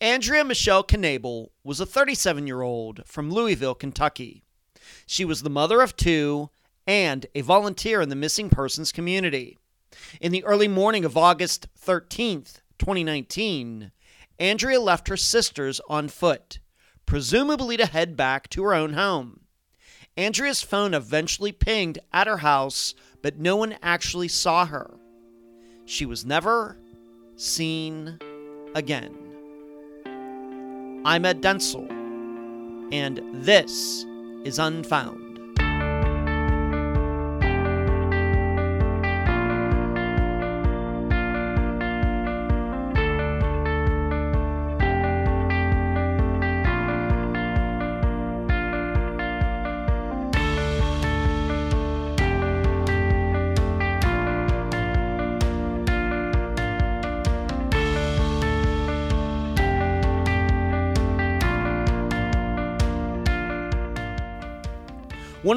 Andrea Michelle Knabel was a 37 year old from Louisville, Kentucky. She was the mother of two and a volunteer in the missing persons community. In the early morning of August 13th, 2019, Andrea left her sisters on foot, presumably to head back to her own home. Andrea's phone eventually pinged at her house, but no one actually saw her. She was never seen again. I'm Ed Dentzel, and this is Unfound.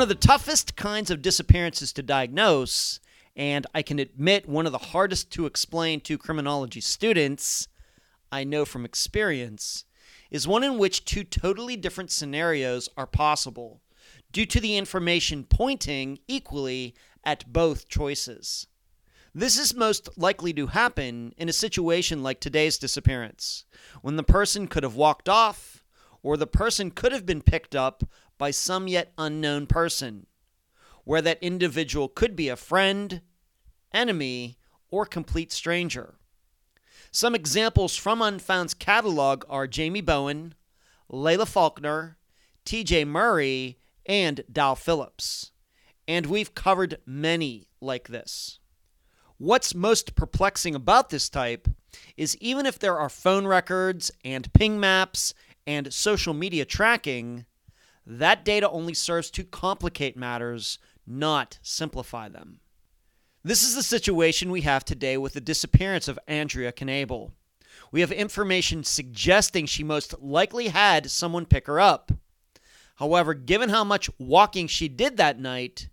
One of the toughest kinds of disappearances to diagnose, and I can admit one of the hardest to explain to criminology students, I know from experience, is one in which two totally different scenarios are possible due to the information pointing equally at both choices. This is most likely to happen in a situation like today's disappearance, when the person could have walked off, or the person could have been picked up by some yet unknown person, where that individual could be a friend, enemy, or complete stranger. Some examples from Unfound's catalog are Jamie Bowen, Layla Faulkner, TJ Murray, and Dal Phillips. And we've covered many like this. What's most perplexing about this type is even if there are phone records and ping maps and social media tracking, that data only serves to complicate matters, not simplify them. This is the situation we have today with the disappearance of Andrea Knabel. We have information suggesting she most likely had someone pick her up. However, given how much walking she did that night,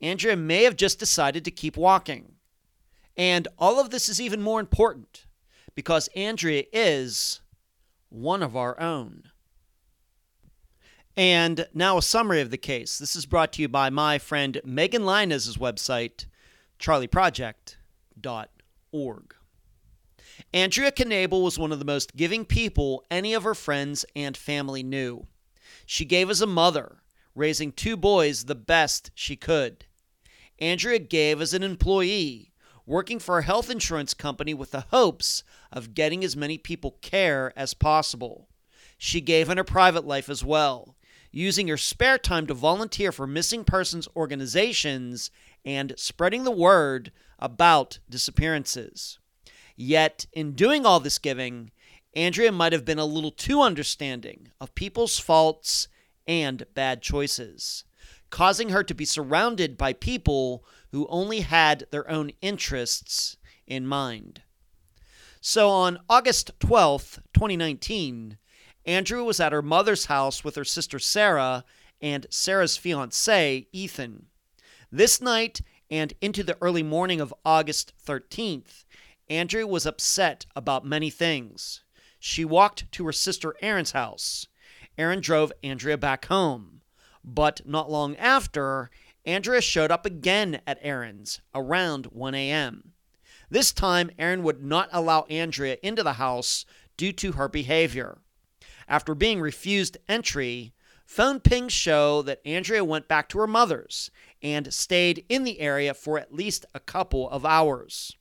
Andrea may have just decided to keep walking. And all of this is even more important because Andrea is one of our own. And now a summary of the case. This is brought to you by my friend Megan Linus' website, charleyproject.org. Andrea Knabel was one of the most giving people any of her friends and family knew. She gave as a mother, raising two boys the best she could. Andrea gave as an employee, working for a health insurance company with the hopes of getting as many people care as possible. She gave in her private life as well, using your spare time to volunteer for missing persons organizations and spreading the word about disappearances. Yet, in doing all this giving, Andrea might have been a little too understanding of people's faults and bad choices, causing her to be surrounded by people who only had their own interests in mind. So on August 12th, 2019, Andrea was at her mother's house with her sister Sarah and Sarah's fiance, Ethan. This night and into the early morning of August 13th, Andrea was upset about many things. She walked to her sister Erin's house. Erin drove Andrea back home. But not long after, Andrea showed up again at Erin's around 1 a.m. This time, Erin would not allow Andrea into the house due to her behavior. After being refused entry, phone pings show that Andrea went back to her mother's and stayed in the area for at least a couple of hours.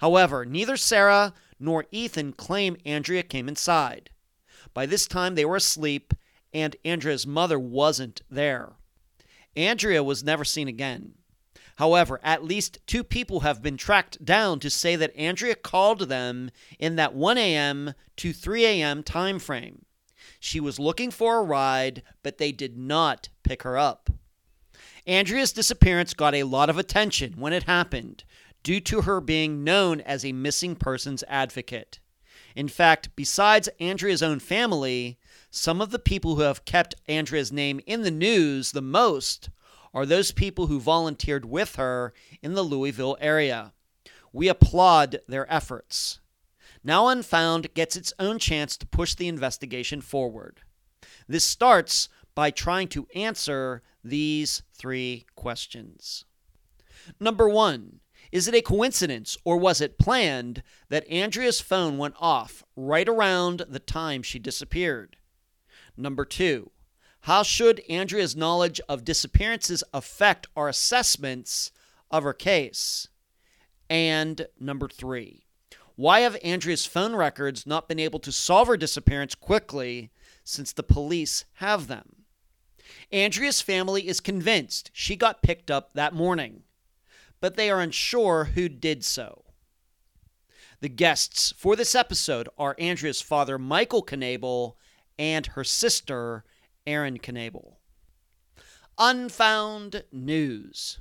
However, neither Sarah nor Ethan claim Andrea came inside. By this time, they were asleep, and Andrea's mother wasn't there. Andrea was never seen again. However, at least two people have been tracked down to say that Andrea called them in that 1 a.m. to 3 a.m. time frame. She was looking for a ride, but they did not pick her up. Andrea's disappearance got a lot of attention when it happened due to her being known as a missing persons advocate. In fact, besides Andrea's own family, some of the people who have kept Andrea's name in the news the most are those people who volunteered with her in the Louisville area. We applaud their efforts. Now Unfound gets its own chance to push the investigation forward. This starts by trying to answer these three questions. Number one, is it a coincidence or was it planned that Andrea's phone went off right around the time she disappeared? Number two, how should Andrea's knowledge of disappearances affect our assessments of her case? And number three, why have Andrea's phone records not been able to solve her disappearance quickly since the police have them? Andrea's family is convinced she got picked up that morning, but they are unsure who did so. The guests for this episode are Andrea's father, Michael Knabel, and her sister, Erin Knabel. Unfound News.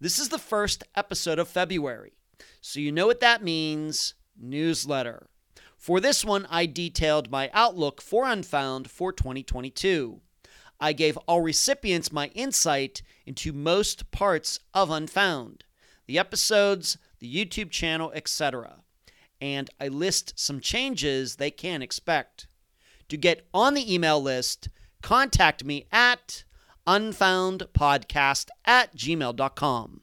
This is the first episode of February, so you know what that means newsletter. For this one, I detailed my outlook for Unfound for 2022. I gave all recipients my insight into most parts of Unfound the episodes, the YouTube channel, etc. And I list some changes they can expect. To get on the email list, contact me at unfoundpodcast at gmail.com.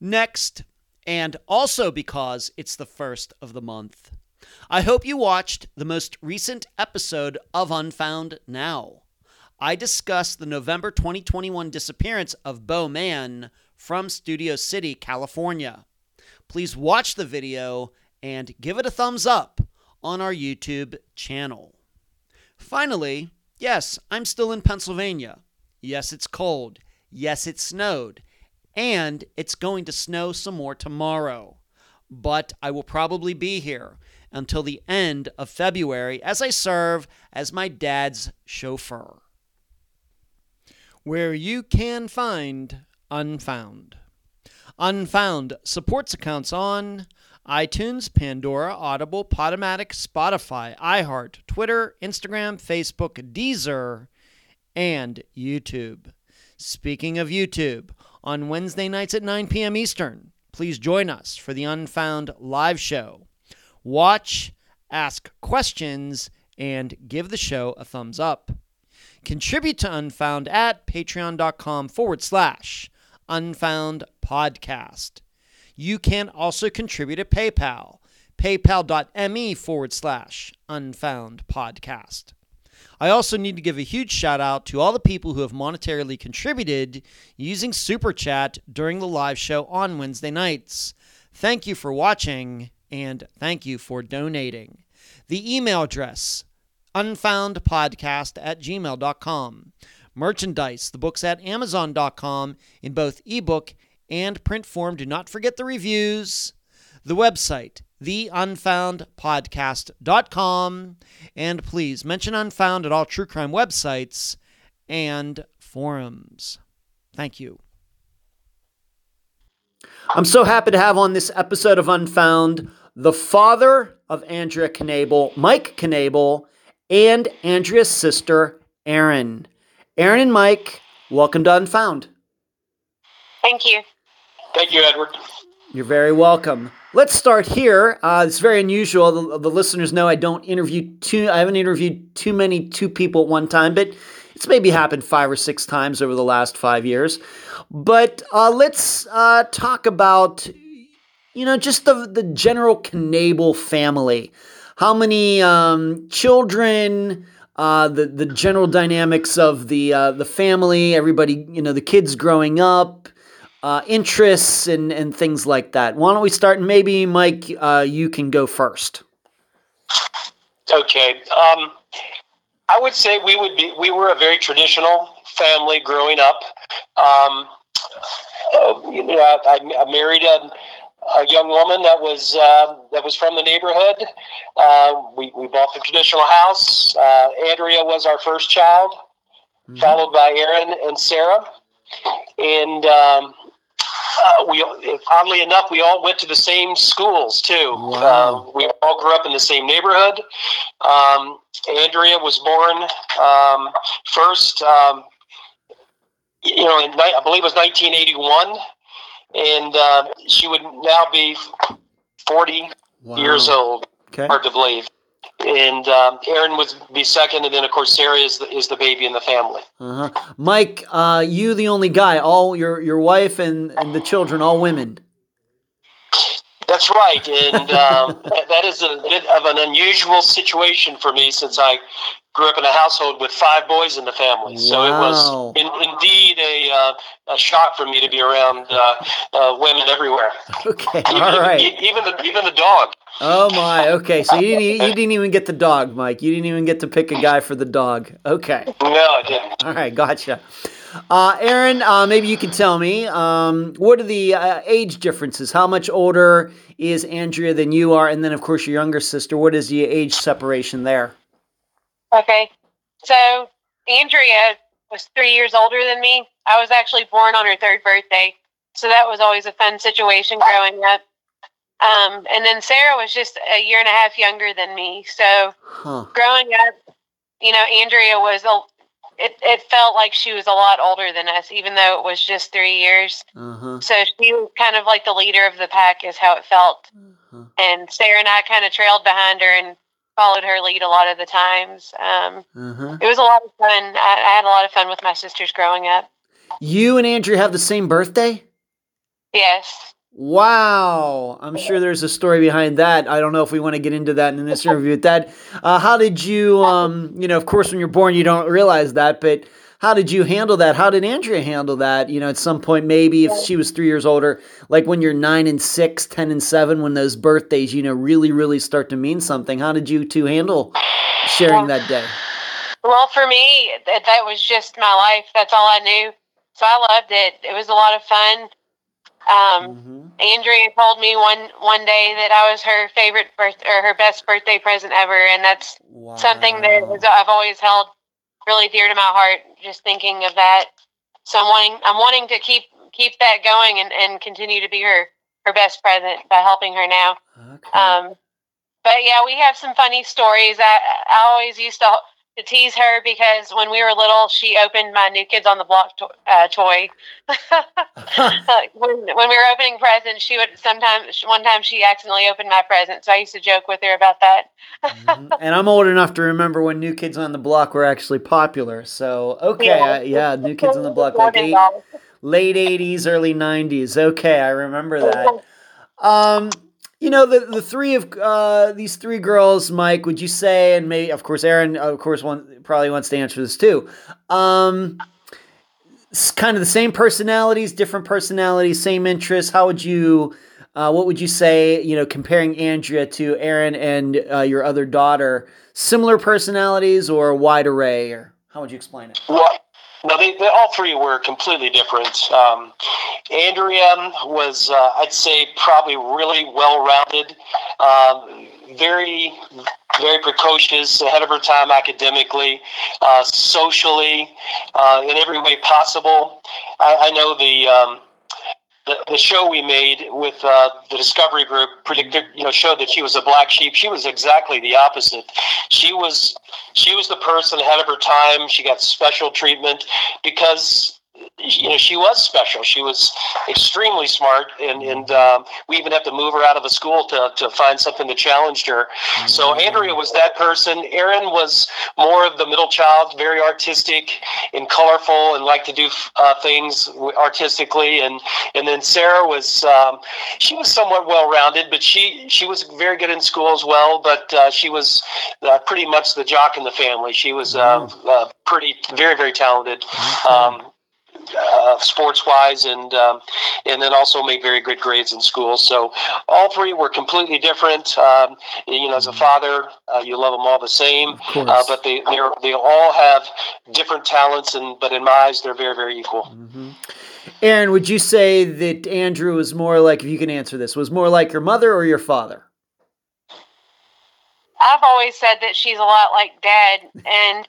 Next, and also because it's the first of the month, I hope you watched the most recent episode of Unfound Now. I discuss the November 2021 disappearance of Bo Man from Studio City, California. Please watch the video and give it a thumbs up on our YouTube channel. Finally, yes, I'm still in Pennsylvania. Yes, it's cold. Yes, it snowed. And it's going to snow some more tomorrow. But I will probably be here until the end of February as I serve as my dad's chauffeur where you can find Unfound. Unfound supports accounts on iTunes, Pandora, Audible, Podomatic, Spotify, iHeart, Twitter, Instagram, Facebook, Deezer, and YouTube. Speaking of YouTube, on Wednesday nights at 9 p.m. Eastern, please join us for the Unfound live show. Watch, ask questions, and give the show a thumbs up. Contribute to Unfound at patreon.com forward slash unfound podcast. You can also contribute at PayPal, paypal.me forward slash unfound podcast. I also need to give a huge shout out to all the people who have monetarily contributed using Super Chat during the live show on Wednesday nights. Thank you for watching and thank you for donating. The email address unfoundpodcast at gmail.com. Merchandise, the books at amazon.com in both ebook and print form. Do not forget the reviews. The website, theunfoundpodcast.com. And please mention Unfound at all true crime websites and forums. Thank you. I'm so happy to have on this episode of Unfound the father of Andrea Knabel, Mike Knabel, and Andrea's sister, Erin. Erin and Mike, welcome to Unfound. Thank you. Thank you, Edward. You're very welcome. Let's start here. Uh, it's very unusual. The, the, listeners know I don't interview too. I haven't interviewed too many two people at one time, but it's maybe happened five or six times over the last five years. But uh, let's uh, talk about, you know, just the the general Knabel family how many um, children, uh, the the general dynamics of the uh, the family, everybody, you know, the kids growing up, uh, interests and and things like that. Why don't we start? And maybe Mike, uh, you can go first. Okay. Um, I would say we would be we were a very traditional family growing up. Um, uh, you know, I, I married a a young woman that was uh, that was from the neighborhood. Uh, we, we bought the traditional house. Uh, Andrea was our first child, mm-hmm. followed by Erin and Sarah. And um, uh, we, oddly enough, we all went to the same schools too. Wow. Uh, we all grew up in the same neighborhood. Um, Andrea was born um, first. Um, you know, in, I believe it was 1981 and uh, she would now be 40 wow. years old. Okay. Hard to believe. And um, Erin would be second, and then of course Sarah is the, is the baby in the family. Uh huh. Mike, uh, you the only guy. All your your wife and, and the children, all women. That's right, and um, that is a bit of an unusual situation for me since I grew up in a household with five boys in the family. So it was in, indeed a, uh, a shock for me to be around uh, uh, women everywhere. Okay. Even, All right. even the even the dog. Oh my. Okay. So you didn't you didn't even get the dog, Mike. You didn't even get to pick a guy for the dog. Okay. No, I didn't. All right. Gotcha. Uh, Erin, uh, maybe you can tell me um, what are the uh, age differences? How much older is Andrea than you are, and then of course your younger sister. What is the age separation there? Okay. So Andrea was three years older than me. I was actually born on her third birthday. So that was always a fun situation growing up. Um, and then Sarah was just a year and a half younger than me. So Huh. growing up, you know, Andrea was a it, it felt like she was a lot older than us, even though it was just three years. Uh huh. So she was kind of like the leader of the pack, is how it felt. Uh-huh. And Sarah and I kind of trailed behind her and followed her lead a lot of the times. Um, huh. it was a lot of fun. I, I had a lot of fun with my sisters growing up. You and Andrea have the same birthday. Yes. Wow. I'm sure there's a story behind that. I don't know if we want to get into that in this interview. Dad, uh, how did you, um, you know, of course, when you're born, you don't realize that, but how did you handle that? How did Andrea handle that? You know, at some point, maybe if she was three years older, like when you're nine and six, ten and seven, when those birthdays, you know, really, really start to mean something. How did you two handle sharing that day? Well, for me, that, that was just my life. That's all I knew. So I loved it. It was a lot of fun. Um, Mhm. Andrea told me one one day that I was her favorite birth or her best birthday present ever, and that's Wow. something that I've always held really dear to my heart. Just thinking of that, so I'm wanting I'm wanting to keep keep that going and, and continue to be her her best present by helping her now. Okay. Um, but yeah, we have some funny stories. I I always used to to tease her because when we were little, she opened my New Kids on the Block to- uh, toy. when when we were opening presents, she would sometimes one time she accidentally opened my present, so I used to joke with her about that. Mhm. And I'm old enough to remember when New Kids on the Block were actually popular. So okay, Yeah. I- yeah, New Kids on the Block, like eight, late '80s, early '90s. Okay, I remember that. Um, you know, the the three of uh, these three girls, Mike. Would you say, and maybe, of course, Erin, of course, one probably wants to answer this too. Um, s- kind of the same personalities, different personalities, same interests. How would you? Uh, what would you say? You know, comparing Andrea to Erin and uh, your other daughter, similar personalities or a wide array, or how would you explain it? Well, no, they, they all three were completely different. Um, Andrea was, uh, I'd say, probably really well-rounded, um, very, very precocious, ahead of her time academically, uh, socially, uh, in every way possible. I, I know the. Um, the, the show we made with uh, the Discovery Group predicted, you know, showed that she was a black sheep. She was exactly the opposite. She was she was the person ahead of her time. She got special treatment because you know she was special. She was extremely smart, and and um, we even have to move her out of the school to to find something that challenged her. So Andrea was that person. Erin was more of the middle child, very artistic and colorful, and liked to do uh, things artistically. And and then Sarah was um, she was somewhat well rounded, but she she was very good in school as well. But uh, she was uh, pretty much the jock in the family. She was uh, uh, pretty very very talented. Um, uh, sports wise and um, and then also made very good grades in school. So all three were completely different. Um, you know as a father uh, you love them all the same uh, but they they they all have different talents and but in my eyes they're very very equal. Hmm Erin, would you say that Andrea was more like, if you can answer this, was more like your mother or your father? I've always said that she's a lot like dad, and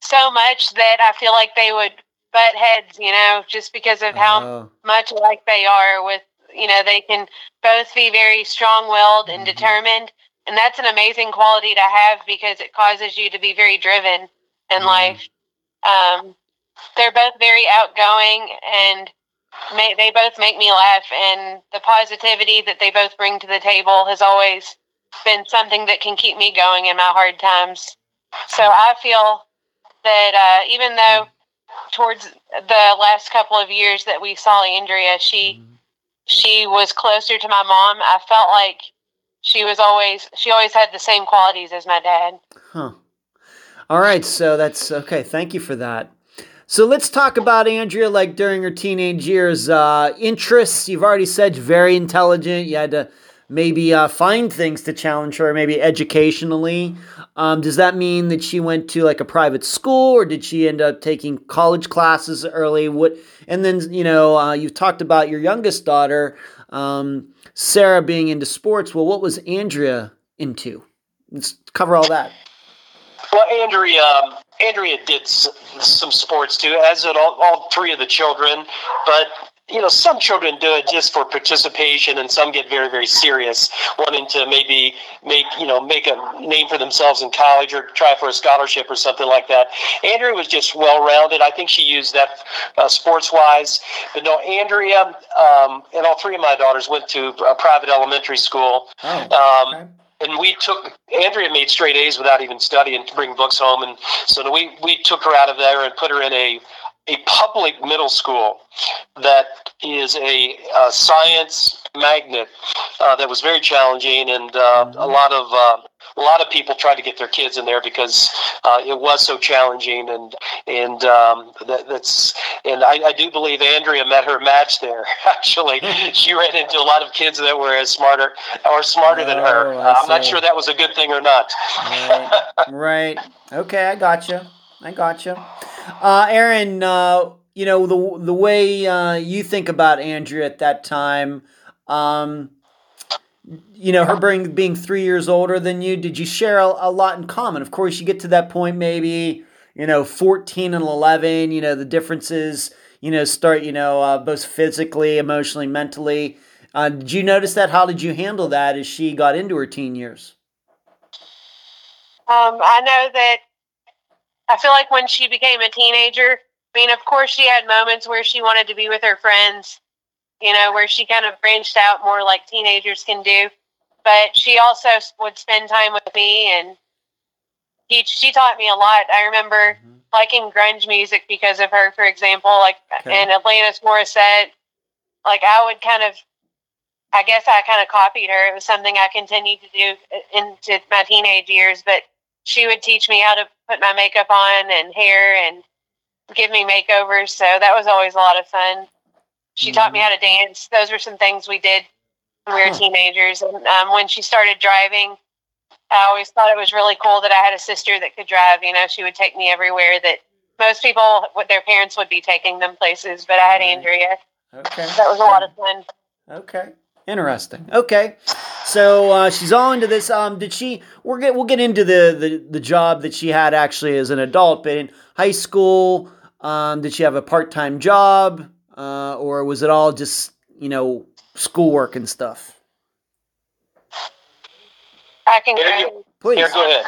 so much that I feel like they would butt heads, you know, just because of how Oh, much alike they are. With you know, they can both be very strong-willed and Mhm. determined, and that's an amazing quality to have because it causes you to be very driven in Mhm. life. Um, they're both very outgoing and may, they both make me laugh and the positivity that they both bring to the table has always been something that can keep me going in my hard times. So I feel that uh, even though towards the last couple of years that we saw Andrea, she she was closer to my mom. I felt like she was always she always had the same qualities as my dad. Huh. All right, so that's okay. Thank you for that. So let's talk about Andrea. Like during her teenage years, uh, interests. You've already said very intelligent. You had to maybe uh, find things to challenge her, maybe educationally. Um, does that mean that she went to like a private school, or did she end up taking college classes early? What? And then you know, uh, you've talked about your youngest daughter, um, Sarah, being into sports. Well, what was Andrea into? Let's cover all that. Well, Andrea, um, Andrea did some sports too, as did all, all three of the children. But you know, some children do it just for participation, and some get very, very serious, wanting to maybe make you know make a name for themselves in college or try for a scholarship or something like that. Andrea was just well-rounded. I think she used that uh, sports-wise. But no, Andrea um, and all three of my daughters went to a private elementary school. Oh, Um, okay. and we took Andrea made straight A's without even studying to bring books home, and so we we took her out of there and put her in a a public middle school that is a, uh science magnet uh, that was very challenging, and uh, a lot of uh, a lot of people tried to get their kids in there because uh, it was so challenging, and and um, that, that's and I, I do believe Andrea met her match there. Actually, she ran into a lot of kids that were as smarter or smarter than her. Oh, I'm not sure that was a good thing or not. right, right. Okay, I gotcha. I gotcha. Uh, Erin, uh, you know the the way uh, you think about Andrea at that time, um, you know her being being three years older than you. Did you share a, a lot in common? Of course, you get to that point, maybe you know fourteen and eleven. You know the differences. You know start. You know uh, both physically, emotionally, mentally. Uh, did you notice that? How did you handle that as she got into her teen years? Um, I know that I feel like when she became a teenager, I mean, of course, she had moments where she wanted to be with her friends, you know, where she kind of branched out more like teenagers can do. But she also would spend time with me, and he, she taught me a lot. I remember mm-hmm. liking grunge music because of her, for example, like Okay. and Alanis Morissette. Like I would kind of, I guess I kind of copied her. It was something I continued to do uh, into my teenage years. But she would teach me how to put my makeup on and hair and give me makeovers. So that was always a lot of fun. She taught me how to dance. Those were some things we did when we were Huh. teenagers. And um, when she started driving, I always thought it was really cool that I had a sister that could drive. You know, she would take me everywhere that most people, with their parents, would be taking them places. But I had Right. Andrea. Okay. That was a lot of fun. Okay. Interesting. Okay. So uh, she's all into this. Um, did she? We're get, we'll get into the, the the job that she had actually as an adult, but in high school, um, did she have a part time job, uh, or was it all just you know schoolwork and stuff? I can Here go. Please. Here, go ahead.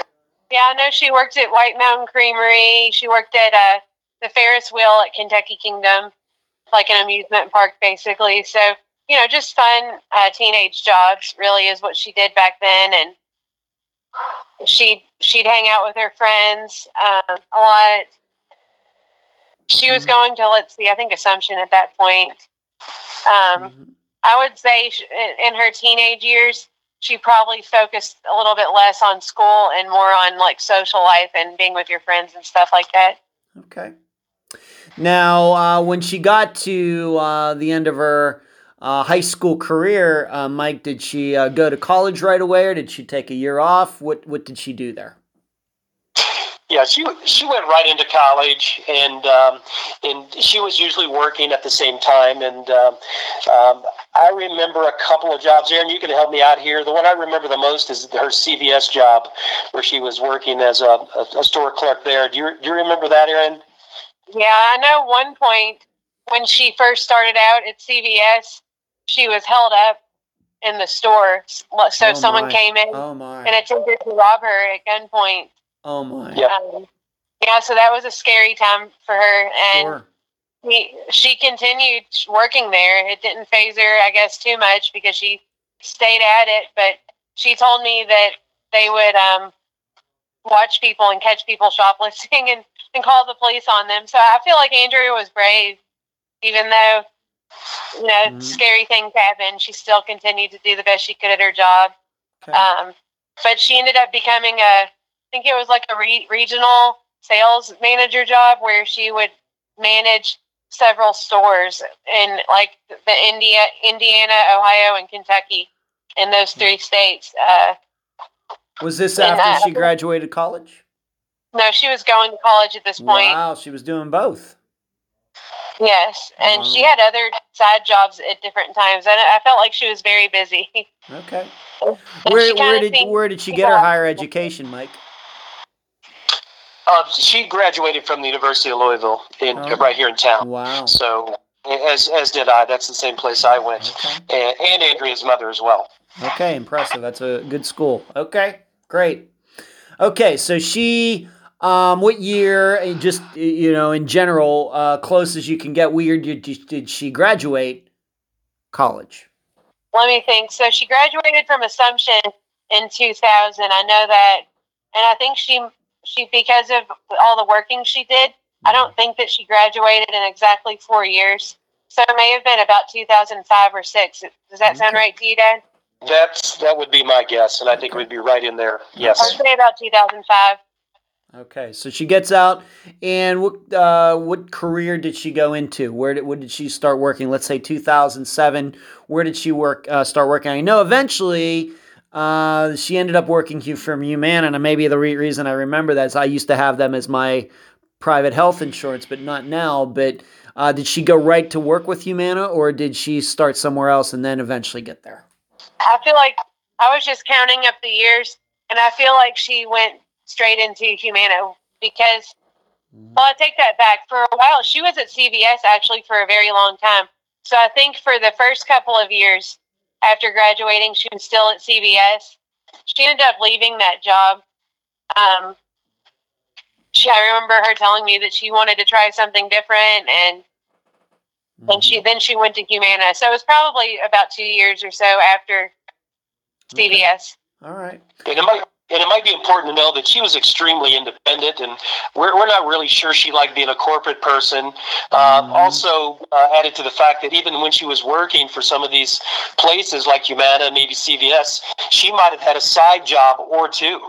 Yeah, I know she worked at White Mountain Creamery. She worked at uh, the Ferris wheel at Kentucky Kingdom, like an amusement park, basically. So, you know, just fun uh, teenage jobs really is what she did back then. And she'd, she'd hang out with her friends um, a lot. She was Mhm. going to, let's see, I think Assumption at that point. Um, Mhm. I would say sh- in- in her teenage years, she probably focused a little bit less on school and more on like social life and being with your friends and stuff like that. Okay. Now, uh, when she got to uh, the end of her uh, high school career, uh, Mike, did she uh, go to college right away, or did she take a year off? What What did she do there? Yeah, she she went right into college, and um, and she was usually working at the same time. And um, um, I remember a couple of jobs. Erin, you can help me out here. The one I remember the most is her CVS job, where she was working as a, a, a store clerk there. Do you do you remember that, Erin? Yeah, I know one point when she first started out at CVS, she was held up in the store. So Oh, someone my. came in Oh my! and attempted to rob her at gunpoint. oh my! Yeah. Um, yeah, so that was a scary time for her. And Sure. he, she continued working there. It didn't phase her, I guess, too much because she stayed at it. But she told me that they would um, watch people and catch people shoplifting and, and call the police on them. So I feel like Andrea was brave, even though you know Mhm. scary things happened. She still continued to do the best she could at her job. Okay. Um, but she ended up becoming a, I think it was like a re- regional sales manager job where she would manage several stores in like the India, Indiana, Ohio, and Kentucky, in those Hmm. three states. Uh, Was this And after she graduated college? no, she was going to college at this point. Wow, she was doing both. Yes, and she had other side jobs at different times, and I felt like she was very busy. Okay. Where, where did seemed- where did she get her higher education, Mike? Uh, she graduated from the University of Louisville in Oh. right here in town. Wow. So as as did I. That's the same place I went, Okay. and, and Andrea's mother as well. Okay, impressive. That's a good school. Okay, great. Okay, so she, um, what year? Just you know, in general, uh, close as you can get. Weird. Did, did she graduate college? Let me think. So she graduated from Assumption in 2000. I know that, and I think she she because of all the working she did. I don't think that she graduated in exactly four years. So it may have been about 2005 or six. Does that sound Okay. right to you, Dad? That's that would be my guess, and I think we'd be right in there. Yes, I'd say about 2005. Okay, so she gets out, and what uh, what career did she go into? Where did when did she start working? Let's say 2007. Where did she work? Uh, start working? I know eventually uh, she ended up working from Humana, and maybe the re- reason I remember that is I used to have them as my private health insurance, but not now. But uh, did she go right to work with Humana, or did she start somewhere else and then eventually get there? I feel like I was just counting up the years, and I feel like she went straight into Humana because, well, I take that back. For a while, she was at CVS actually for a very long time. So I think for the first couple of years after graduating, she was still at CVS. She ended up leaving that job. Um, she, I remember her telling me that she wanted to try something different, and and she then she went to Humana. So it was probably about two years or so after Okay. CVS. All right. And it might and it might be important to know that she was extremely independent, and we're, we're not really sure she liked being a corporate person. Uh, Mhm. Also, uh, added to the fact that even when she was working for some of these places like Humana, maybe CVS, she might have had a side job or two,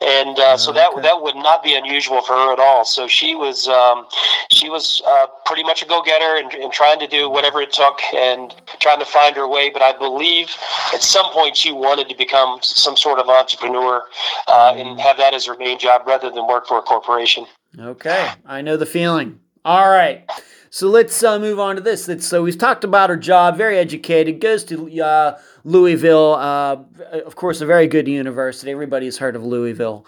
and uh, so that Okay. that would not be unusual for her at all. So she was um, she was uh, pretty much a go getter and, and trying to do whatever it took and trying to find her way. But I believe at some point she wanted to become some sort of entrepreneur uh, and have that as her main job rather than work for a corporation. Okay, I know the feeling. All right, so let's uh, move on to this. So we've talked about her job, very educated, goes to uh, Louisville, uh, of course, a very good university. Everybody's heard of Louisville.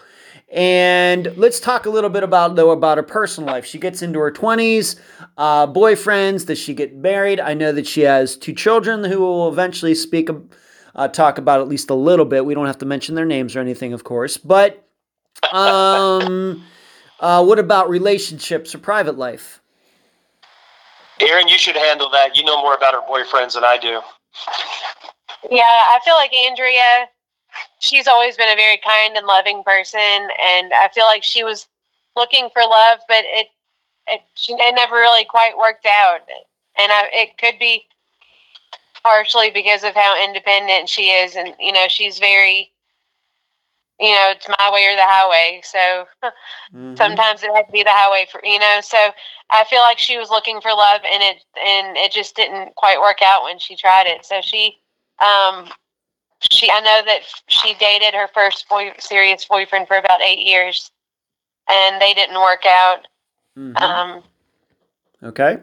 And let's talk a little bit about though about her personal life. She gets into her twenties, uh, boyfriends. Does she get married? I know that she has two children who will eventually speak, uh, talk about at least a little bit. We don't have to mention their names or anything, of course. But um, uh, what about relationships or private life? Erin, you should handle that. You know more about her boyfriends than I do. Yeah, I feel like Andrea, she's always been a very kind and loving person, and I feel like she was looking for love, but it it, it never really quite worked out, and I, it could be partially because of how independent she is, and you know she's very, you know, it's my way or the highway, so. Mhm. sometimes it had to be the highway for you know so i feel like she was looking for love and it and it just didn't quite work out when she tried it so she um she i know that she dated her first boy serious boyfriend for about eight years and they didn't work out Mhm. um Okay.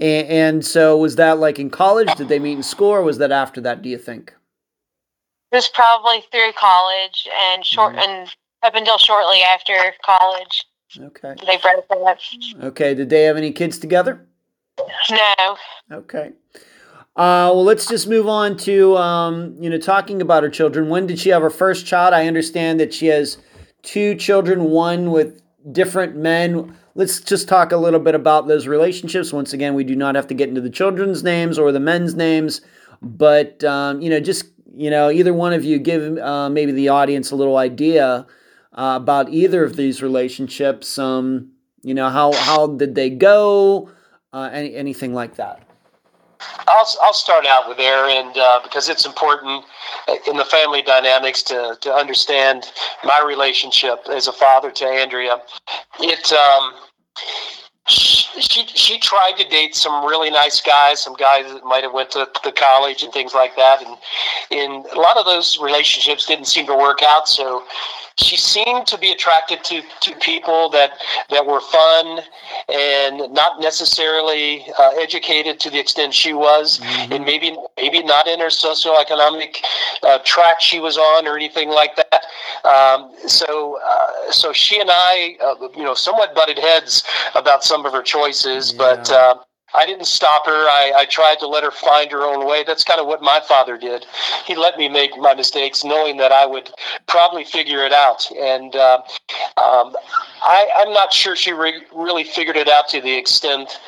And, and so was that like in college? Did they meet in school, or was that after that? Do you think? it was probably through college and short Mhm. and up until shortly after college Okay. they broke up Okay. Did they have any kids together? no Okay. Uh, well, let's just move on to um, you know talking about her children. When did she have her first child? I understand that she has two children, one with different men. Let's just talk a little bit about those relationships. Once again, we do not have to get into the children's names or the men's names. but um, you know, just you know, either one of you give uh, maybe the audience a little idea uh, about either of these relationships. Um, you know, how how did they go? Uh, any, anything like that. I'll, I'll start out with Erin uh, because it's important in the family dynamics to, to understand my relationship as a father to Andrea. It um, she she tried to date some really nice guys, some guys that might have went to the college and things like that, and and a lot of those relationships didn't seem to work out. So she seemed to be attracted to, to people that that were fun and not necessarily uh, educated to the extent she was, mm-hmm. and maybe maybe not in her socioeconomic uh, track she was on or anything like that. Um, so uh, so she and I, uh, you know, somewhat butted heads about some of her choices, yeah. but uh, I didn't stop her. I, I, tried to let her find her own way. That's kind of what my father did. He let me make my mistakes, knowing that I would probably figure it out. And uh, um, I, am not sure she re- really figured it out to the extent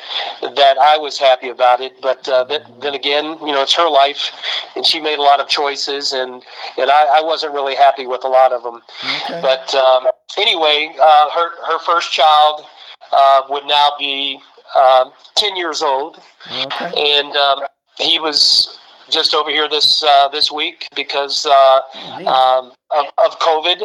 that I was happy about it. But uh, that, then again, you know, it's her life, and she made a lot of choices, and and I, I wasn't really happy with a lot of them. Okay. But um, anyway, uh, her her first child uh, would now be um, 10 years old. Okay. And um, he was just over here this uh, this week because uh, um, of, of, COVID.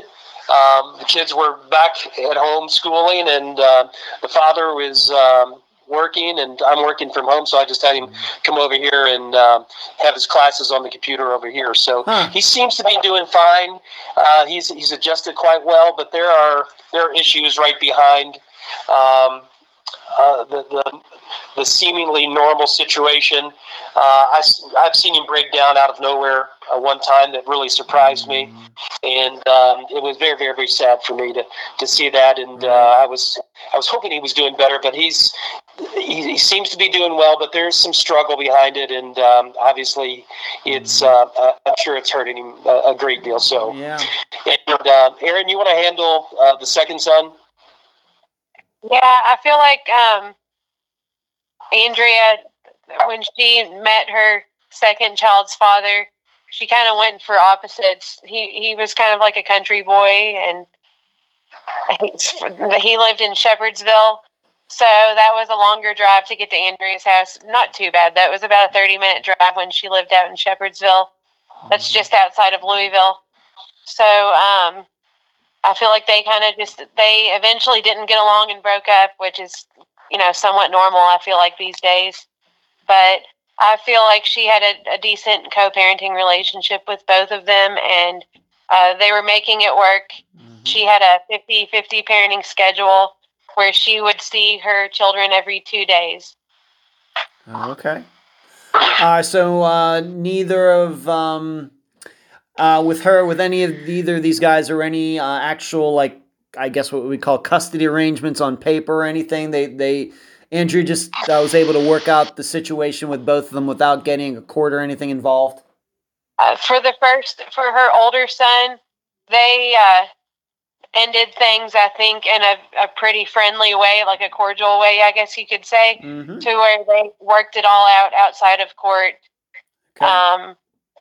Um, the kids were back at home schooling, and uh, the father was um, working, and I'm working from home, so I just had him mm-hmm. come over here and uh, have his classes on the computer over here. So huh. he seems to be doing fine. Uh, he's he's adjusted quite well, but there are there are issues right behind. Uh, the, the, the seemingly normal situation. Uh, I, I've seen him break down out of nowhere uh, one time that really surprised me, and um, it was very, very, very sad for me to, to see that. And uh, I was I was hoping he was doing better, but he's he, he, seems to be doing well. But there's some struggle behind it, and um, obviously, it's uh, uh, I'm sure it's hurting him a, a great deal. So, yeah. And Erin, you want to handle the second son? Yeah, I feel like um, Andrea, when she met her second child's father, she kind of went for opposites. He he was kind of like a country boy, and he lived in Shepherdsville, so that was a longer drive to get to Andrea's house. Not too bad. That was about a thirty minute drive when she lived out in Shepherdsville. That's mm-hmm. just outside of Louisville. So um, I feel like they kind of just they eventually didn't get along and broke up, which is you know somewhat normal. I feel like these days, but I feel like she had a, a decent co-parenting relationship with both of them, and uh, they were making it work. Mm-hmm. She had a 50-50 parenting schedule where she would see her children every two days. Okay. Uh, so uh, neither of um, uh, with her, with any of either of these guys, or any uh, actual like I guess what we call custody arrangements on paper or anything. They they Andrea just uh, was able to work out the situation with both of them without getting a court or anything involved. Uh, for the first, for her older son, they uh, ended things, I think, in a, a, pretty friendly way, like a cordial way, I guess you could say, mm-hmm. to where they worked it all out outside of court. Okay. Um,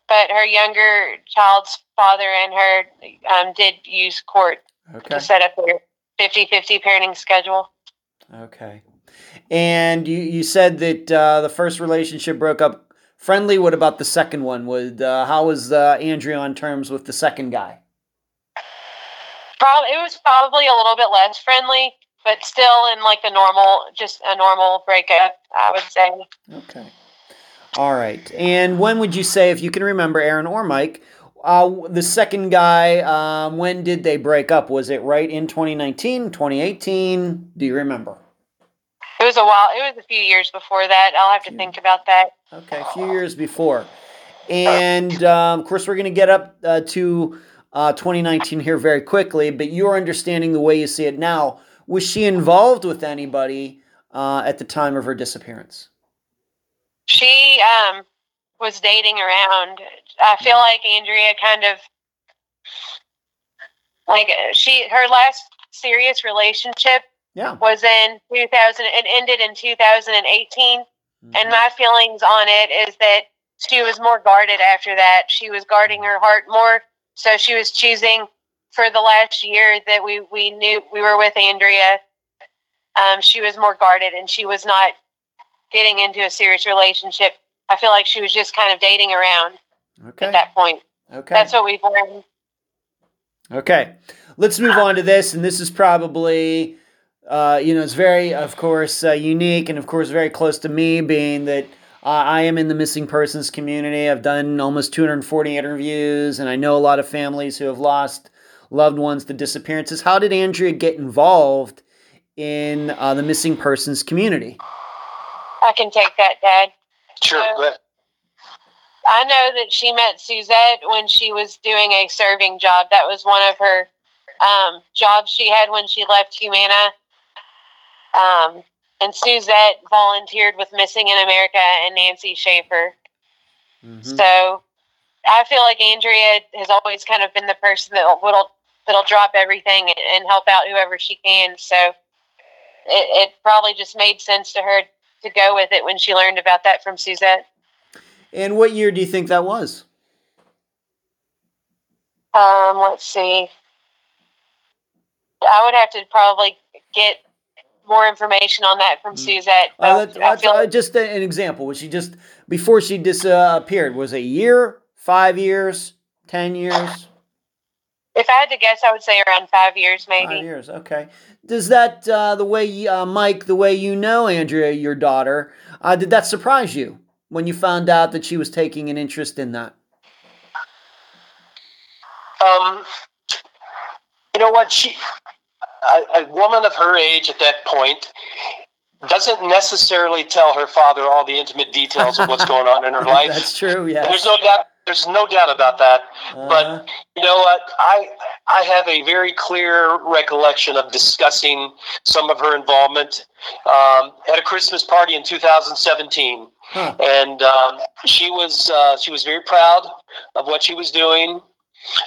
but her younger child's father and her um, did use court okay. to set up their 50-50 parenting schedule. Okay. And you, you said that uh, the first relationship broke up friendly. What about the second one? Would uh, how was uh, Andrea on terms with the second guy? Probably it was probably a little bit less friendly, but still in like a normal, just a normal breakup. I would say. Okay. All right. And when would you say, if you can remember, Erin or Mike, uh, the second guy, um, when did they break up? Was it right in 2019, 2018? Do you remember? It was a while. It was a few years before that. I'll have to think about that. Okay, a few years before. And um, of course, we're going to get up uh, to uh, 2019 here very quickly, but you're understanding the way you see it now. Was she involved with anybody uh, at the time of her disappearance? She um, was dating around. I feel like Andrea kind of like she her last serious relationship yeah. was in 2000 it ended in 2018 mm-hmm. and my feelings on it is that she was more guarded after that. She was guarding her heart more. So she was choosing for the last year that we, we knew we were with Andrea. Um, she was more guarded and she was not getting into a serious relationship. I feel like she was just kind of dating around Okay. at that point. Okay. That's what we've learned. Okay, let's move on to this, and this is probably, uh, you know, it's very, of course, uh, unique, and of course, very close to me, being that uh, I am in the missing persons community. I've done almost 240 interviews, and I know a lot of families who have lost loved ones to disappearances. How did Andrea get involved in uh, the missing persons community? I can take that, Dad. Sure. Uh, Go ahead. I know that she met Suzette when she was doing a serving job. That was one of her um, jobs she had when she left Humana. Um, and Suzette volunteered with Missing in America and Nancy Schaefer. Mhm. So I feel like Andrea has always kind of been the person that will that'll drop everything and, and help out whoever she can. So it, it probably just made sense to her to go with it when she learned about that from Suzette. And what year do you think that was? Um, let's see. I would have to probably get more information on that from Suzette. Uh, let's- I feel uh, just an example. Was she just before she disappeared? Was it a year, five years, ten years, if I had to guess, I would say around five years, maybe. five years? Okay. Does that uh, the way uh, Mike, the way you know Andrea, your daughter, uh, did that surprise you when you found out that she was taking an interest in that? Um, you know what? She, a, a woman of her age at that point, doesn't necessarily tell her father all the intimate details of what's going on in her life. That's true. Yeah. There's no doubt. There's no doubt about that. Uh-huh. But you know what? I I have a very clear recollection of discussing some of her involvement um, at a Christmas party in 2017, Huh. and um, she was uh, she was very proud of what she was doing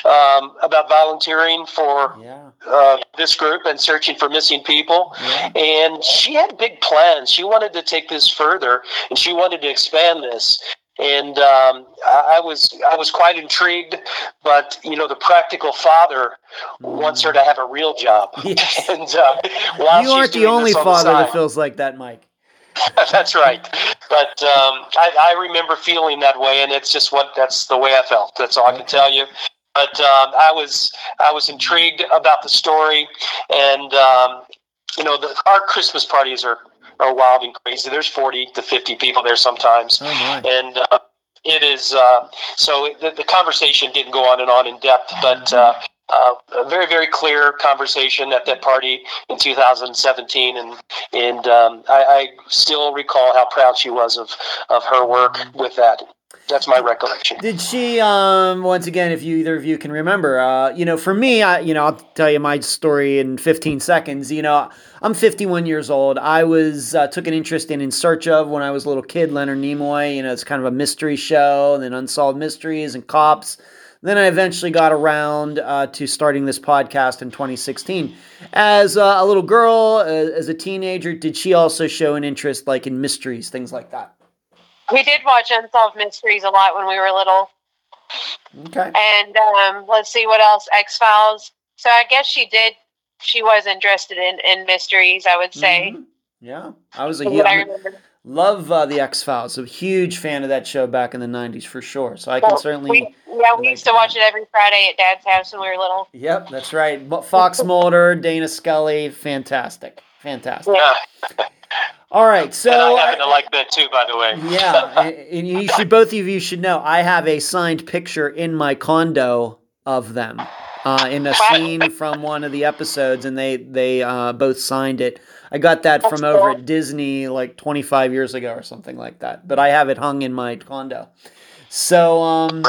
um, about volunteering for Yeah. uh, this group and searching for missing people. Yeah. And she had big plans. She wanted to take this further, and she wanted to expand this. And um, I, I was I was quite intrigued, but you know the practical father wants her to have a real job. Yes. And uh, You aren't the only on the father that feels like that, Mike. that's right. But um, I, I remember feeling that way, and it's just what that's the way I felt. That's all I can tell you. But um, I was I was intrigued about the story, and um, you know, the, our Christmas parties are are wild and crazy. There's forty to fifty people there sometimes, Oh and uh, it is uh, so the, the conversation didn't go on and on in depth, but. Uh, uh, a very, very clear conversation at that party in 2017, and and um, I, I still recall how proud she was of of her work with that. That's my recollection. Did she? Um, once again, if you either of you can remember, uh, you know, for me, I, you know, I'll tell you my story in 15 seconds. You know, I'm 51 years old. I was uh, took an interest in In Search of when I was a little kid. Leonard Nimoy. You know, it's kind of a mystery show, and then unsolved mysteries and cops. Then I eventually got around uh, to starting this podcast in 2016. As uh, a little girl, uh, as a teenager, did she also show an interest like in mysteries, things like that? We did watch Unsolved Mysteries a lot when we were little. Okay. And um, let's see what else. X Files. So I guess she did. She was interested in, in mysteries. I would say. Mhm. Yeah, I was a huge, what I love uh, the X Files. A huge fan of that show back in the '90s for sure. So I can Well, certainly. We, yeah, we used to watch it every Friday at Dad's house when we were little. Yep, that's right. But Fox Mulder, Dana Scully, fantastic, fantastic. Yeah, All right, and so I happen to like that too, by the way. yeah, and, and you should both of you should know I have a signed picture in my condo of them uh, in a scene from one of the episodes, and they they uh, both signed it. I got that from over at Disney like 25 years ago or something like that. But I have it hung in my condo. So um,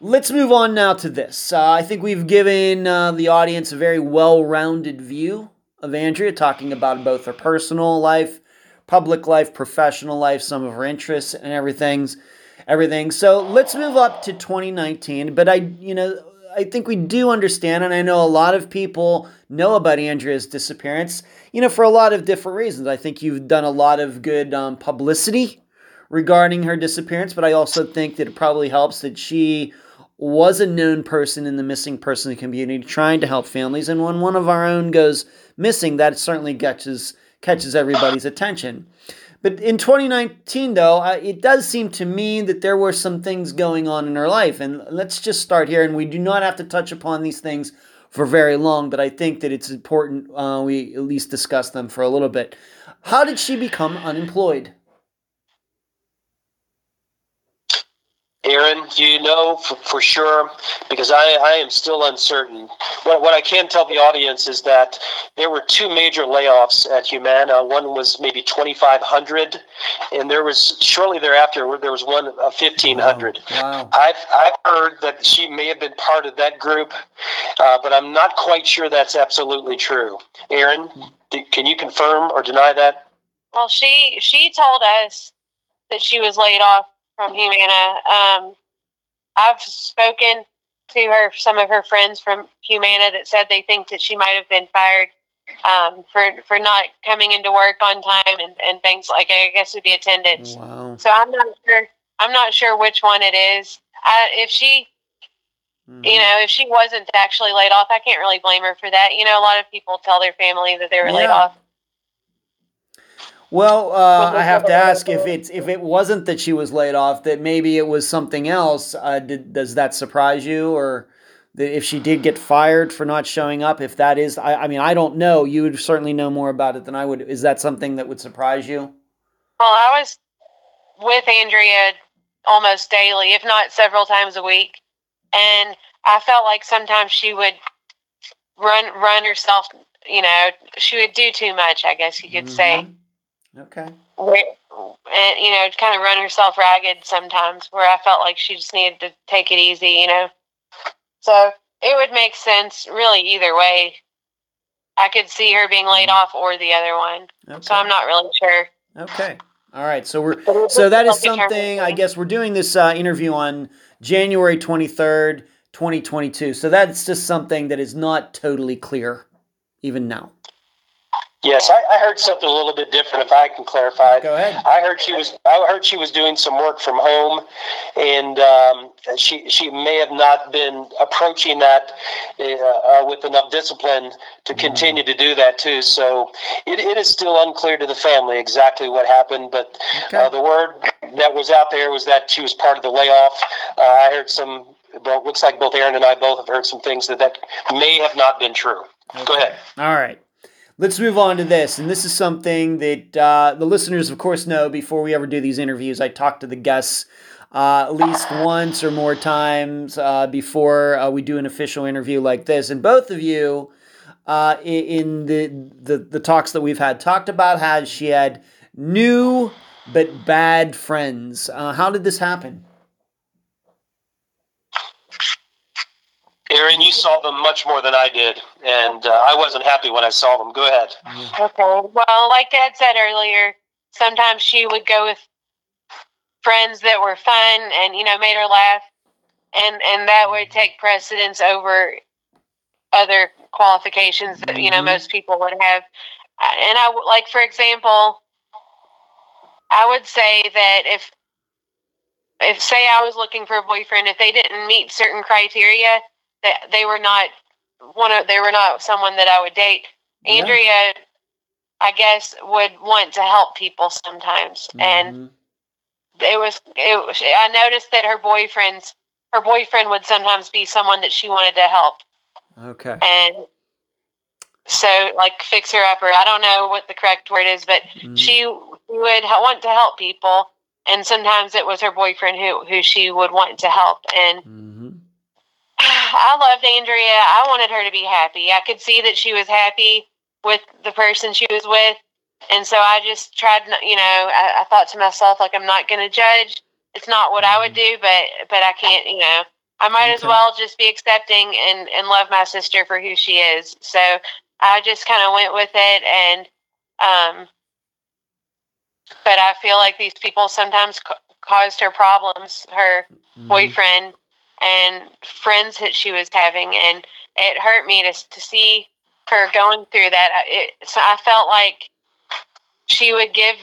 let's move on now to this. Uh, I think we've given uh, the audience a very well-rounded view of Andrea, talking about both her personal life, public life, professional life, some of her interests and everything's everything. So let's move up to 2019. But I, you know, I think we do understand, and I know a lot of people know about Andrea's disappearance. You know, for a lot of different reasons. I think you've done a lot of good um, publicity regarding her disappearance, but I also think that it probably helps that she was a known person in the missing person community trying to help families. And when one of our own goes missing, that certainly catches, catches everybody's attention. But in 2019, though, it does seem to me that there were some things going on in her life. And let's just start here. And we do not have to touch upon these things for very long, but I think that it's important uh, we at least discuss them for a little bit. How did she become unemployed? Erin, do you know for, for sure? Because I, I am still uncertain. What, what I can tell the audience is that there were two major layoffs at Humana. One was maybe 2,500, and there was shortly thereafter there was one of 1,500. Wow. wow. I've, I've heard that she may have been part of that group, uh, but I'm not quite sure that's absolutely true. Erin, can you confirm or deny that? Well, she she told us that she was laid off from Humana. Um, I've spoken to her, some of her friends from Humana that said they think that she might have been fired um, for for not coming into work on time and, and things like I guess would be attendance. Wow. So I'm not sure. I'm not sure which one it is. I, if she, mm-hmm. you know, if she wasn't actually laid off, I can't really blame her for that. You know, a lot of people tell their family that they were yeah. laid off. Well, uh, I have to ask if it's if it wasn't that she was laid off, that maybe it was something else. Uh, did, does that surprise you, or if she did get fired for not showing up? If that is, I, I mean, I don't know. You would certainly know more about it than I would. Is that something that would surprise you? Well, I was with Andrea almost daily, if not several times a week, and I felt like sometimes she would run run herself. You know, she would do too much. I guess you could mm-hmm. say Okay. And, you know, kind of run herself ragged sometimes where I felt like she just needed to take it easy, you know. So it would make sense really either way. I could see her being laid mm-hmm. off or the other one. Okay. So I'm not really sure. Okay. All right. So we're so that is something I guess we're doing this uh, interview on January 23rd, 2022. So that's just something that is not totally clear even now. Yes, I, I, heard something a little bit different. If I can clarify, go ahead. I heard she was. I heard she was doing some work from home, and um, she she may have not been approaching that uh, uh, with enough discipline to mm-hmm. continue to do that too. So it, it is still unclear to the family exactly what happened. But okay. uh, the word that was out there was that she was part of the layoff. Uh, I heard some. Well, looks like both Erin and I both have heard some things that that may have not been true. Okay. Go ahead. All right. Let's move on to this. And this is something that uh, the listeners, of course, know before we ever do these interviews. I talk to the guests uh, at least once or more times uh, before uh, we do an official interview like this. And both of you, uh, in the, the, the talks that we've had, talked about how she had new but bad friends. Uh, how did this happen? Erin, you saw them much more than I did, and uh, I wasn't happy when I saw them. Go ahead. Okay. Well, like Dad said earlier, sometimes she would go with friends that were fun and you know made her laugh, and and that would take precedence over other qualifications that you know mm-hmm. most people would have. And I like, for example, I would say that if if say I was looking for a boyfriend, if they didn't meet certain criteria, that they were not one of they were not someone that I would date. Andrea, yeah. I guess, would want to help people sometimes, mm-hmm. and it was it. Was, I noticed that her boyfriend's her boyfriend would sometimes be someone that she wanted to help. Okay. And so, like fix her up, or I don't know what the correct word is, but mm-hmm. she would want to help people, and sometimes it was her boyfriend who who she would want to help, and. Mm-hmm I loved Andrea. I wanted her to be happy. I could see that she was happy with the person she was with. And so I just tried, you know, I, I thought to myself, like, I'm not going to judge. It's not what I would mm-hmm. do, but, but I can't, you know, I might okay. as well just be accepting and, and love my sister for who she is. So I just kind of went with it. And, um, but I feel like these people sometimes ca- caused her problems. Her mm-hmm. boyfriend and friends that she was having, and it hurt me to to see her going through that. It, so I felt like she would give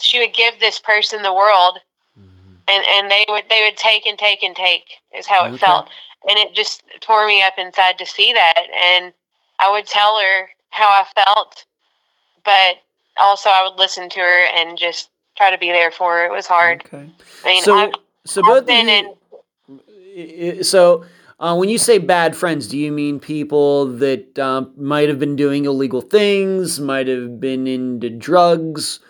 she would give this person the world Mhm. and and they would they would take and take and take is how it felt and it just tore me up inside to see that and i would tell her how i felt but also i would listen to her and just try to be there for her it was hard Okay. i mean So, I've, so I've both of been you, in so uh, when you say bad friends, do you mean people that um, might have been doing illegal things, might have been into drugs?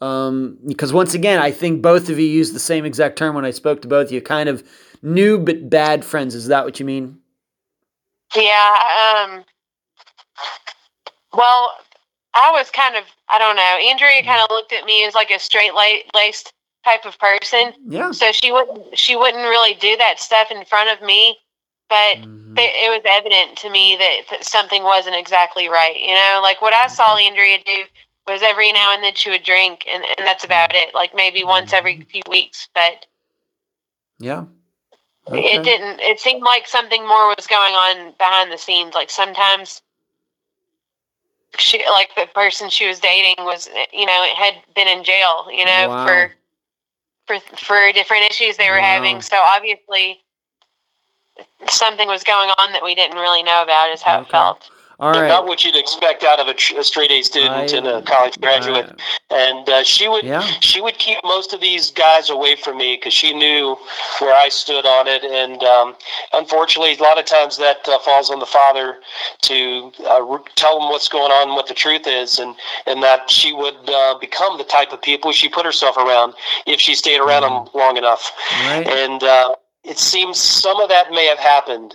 Um, because once again, I think both of you used the same exact term when I spoke to both of you. Kind of new but bad friends. Is that what you mean? yeah um well i was kind of i don't know andrea kind of looked at me as like a straight laced type of person Yeah. so she wouldn't she wouldn't really do that stuff in front of me but Mhm. it, it was evident to me that, that something wasn't exactly right you know like what i saw andrea do was every now and then she would drink and, and that's about it like maybe once every few weeks but Yeah. it didn't it seemed like something more was going on behind the scenes like sometimes she like the person she was dating was you know it had been in jail you know Wow. for for for different issues they were Wow. having so obviously something was going on that we didn't really know about is how Okay. it felt All Not what you'd expect out of a, a straight A student I- and a college graduate. and uh, she would Yeah. she would keep most of these guys away from me because she knew where I stood on it. And um, unfortunately, a lot of times that uh, falls on the father to uh, re- tell them what's going on, what the truth is, and and that she would uh, become the type of people she put herself around if she stayed around them long enough. Right. And uh, it seems some of that may have happened,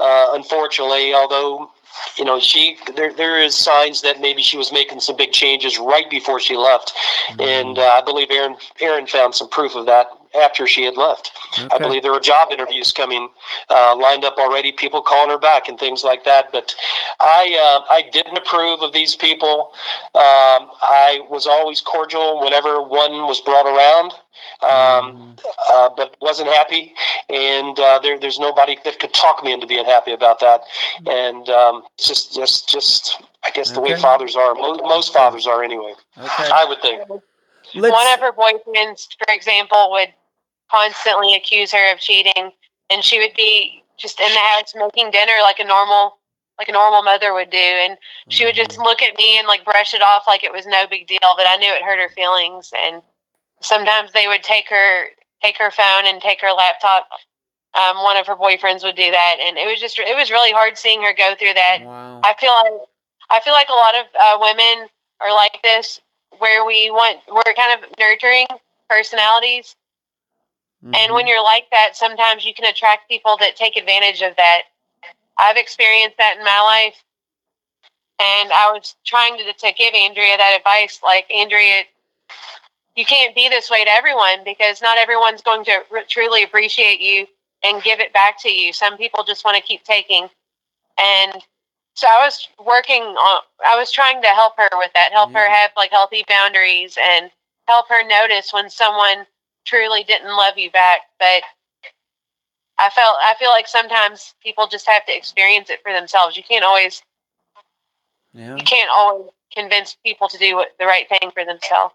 uh, unfortunately. Although, you know, she there there is signs that maybe she was making some big changes right before she left, and uh, I believe Erin Erin found some proof of that after she had left. I believe there were job interviews coming uh, lined up already, people calling her back and things like that. But I uh, I didn't approve of these people. Um, I was always cordial whenever one was brought around. Um, uh, but wasn't happy, and uh, there, there's nobody that could talk me into being happy about that. And um, just, just, just, I guess the way fathers are. Most, most fathers are anyway. Okay. I would think. Let's, one of her boyfriends for example would constantly accuse her of cheating and she would be just in the house making dinner like a normal like a normal mother would do. And she would just look at me and like brush it off like it was no big deal but i knew it hurt her feelings. And sometimes they would take her take her phone and take her laptop. Um, one of her boyfriends would do that. And it was just it was really hard seeing her go through that. Wow. I feel like I feel like a lot of uh, women are like this, where we want we're kind of nurturing personalities, and Mm-hmm. when you're like that, sometimes you can attract people that take advantage of that. I've experienced that in my life, and I was trying to to give Andrea that advice, like Andrea. You can't be this way to everyone because not everyone's going to r- truly appreciate you and give it back to you. Some people just want to keep taking. And so I was working on, I was trying to help her with that, help her have like healthy boundaries and help her notice when someone truly didn't love you back. But I felt, I feel like sometimes people just have to experience it for themselves. You can't always, yeah. you can't always convince people to do what, the right thing for themselves.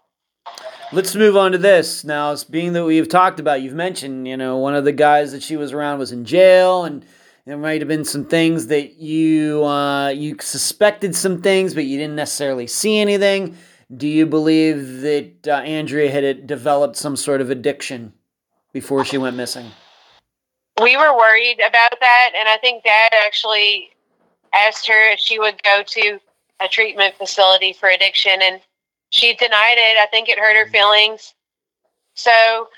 Let's move on to this now. it's Being that we've talked about, you've mentioned, you know, one of the guys that she was around was in jail, and there might have been some things that you uh, you suspected some things, but you didn't necessarily see anything. Do you believe that uh, Andrea had uh, developed some sort of addiction before she went missing? we were worried about that and i think dad actually asked her if she would go to a treatment facility for addiction and she denied it. I think it hurt her feelings. So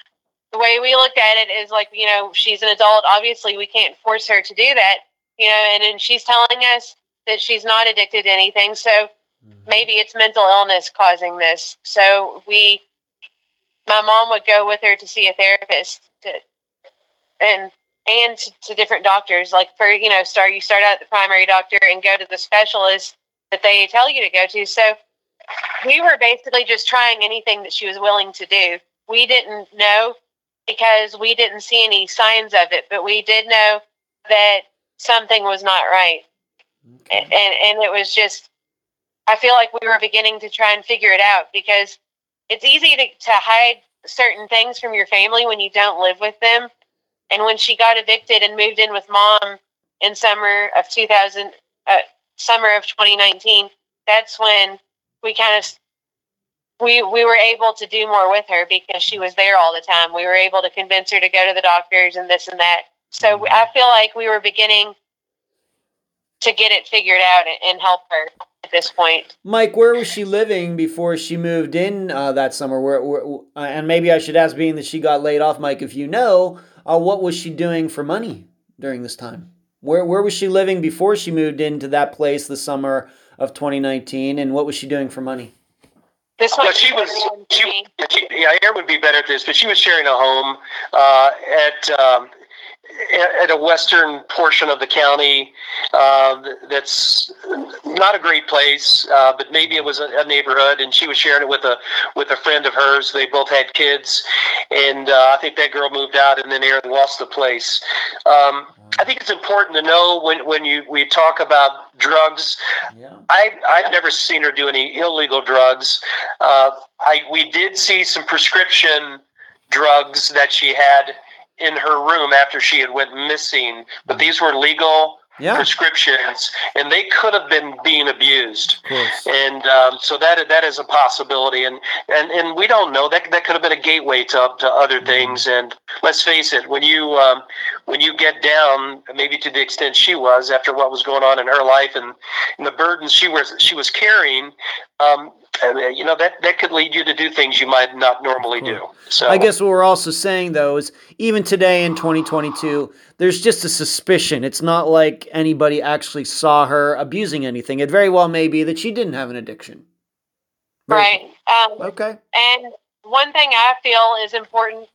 the way we looked at it is like you know she's an adult. Obviously we can't force her to do that you know and, and she's telling us that she's not addicted to anything. So maybe it's mental illness causing this. So we my mom would go with her to see a therapist to, and and to, to different doctors. Like for you know start you start out at the primary doctor and go to the specialist that they tell you to go to. So we were basically just trying anything that she was willing to do. We didn't know because we didn't see any signs of it but we did know that something was not right. And and, and it was just I feel like we were beginning to try and figure it out because it's easy to, to hide certain things from your family when you don't live with them. And when she got evicted and moved in with mom in summer of 2000, uh, summer of 2019, that's when we kind of we we were able to do more with her because she was there all the time. We were able to convince her to go to the doctors and this and that. So I feel like we were beginning to get it figured out and help her at this point. Mike, where was she living before she moved in uh, that summer? Where, where uh, and maybe I should ask, being that she got laid off, Mike, if you know, uh, what was she doing for money during this time? Where where was she living before she moved into that place the summer of 2019, and what was she doing for money? This Well, she was. She, she, yeah, Erin would be better at this, but she was sharing a home uh, at um, at a western portion of the county uh, that's not a great place, uh, but maybe it was a, a, neighborhood, and she was sharing it with a with a friend of hers. They both had kids, and uh, I think that girl moved out, and then Erin lost the place. Um, I think it's important to know when when you we talk about drugs. Yeah. I I've never seen her do any illegal drugs. Uh, I we did see some prescription drugs that she had in her room after she had went missing, but mm. these were legal yeah. prescriptions, and they could have been being abused. And um, so that that is a possibility, and and and we don't know that that could have been a gateway to to other mm-hmm. things. And let's face it, when you um, when you get down, maybe to the extent she was after what was going on in her life and, and the burdens she was she was carrying, um, you know that that could lead you to do things you might not normally do. So I guess what we're also saying though is even today in 2022, there's just a suspicion. It's not like anybody actually saw her abusing anything. It very well may be that she didn't have an addiction. Right. Um, okay. And one thing I feel is important.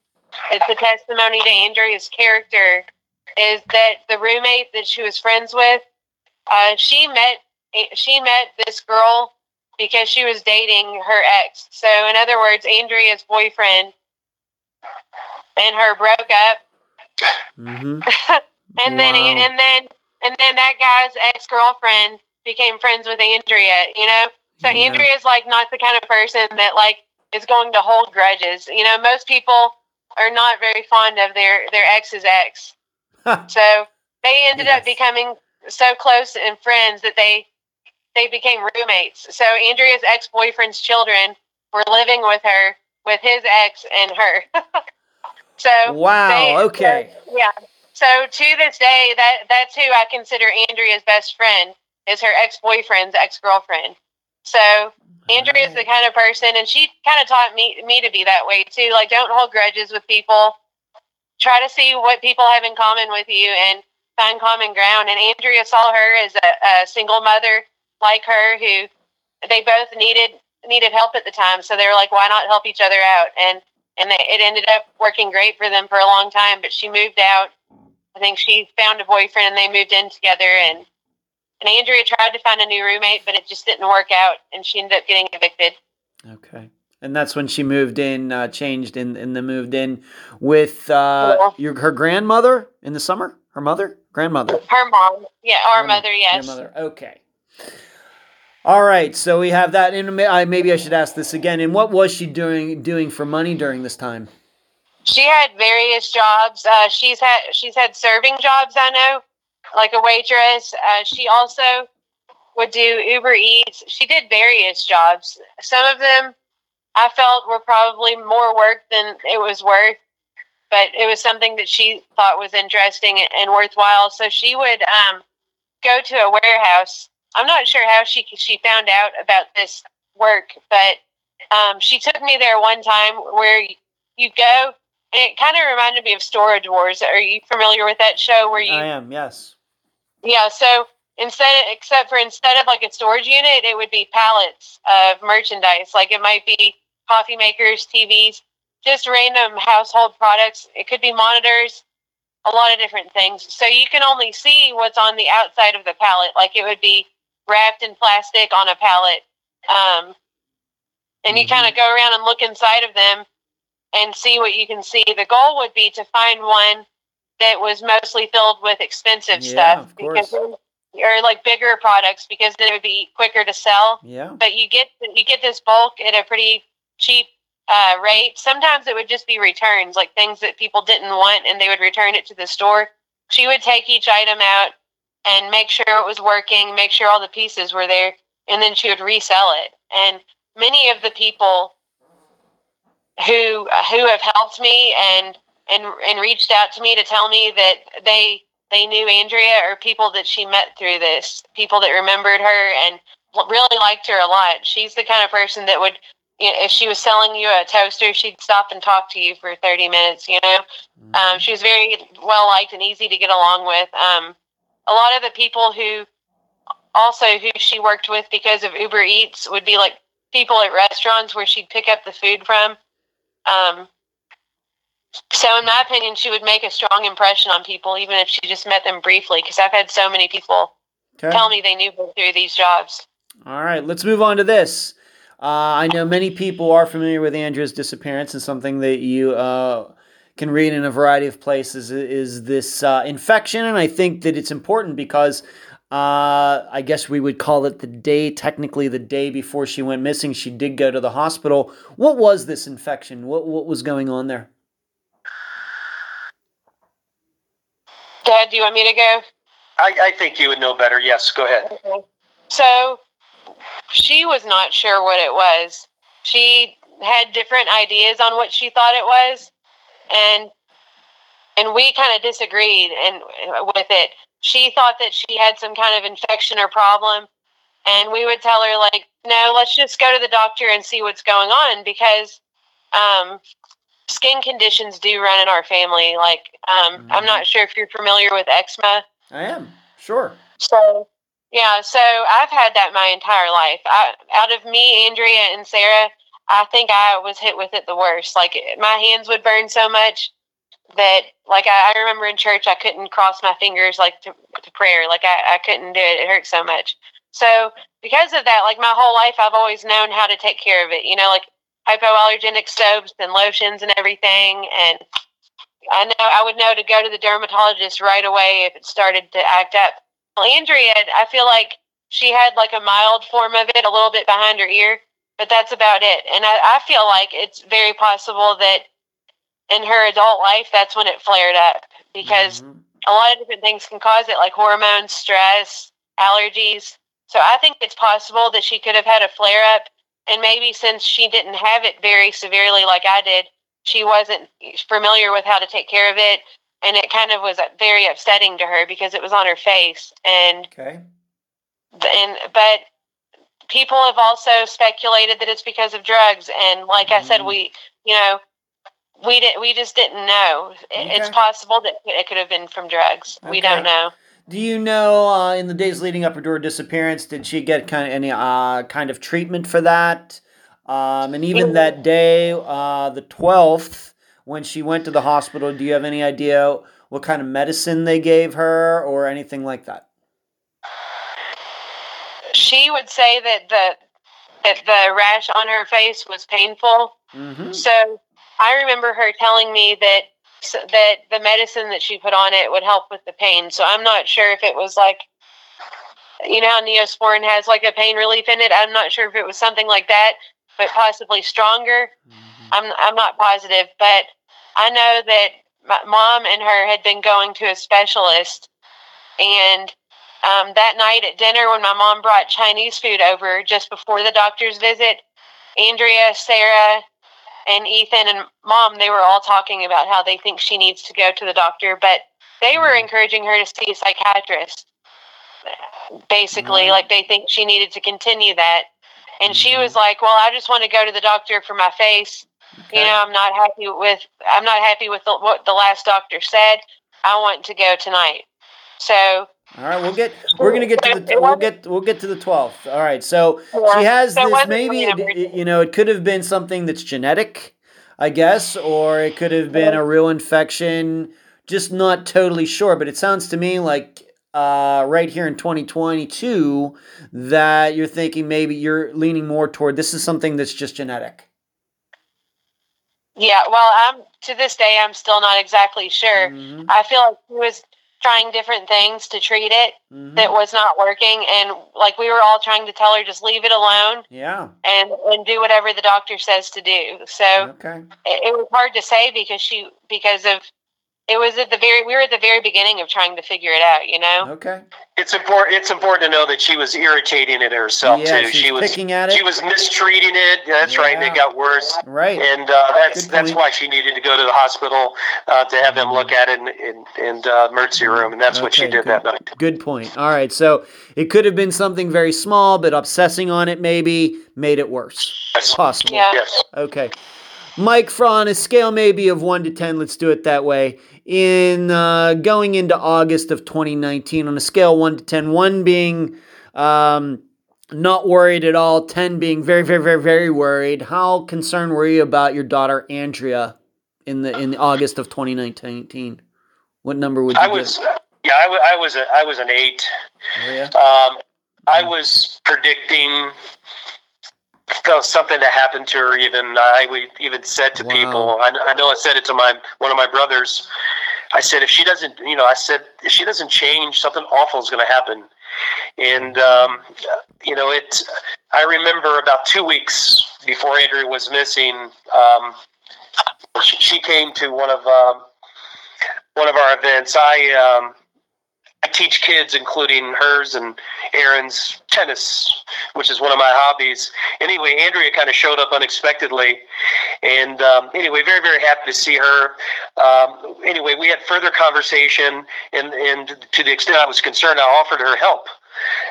It's a testimony to Andrea's character. Is that the roommate that she was friends with? Uh, she met she met this girl because she was dating her ex. So, in other words, Andrea's boyfriend and her broke up. Mm-hmm. and wow. then, and then, and then that guy's ex girlfriend became friends with Andrea. You know, so yeah. Andrea's like not the kind of person that like is going to hold grudges. You know, most people are not very fond of their their ex's ex. so they ended yes. up becoming so close and friends that they they became roommates. So Andrea's ex boyfriend's children were living with her, with his ex and her. so wow, they, okay, so, yeah. So to this day, that that's who I consider Andrea's best friend is her ex boyfriend's ex girlfriend. So Andrea's right. the kind of person, and she kind of taught me me to be that way too. Like, don't hold grudges with people. Try to see what people have in common with you and find common ground. And Andrea saw her as a, a single mother like her who they both needed needed help at the time. So they were like, why not help each other out? And and they, it ended up working great for them for a long time. But she moved out. I think she found a boyfriend and they moved in together. And and Andrea tried to find a new roommate, but it just didn't work out, and she ended up getting evicted. Okay. And that's when she moved in, uh, changed in, and then moved in with uh, your her grandmother in the summer. Her mother, grandmother. Her mom, yeah, our mother, yes. mother. Okay. All right, so we have that. And maybe I should ask this again. And what was she doing doing for money during this time? She had various jobs. Uh, she's had she's had serving jobs. I know, like a waitress. Uh, she also would do Uber Eats. She did various jobs. Some of them I felt were probably more work than it was worth, but it was something that she thought was interesting and worthwhile. So she would um, go to a warehouse I'm not sure how she she found out about this work, but um, she took me there one time where you go. And it kind of reminded me of Storage Wars. Are you familiar with that show? Where you? I am. Yes. Yeah. So instead, except for instead of like a storage unit, it would be pallets of merchandise. Like it might be coffee makers, TVs, just random household products. It could be monitors, a lot of different things. So you can only see what's on the outside of the pallet. Like it would be wrapped in plastic on a pallet. Um, and you mm-hmm. kind of go around and look inside of them and see what you can see. The goal would be to find one that was mostly filled with expensive yeah, stuff because or like bigger products because then it would be quicker to sell. Yeah. But you get you get this bulk at a pretty cheap uh, rate. Sometimes it would just be returns, like things that people didn't want, and they would return it to the store. She would take each item out and make sure it was working, make sure all the pieces were there, and then she would resell it. And many of the people who who have helped me and and and reached out to me to tell me that they they knew Andrea or people that she met through this, people that remembered her and really liked her a lot. She's the kind of person that would you know, if she was selling you a toaster, she'd stop and talk to you for 30 minutes, you know. Mm-hmm. Um, she was very well liked and easy to get along with. Um, a lot of the people who also who she worked with because of Uber Eats would be like people at restaurants where she'd pick up the food from. Um, so, in my opinion, she would make a strong impression on people, even if she just met them briefly. Because I've had so many people Okay. tell me they knew her through these jobs. All right, let's move on to this. Uh, I know many people are familiar with Andrea's disappearance, and something that you uh, can read in a variety of places is this uh, infection. And I think that it's important because uh, I guess we would call it the day, technically the day before she went missing. She did go to the hospital. What was this infection? What what was going on there? Dad, do you want me to go? I, I think you would know better. Yes, go ahead. So she was not sure what it was. She had different ideas on what she thought it was, and and we kind of disagreed and with it. She thought that she had some kind of infection or problem, and we would tell her like, no, let's just go to the doctor and see what's going on because um, skin conditions do run in our family. Like, um, I'm not sure if you're familiar with eczema. I am sure. So yeah, so I've had that my entire life. I, out of me, Andrea, and Sarah, I think I was hit with it the worst. Like my hands would burn so much that, like I, I remember in church, I couldn't cross my fingers like to, to prayer. Like I, I couldn't do it. It hurt so much. So because of that, like my whole life, I've always known how to take care of it. You know, like hypoallergenic soaps and lotions and everything, and I know I would know to go to the dermatologist right away if it started to act up. Well, Andrea, I feel like she had like a mild form of it, a little bit behind her ear, but that's about it. And I, I feel like it's very possible that in her adult life, that's when it flared up because Mhm. a lot of different things can cause it, like hormones, stress, allergies. So I think it's possible that she could have had a flare up. And maybe since she didn't have it very severely like I did, she wasn't familiar with how to take care of it. And it kind of was very upsetting to her because it was on her face. And, Okay. and, but people have also speculated that it's because of drugs. And like I said, Mm. we, you know, we didn't we just didn't know. It- It's possible that it could have been from drugs. We don't know. Do you know uh, in the days leading up to her disappearance, did she get kind of any uh, kind of treatment for that? Um, and even Yeah. that day, uh, the twelfth, when she went to the hospital, do you have any idea what kind of medicine they gave her or anything like that? She would say that the that the rash on her face was painful. Mm-hmm. So I remember her telling me that that the medicine that she put on it would help with the pain. So I'm not sure if it was like you know how Neosporin has like a pain relief in it. I'm not sure if it was something like that, but possibly stronger. I'm I'm not positive, but I know that my mom and her had been going to a specialist, and um, that night at dinner, when my mom brought Chinese food over just before the doctor's visit, Andrea, Sarah, and Ethan and mom they were all talking about how they think she needs to go to the doctor, but they were Mhm. encouraging her to see a psychiatrist. Basically, Right. like they think she needed to continue that. And she Mhm. was like, "Well, I just want to go to the doctor for my face you know i'm not happy with i'm not happy with the, what the last doctor said i want to go tonight so All right, we'll get. We're gonna get to the. We'll get. We'll get to the twelfth. All right. So Yeah. she has this. Maybe it, you know it could have been something that's genetic, I guess, or it could have been a real infection. Just not totally sure. But it sounds to me like uh, right here in 2022 that you're thinking maybe you're leaning more toward this is something that's just genetic. yeah well i'm to this day i'm still not exactly sure Mhm. i feel like she was trying different things to treat it Mhm. that was not working and like we were all trying to tell her just leave it alone yeah. and and do whatever the doctor says to do so Okay. it, it was hard to say because she because of it was at the very we were at the very beginning of trying to figure it out you know Okay. It's important. It's important to know that she was irritating it herself yeah, too. She was picking at it. she was mistreating it. That's right. And it got worse. right. And uh, that's Good that's point. why she needed to go to the hospital uh, to have them look at it in in, in uh, emergency room, and that's what she did good. that night. Good point. All right. So it could have been something very small, but obsessing on it maybe made it worse. Yes. Possible. Yeah. Yes. Okay. Mike, for on a scale maybe of 1 to 10, let's do it that way. In uh, going into August of 2019, on a scale 1 to 10, 1 being um, not worried at all, 10 being very, very, very, very worried, how concerned were you about your daughter Andrea in the in the August of 2019? What number would you I give? was yeah. I, wa- I was a, I was an eight. Oh, yeah? Um, I was predicting something that happened to her. Even I we even said to Wow. people. I, I know I said it to my one of my brothers. I said if she doesn't, you know, I said if she doesn't change, something awful is going to happen. And um, you know, it. I remember about two weeks before Andrea was missing. Um, she, she came to one of um, one of our events. I um, I teach kids, including hers and Erin's tennis, which is one of my hobbies. Anyway, Andrea kind of showed up unexpectedly, and um, anyway, very very happy to see her. Um, anyway, we had further conversation, and and to the extent I was concerned, I offered her help.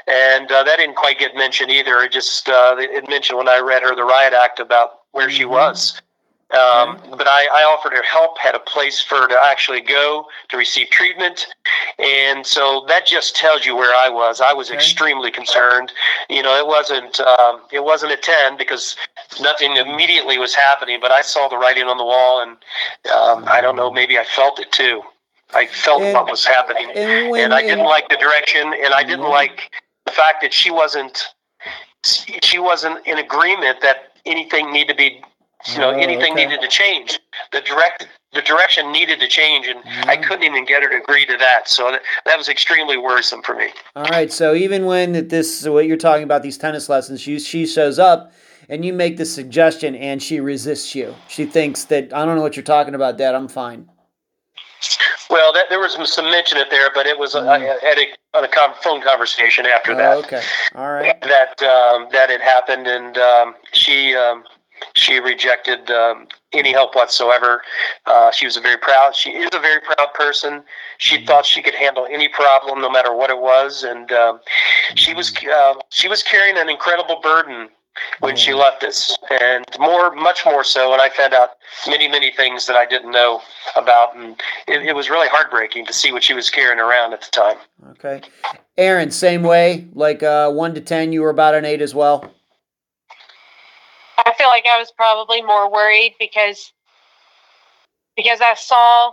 And uh, that didn't quite get mentioned either. It just uh, it mentioned when I read her the riot act about where she Mhm. was. Um, but I, I offered her help, had a place for her to actually go to receive treatment. And so that just tells you where I was. I was Okay. extremely concerned. You know, it wasn't um, it wasn't a ten because nothing immediately was happening, but I saw the writing on the wall, and um, I don't know, maybe I felt it too. I felt And- what was happening, And, when, and I didn't and- like the direction, and I didn't like the fact that she wasn't she wasn't in agreement that anything needed to be you know Oh, anything okay. needed to change the direct the direction needed to change and i couldn't even get her to agree to that so that, that was extremely worrisome for me All right, so even when this what you're talking about these tennis lessons, she she shows up and you make the suggestion and she resists you. She thinks that I don't know what you're talking about, Dad. I'm fine. well that, there was some mention it there but it was uh, Mm. at a, on a phone conversation after that Oh, okay. All right. that um, that had happened, and um, she um, she rejected um, any help whatsoever. Uh, she was a very proud. She is a very proud person. She Mhm. thought she could handle any problem, no matter what it was, and um, she was uh, she was carrying an incredible burden when she left us, and more, much more so. And I found out many, many things that I didn't know about, and it, it was really heartbreaking to see what she was carrying around at the time. Okay. Erin, same way, like uh, one to ten, you were about an eight as well. I feel like I was probably more worried because because I saw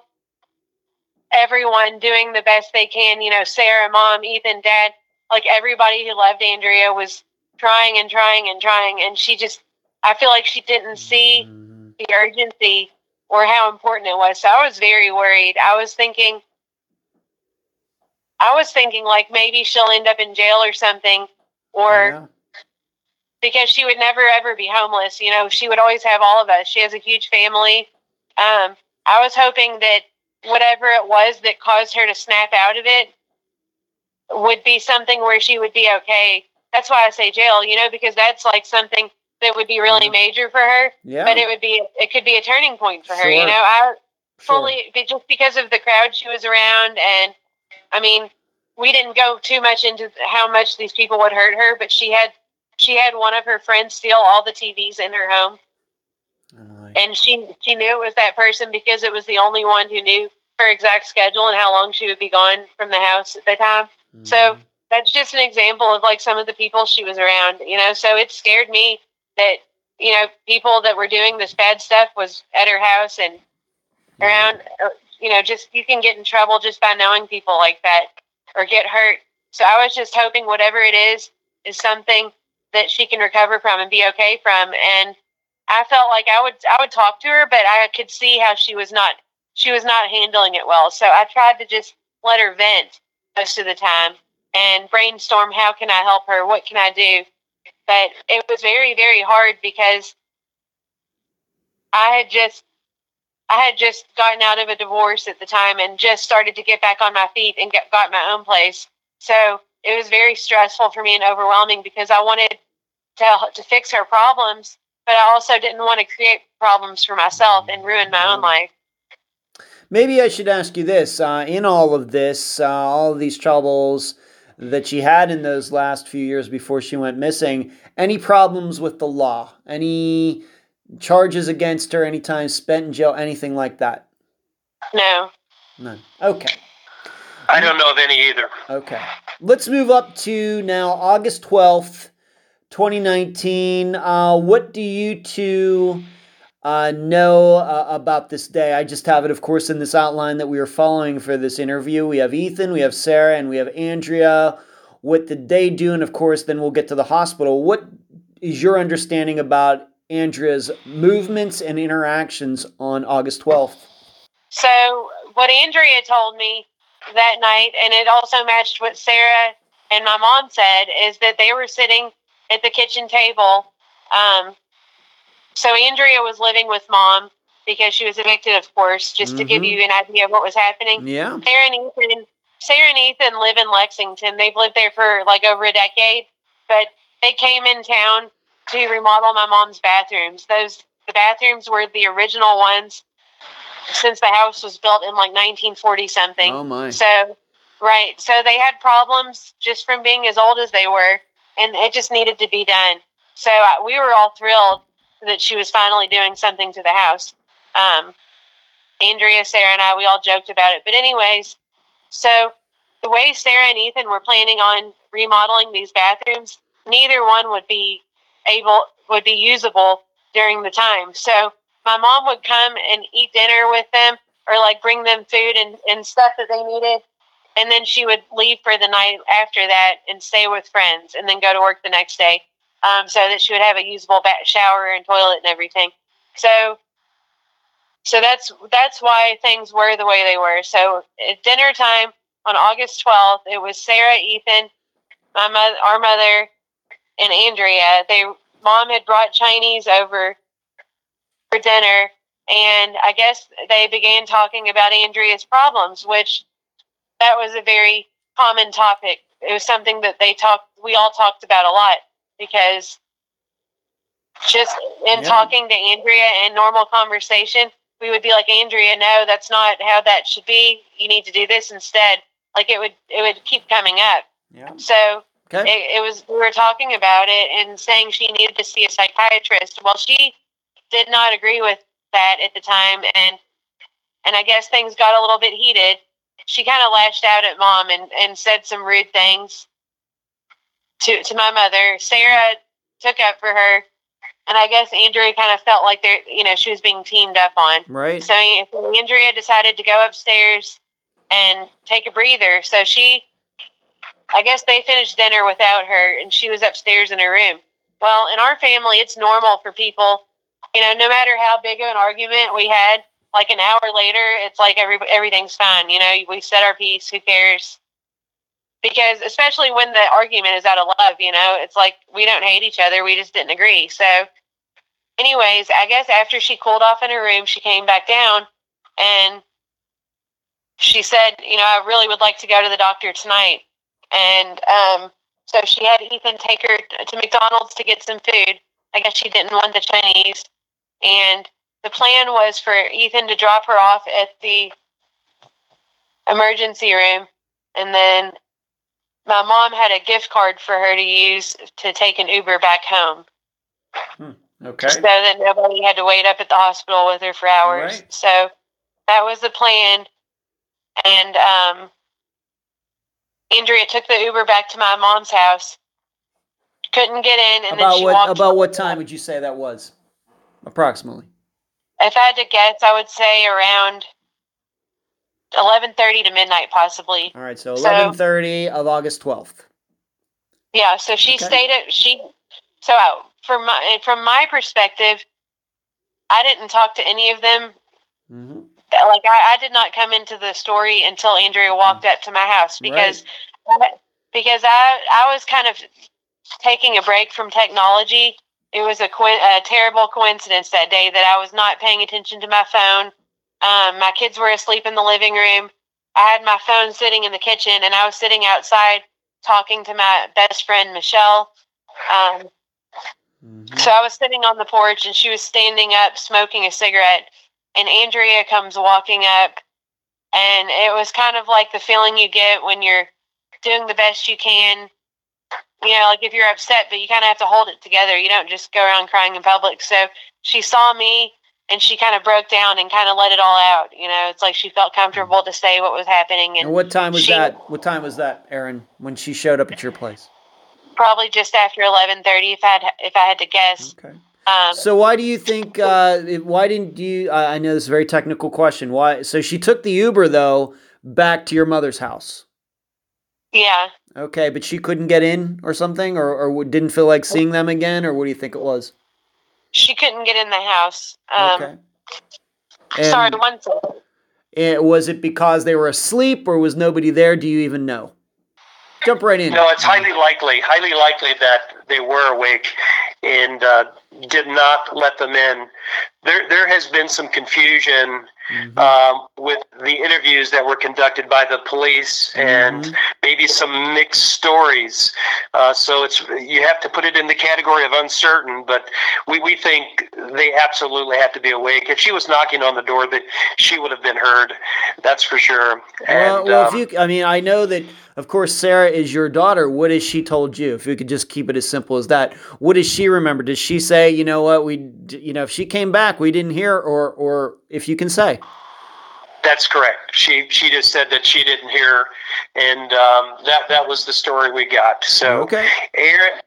everyone doing the best they can. You know, Sarah, mom, Ethan, dad, like everybody who loved Andrea was trying and trying and trying, and she just I feel like she didn't see Mhm. the urgency or how important it was. So I was very worried. I was thinking I was thinking like maybe she'll end up in jail or something or Yeah. Because she would never ever be homeless. You know, she would always have all of us. She has a huge family. Um, I was hoping that whatever it was that caused her to snap out of it would be something where she would be okay. That's why I say jail, you know, because that's like something that would be really Yeah. major for her, Yeah. but it would be it could be a turning point for her, you know. I fully but just because of the crowd she was around and i mean we didn't go too much into how much these people would hurt her but she had she had one of her friends steal all the tvs in her home. And she she knew it was that person because it was the only one who knew her exact schedule and how long she would be gone from the house at the time. So mhm. that's just an example of like some of the people she was around you know? So it scared me that you know people that were doing this bad stuff was at her house and around uh, you know just you can get in trouble just by knowing people like that or get hurt. So i was just hoping whatever it is is something that she can recover from and be okay from and i felt like i would i would talk to her but i could see how she was not she was not handling it well so i tried to just let her vent most of the time and brainstorm how can I help her, what can I do. But it was very, very hard because I had just I had just gotten out of a divorce at the time and just started to get back on my feet and get, got my own place. So it was very stressful for me and overwhelming because I wanted to to fix her problems, but I also didn't want to create problems for myself and ruin my own life. Maybe I should ask you this: uh, in all of this, uh, all of these troubles that she had in those last few years before she went missing, any problems with the law? Any charges against her? Any time spent in jail? Anything like that? No. None. Okay. I don't know of any either. Okay. Let's move up to now August 12th, 2019. Uh, what do you two uh, know uh, about this day? I just have it, of course, in this outline that we are following for this interview. We have Ethan, we have Sarah, and we have Andrea. What did they do? And of course, then we'll get to the hospital. What is your understanding about Andrea's movements and interactions on August 12th? So, what Andrea told me that night, and it also matched what Sarah and my mom said, is that they were sitting at the kitchen table. Um, so Andrea was living with mom because she was evicted, of course, just to give Mhm. you an idea of what was happening. Yeah. Sarah and Ethan, Sarah and Ethan live in Lexington. They've lived there for like over a decade, but they came in town to remodel my mom's bathrooms. Those the bathrooms were the original ones since the house was built in like 1940 something. Oh, my. So, right. So they had problems just from being as old as they were, and it just needed to be done. So uh, we were all thrilled that she was finally doing something to the house. Um, Andrea, Sarah, and I, we all joked about it. But, anyways, so the way Sarah and Ethan were planning on remodeling these bathrooms, neither one would be able, would be usable during the time. So my mom would come and eat dinner with them or like bring them food and, and stuff that they needed. And then she would leave for the night after that and stay with friends and then go to work the next day um, so that she would have a usable ba- shower and toilet and everything. So, so that's that's why things were the way they were. So at dinner time on August twelfth, it was Sarah, Ethan, my mother, our mother, and Andrea. They mom had brought Chinese over for dinner, and I guess they began talking about Andrea's problems, which that was a very common topic. It was something that they talked, we all talked about a lot because just in Yeah. talking to Andrea in normal conversation, we would be like, Andrea, no, that's not how that should be. You need to do this instead. Like it would, it would keep coming up. Yeah. So Okay. it, it was we were talking about it and saying she needed to see a psychiatrist. Well, she did not agree with that at the time, and and I guess things got a little bit heated. She kind of lashed out at mom and and said some rude things to to my mother. Sarah took up for her, and I guess Andrea kind of felt like there, you know, she was being teamed up on. Right. So Andrea decided to go upstairs and take a breather. So she, I guess they finished dinner without her, and she was upstairs in her room. Well, in our family, it's normal for people, you know, no matter how big of an argument we had, like an hour later, it's like every everything's fine. You know, we said our piece. Who cares? Because especially when the argument is out of love, you know, it's like we don't hate each other. We just didn't agree. So, anyways, I guess after she cooled off in her room, she came back down and she said, you know, I really would like to go to the doctor tonight. And um, so she had Ethan take her to McDonald's to get some food. I guess she didn't want the Chinese. And the plan was for Ethan to drop her off at the emergency room. And then my mom had a gift card for her to use to take an Uber back home Okay. so that nobody had to wait up at the hospital with her for hours. Right. So that was the plan. And um, Andrea took the Uber back to my mom's house. Couldn't get in, and then About she what walked. about what time would you say that was? Approximately. If I had to guess, I would say around eleven thirty to midnight, possibly. All right, so So- eleven thirty of August twelfth. Yeah. So she Okay. stayed at she. So uh, from my from my perspective, I didn't talk to any of them Mm-hmm. like I, I did not come into the story until Andrea walked up to my house because because I I was kind of taking a break from technology. It was a, a terrible coincidence that day that I was not paying attention to my phone. Um, my kids were asleep in the living room. I had my phone sitting in the kitchen, and I was sitting outside talking to my best friend Michelle. Um, Mhm. so I was sitting on the porch, and she was standing up smoking a cigarette. And Andrea comes walking up, and it was kind of like the feeling you get when you're doing the best you can. You know, like if you're upset, but you kind of have to hold it together. You don't just go around crying in public. So she saw me and she kind of broke down and kind of let it all out. You know, it's like she felt comfortable to say what was happening. And And what time was she- that? What time was that, Erin, when she showed up at your place? probably just after 11:30 if I had if I had to guess. Okay. Um, So why do you think? Uh, why didn't you? I I know this is a very technical question. Why? So she took the Uber though back to your mother's house. yeah. Okay, but she couldn't get in or something, or or didn't feel like seeing them again, or what do you think it was? She couldn't get in the house. Um, okay. Sorry, And- one second. and was it because they were asleep, or was nobody there? Do you even know? Jump right in. No, it's highly likely, highly likely that they were awake and uh, did not let them in. There, there has been some confusion Mhm. um, with the interviews that were conducted by the police and Mhm. maybe some mixed stories. Uh, so it's you have to put it in the category of uncertain. But we, we think they absolutely have to be awake. If she was knocking on the door, that she would have been heard. That's for sure. Well, well, um, if you, I mean, I know that, of course, Sarah is your daughter. What has she told you? If we could just keep it as simple as that, what does she remember? Does she say, you know what, we, you know, if she came back, we didn't hear, or, or if you can say, That's correct. She she just said that she didn't hear, and um, that that was the story we got. So okay, Erin,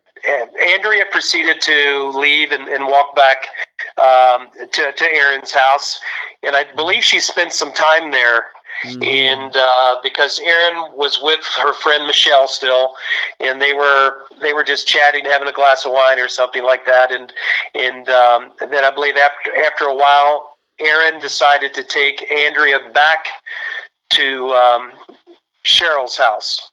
Andrea proceeded to leave and, and walk back um, to to Erin's house, and I believe she spent some time there. Mhm. And uh, because Erin was with her friend Michelle still, and they were they were just chatting, having a glass of wine or something like that, and and um, then I believe after after a while, Erin decided to take Andrea back to um, Cheryl's house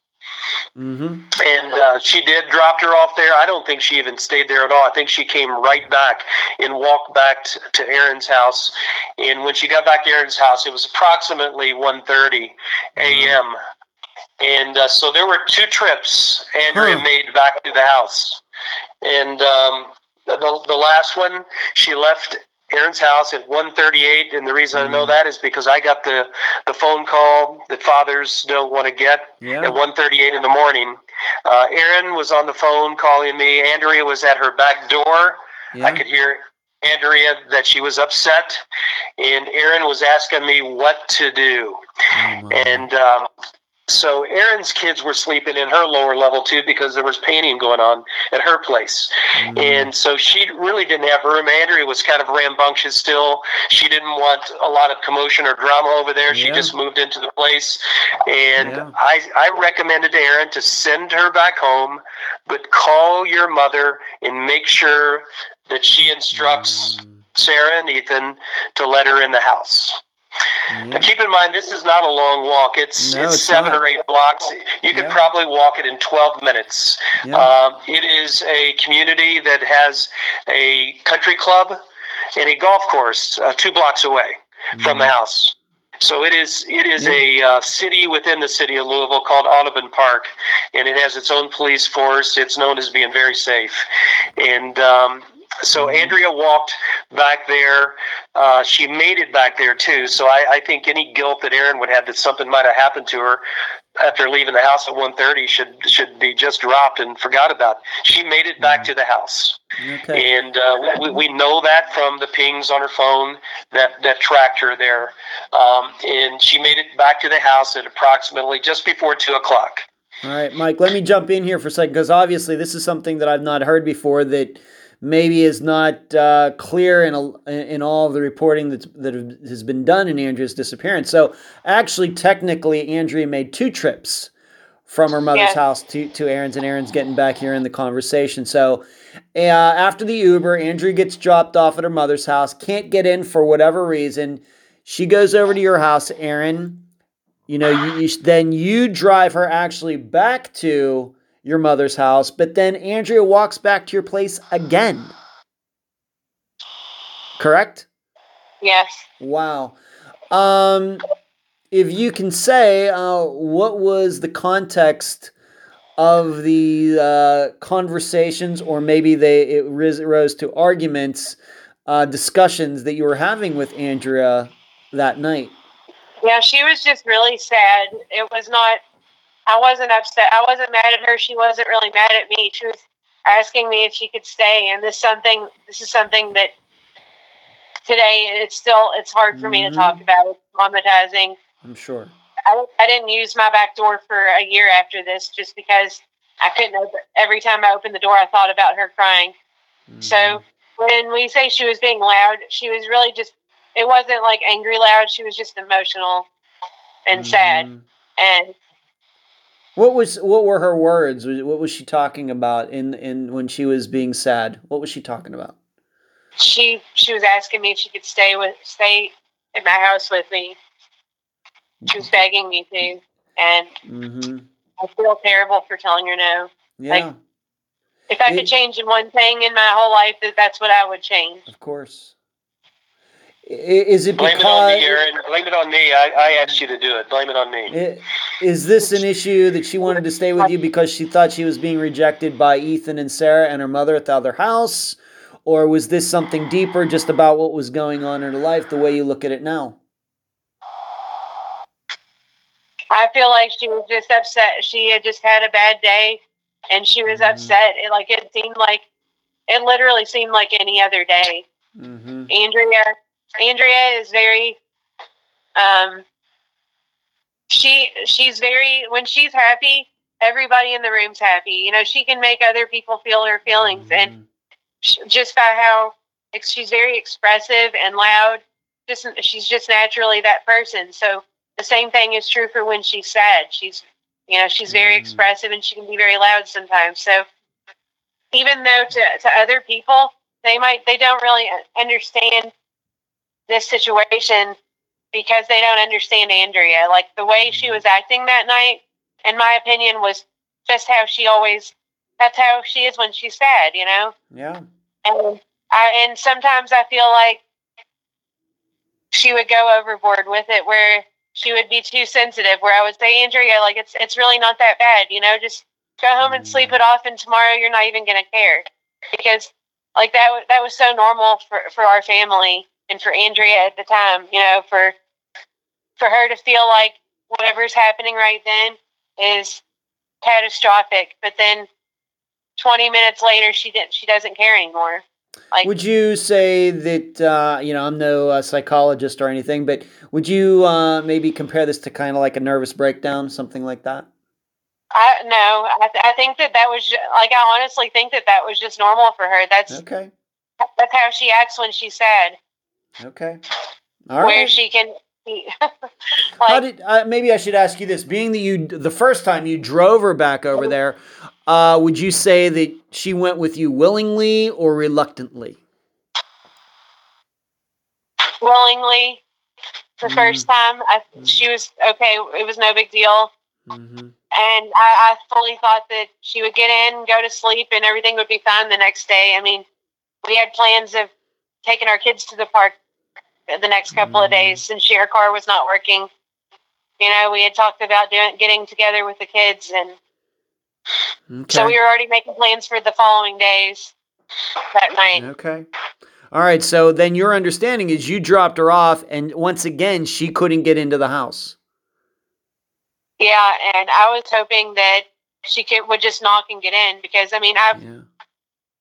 Mhm. and uh, she did dropped her off there. I don't think she even stayed there at all. I think she came right back and walked back t- to Erin's house. And when she got back to Erin's house, it was approximately 1.30 a.m. And uh, so there were two trips Andrea Huh. made back to the house. And um, the, the last one, she left Erin's house at 138. and the reason I know Mhm. that is because I got the the phone call that fathers don't want to get yeah, at 138 in the morning. Uh, Erin was on the phone calling me. Andrea was at her back door. yeah. I could hear Andrea that she was upset, and Erin was asking me what to do. Oh. And um, so Erin's kids were sleeping in her lower level too because there was painting going on at her place. Mhm. And so she really didn't have room. Andrea was kind of rambunctious still. She didn't want a lot of commotion or drama over there. She just moved into the place. And Yeah. I, I recommended to Erin to send her back home, but call your mother and make sure that she instructs Mm, Sarah and Ethan to let her in the house. Yeah. Now, keep in mind, this is not a long walk. It's No, it's, it's seven not. or eight blocks. You could Yeah. probably walk it in 12 minutes. Yeah. Um, it is a community that has a country club and a golf course uh, two blocks away from the house. So it is it is a uh, city within the city of Louisville called Audubon Park, and it has its own police force. It's known as being very safe, and um, so Mhm. Andrea walked back there. Uh, she made it back there too. So I, I think any guilt that Erin would have that something might have happened to her after leaving the house at 1.30 should should be just dropped and forgot about. She made it back to the house. Okay. And uh, we, we know that from the pings on her phone that, that tracked her there. Um, and she made it back to the house at approximately just before 2 o'clock. All right, Mike, let me jump in here for a second because obviously this is something that I've not heard before that maybe is not uh, clear in, a, in all of the reporting that's, that has been done in Andrea's disappearance. So, actually, technically, Andrea made two trips from her mother's Yes. house to, to Erin's, and Erin's getting back here in the conversation. So, uh, after the Uber, Andrea gets dropped off at her mother's house, can't get in for whatever reason. She goes over to your house, Erin. You know, you, you then you drive her actually back to your mother's house, but then Andrea walks back to your place again. Correct? Yes. Wow. Um, if you can say, uh, what was the context of the uh, conversations, or maybe they it rose to arguments, uh, discussions that you were having with Andrea that night? Yeah, she was just really sad. It was not. I wasn't upset. I wasn't mad at her. She wasn't really mad at me. She was asking me if she could stay, and this something. This is something that today it's still it's hard for me to talk Mhm. about. It's traumatizing. I'm sure. I, I didn't use my back door for a year after this just because I couldn't open. Every time I opened the door, I thought about her crying. Mm-hmm. So when we say she was being loud, she was really just. It wasn't like angry loud. She was just emotional and sad. Mhm. And What was what were her words? What was she talking about in in when she was being sad? What was she talking about? she she was asking me if she could stay with stay in my house with me. She was begging me to, and Mm-hmm. I feel terrible for telling her no. Yeah, If I It- could change one thing in my whole life, that that's what I would change. of course. I- Is it Blame it on me, Erin. Blame it on me. I, I asked you to do it. Blame it on me. is this an issue that she wanted to stay with you because she thought she was being rejected by Ethan and Sarah and her mother at the other house, or was this something deeper, just about what was going on in her life? The way you look at it now. I feel like she was just upset. She had just had a bad day, and she was Mhm. upset. It like it seemed like it literally seemed like any other day. Mm-hmm. Andrea Andrea is very um she she's very when she's happy everybody in the room's happy. You know she can make other people feel her feelings and sh- just by how she's very expressive and loud just she's just naturally that person. So the same thing is true for when she's sad. She's you know she's very Mhm. expressive and she can be very loud sometimes. So even though to, to other people they might they don't really understand this situation because they don't understand Andrea. Like the way she mm-hmm. was acting that night, in my opinion, was just how she always. That's how she is when she's sad, you know. Yeah. And I and sometimes I feel like she would go overboard with it, where she would be too sensitive. Where I would say, Andrea, like it's it's really not that bad, you know. Just go home and sleep it mm. off, and tomorrow you're not even gonna care, because like that that was so normal for for our family and for Andrea at the time, you know, for for her to feel like whatever's happening right then is catastrophic, but then 20 minutes later she didn't she doesn't care anymore. Like Would you say that uh, you know I'm no uh, psychologist or anything, but would you uh, maybe compare this to kind of like a nervous breakdown, something like that? I no, I, th- I think that that was ju- like I honestly think that that was just normal for her. That's Okay. that's how she acts when she's sad, Okay. All where right. she can. Be, How did uh, maybe I should ask you this? Being that you the first time you drove her back over there, uh, would you say that she went with you willingly or reluctantly? willingly, the Mm. first time, I, Mm. she was okay. It was no big deal. Mm-hmm. and I, I fully thought that she would get in, go to sleep, and everything would be fine the next day. I mean, we had plans of taking our kids to the park the next couple of days since she, her car was not working. You know, we had talked about doing getting together with the kids, and Okay. so we were already making plans for the following days that night. Okay. All right. So then your understanding is you dropped her off, and once again she couldn't get into the house. Yeah, and I was hoping that she could would just knock and get in because I mean, I, Yeah.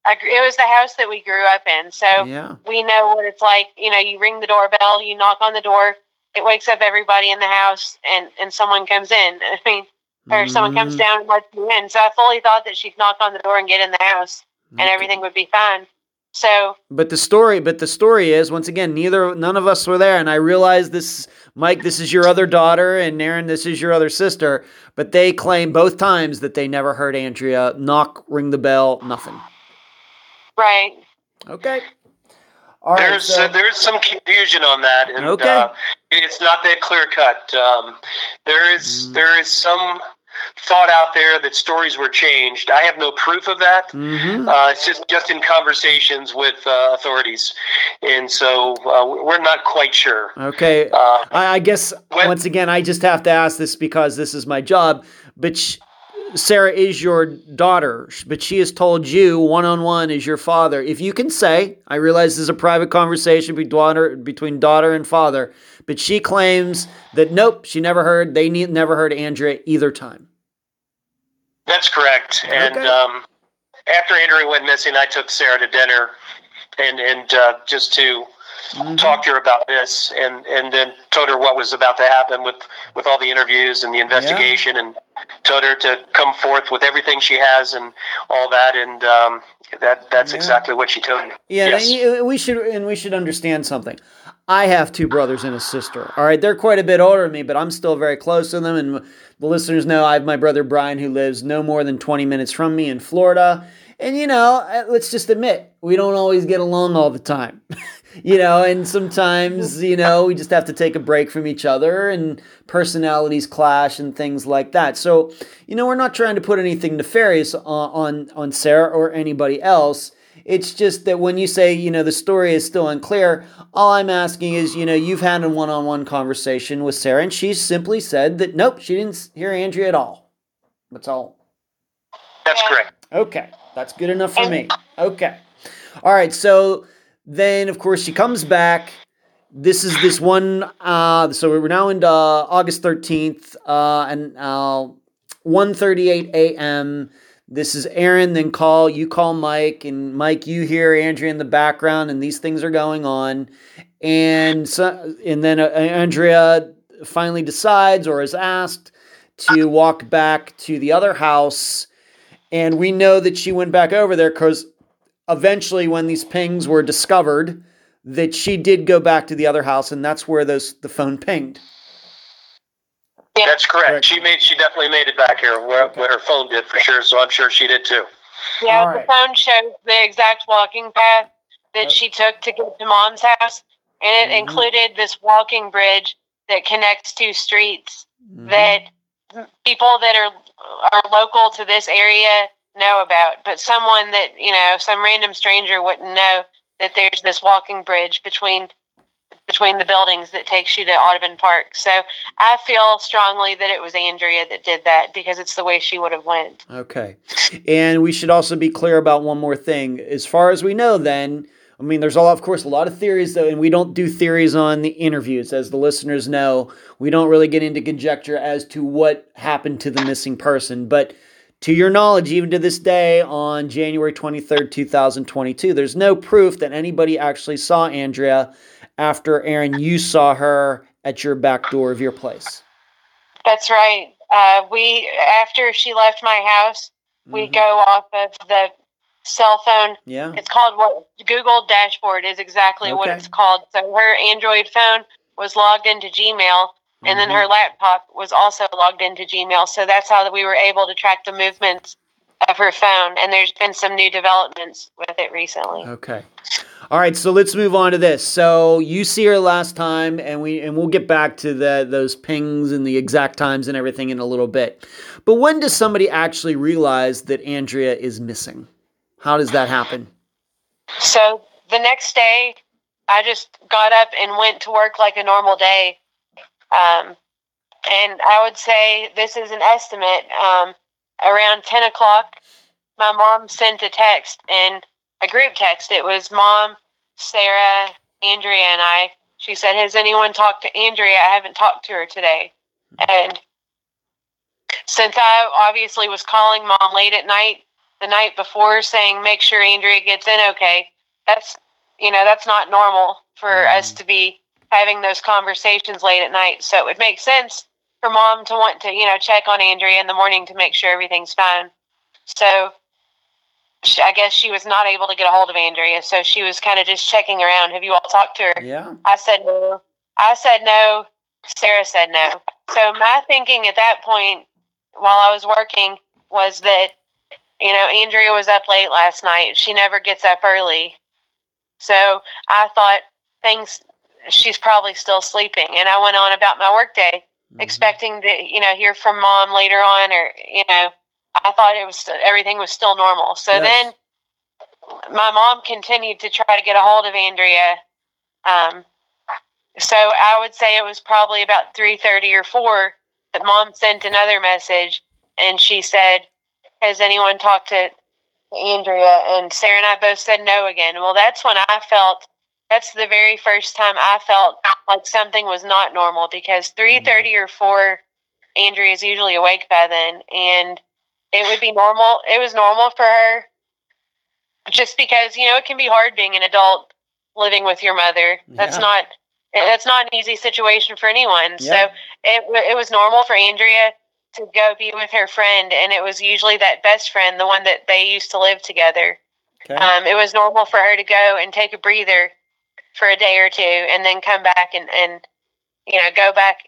I it was the house that we grew up in, so. Yeah. we know what it's like. You know, you ring the doorbell, you knock on the door, it wakes up everybody in the house, and and someone comes in. I mean, or someone comes Mhm. down and lets you in. So I fully thought that she'd knock on the door and get in the house, and everything would be fine. So But the story, but the story is once again, neither none of us were there, and I realize this, Mike. This is your other daughter, and Erin, this is your other sister. But they claim both times that they never heard Andrea knock, ring the bell, nothing. Right, Okay. All right, there's so- uh, there's some confusion on that, and Okay. uh, it's not that clear cut. Um, there is Mm. there is some thought out there that stories were changed. I have no proof of that. Mhm. Uh, it's just just in conversations with uh, authorities, and so uh, we're not quite sure. Okay. Uh, I, I guess When- once again, I just have to ask this because this is my job. But sh- Sarah is your daughter, but she has told you one on one is your father. If you can say, I realize this is a private conversation between daughter, between daughter and father, but she claims that nope, she never heard. They ne- never heard Andrea either time. That's correct. And um, after Andrea went missing, I took Sarah to dinner, and and uh, just to Mhm. talk to her about this, and and then told her what was about to happen with with all the interviews and the investigation, and told her to come forth with everything she has and all that, and um, that that's Yeah. exactly what she told me. Yeah, Yes. you- we should and we should understand something. I have two brothers and a sister. All right, they're quite a bit older than me, but I'm still very close to them. And the listeners know I have my brother Brian, who lives no more than 20 minutes from me in Florida. And you know, uh, let's just admit we don't always get along all the time. you know, and sometimes you know we just have to take a break from each other, and personalities clash and things like that. So you know, we're not trying to put anything nefarious on on, on Sarah or anybody else. It's just that when you say, you know, the story is still unclear, all I'm asking is, you know, you've had a one on one conversation with Sarah, and she simply said that, nope, she didn't hear Andrea at all. That's all. That's correct. Okay, that's good enough for me. Okay. All right, so then, of course, she comes back. This is this one, uh, so we're now into August 13th, uh, and uh, 1.38 a.m., this is Erin, then call, you call Mike, and Mike, you hear Andrea in the background, and these things are going on. And so, and then uh, Andrea finally decides or is asked to walk back to the other house. And we know that she went back over there because eventually, when these pings were discovered, that she did go back to the other house, and that's where those the phone pinged. That's correct. Correct. She made. She definitely made it back here. Where, Okay. where her phone did for sure. So I'm sure she did too. Yeah, All the right. phone shows the exact walking path that she took to get to mom's house, and it Mhm. included this walking bridge that connects two streets Mhm. that people that are are local to this area know about, but someone that you know, some random stranger wouldn't know that there's this walking bridge between between the buildings that takes you to Audubon Park. So I feel strongly that it was Andrea that did that because it's the way she would have went. Okay. And we should also be clear about one more thing. As far as we know, then, I mean, there's all, of course, a lot of theories, though, and we don't do theories on the interviews. As the listeners know, we don't really get into conjecture as to what happened to the missing person. But to your knowledge, even to this day, on January 23rd, 2022, there's no proof that anybody actually saw Andrea after, Erin, you saw her at your back door of your place. That's right. Uh, we after she left my house, we Mhm. go off of the cell phone. Yeah. It's called what Google Dashboard is exactly what it's called. So her Android phone was logged into Gmail, and then her mm-hmm. laptop was also logged into Gmail. So that's how we were able to track the movements of her phone. And there's been some new developments with it recently. Okay. All right, so let's move on to this. So you see her last time, and we and we'll get back to the those pings and the exact times and everything in a little bit. But when does somebody actually realize that Andrea is missing? How does that happen? So the next day, I just got up and went to work like a normal day. Um, and I would say this is an estimate. Um, around 10 o'clock, my mom sent a text and a group text. It was mom, Sarah, Andrea, and I. She said, Has anyone talked to Andrea? I haven't talked to her today. And since I obviously was calling mom late at night, the night before saying make sure Andrea gets in okay. That's you know, that's not normal for Mhm. us to be having those conversations late at night. So it would make sense for mom to want to, you know, check on Andrea in the morning to make sure everything's fine. So she, I guess she was not able to get a hold of Andrea, so she was kind of just checking around. Have you all talked to her? Yeah. I said no. I said no. Sarah said no. So my thinking at that point, while I was working, was that you know Andrea was up late last night. She never gets up early, So I thought things, she's probably still sleeping. And I went on about my workday, Mhm. expecting to, you know, hear from mom later on, or, you know, I thought it was, everything was still normal. So Yes. then my mom continued to try to get a hold of Andrea. Um, so I would say it was probably about 3.30 or 4 that mom sent another message and she said, has anyone talked to Andrea? And Sarah and I both said no again. Well, that's when I felt, that's the very first time I felt like something was not normal because 3.30 or 4, Andrea is usually awake by then. And it would be normal. It was normal for her just because, you know, it can be hard being an adult living with your mother. That's Yeah. not, that's not an easy situation for anyone. Yeah. So it, it was normal for Andrea to go be with her friend, and it was usually that best friend, the one that they used to live together. Okay. Um, it was normal for her to go and take a breather for a day or two, and then come back and, and you know go back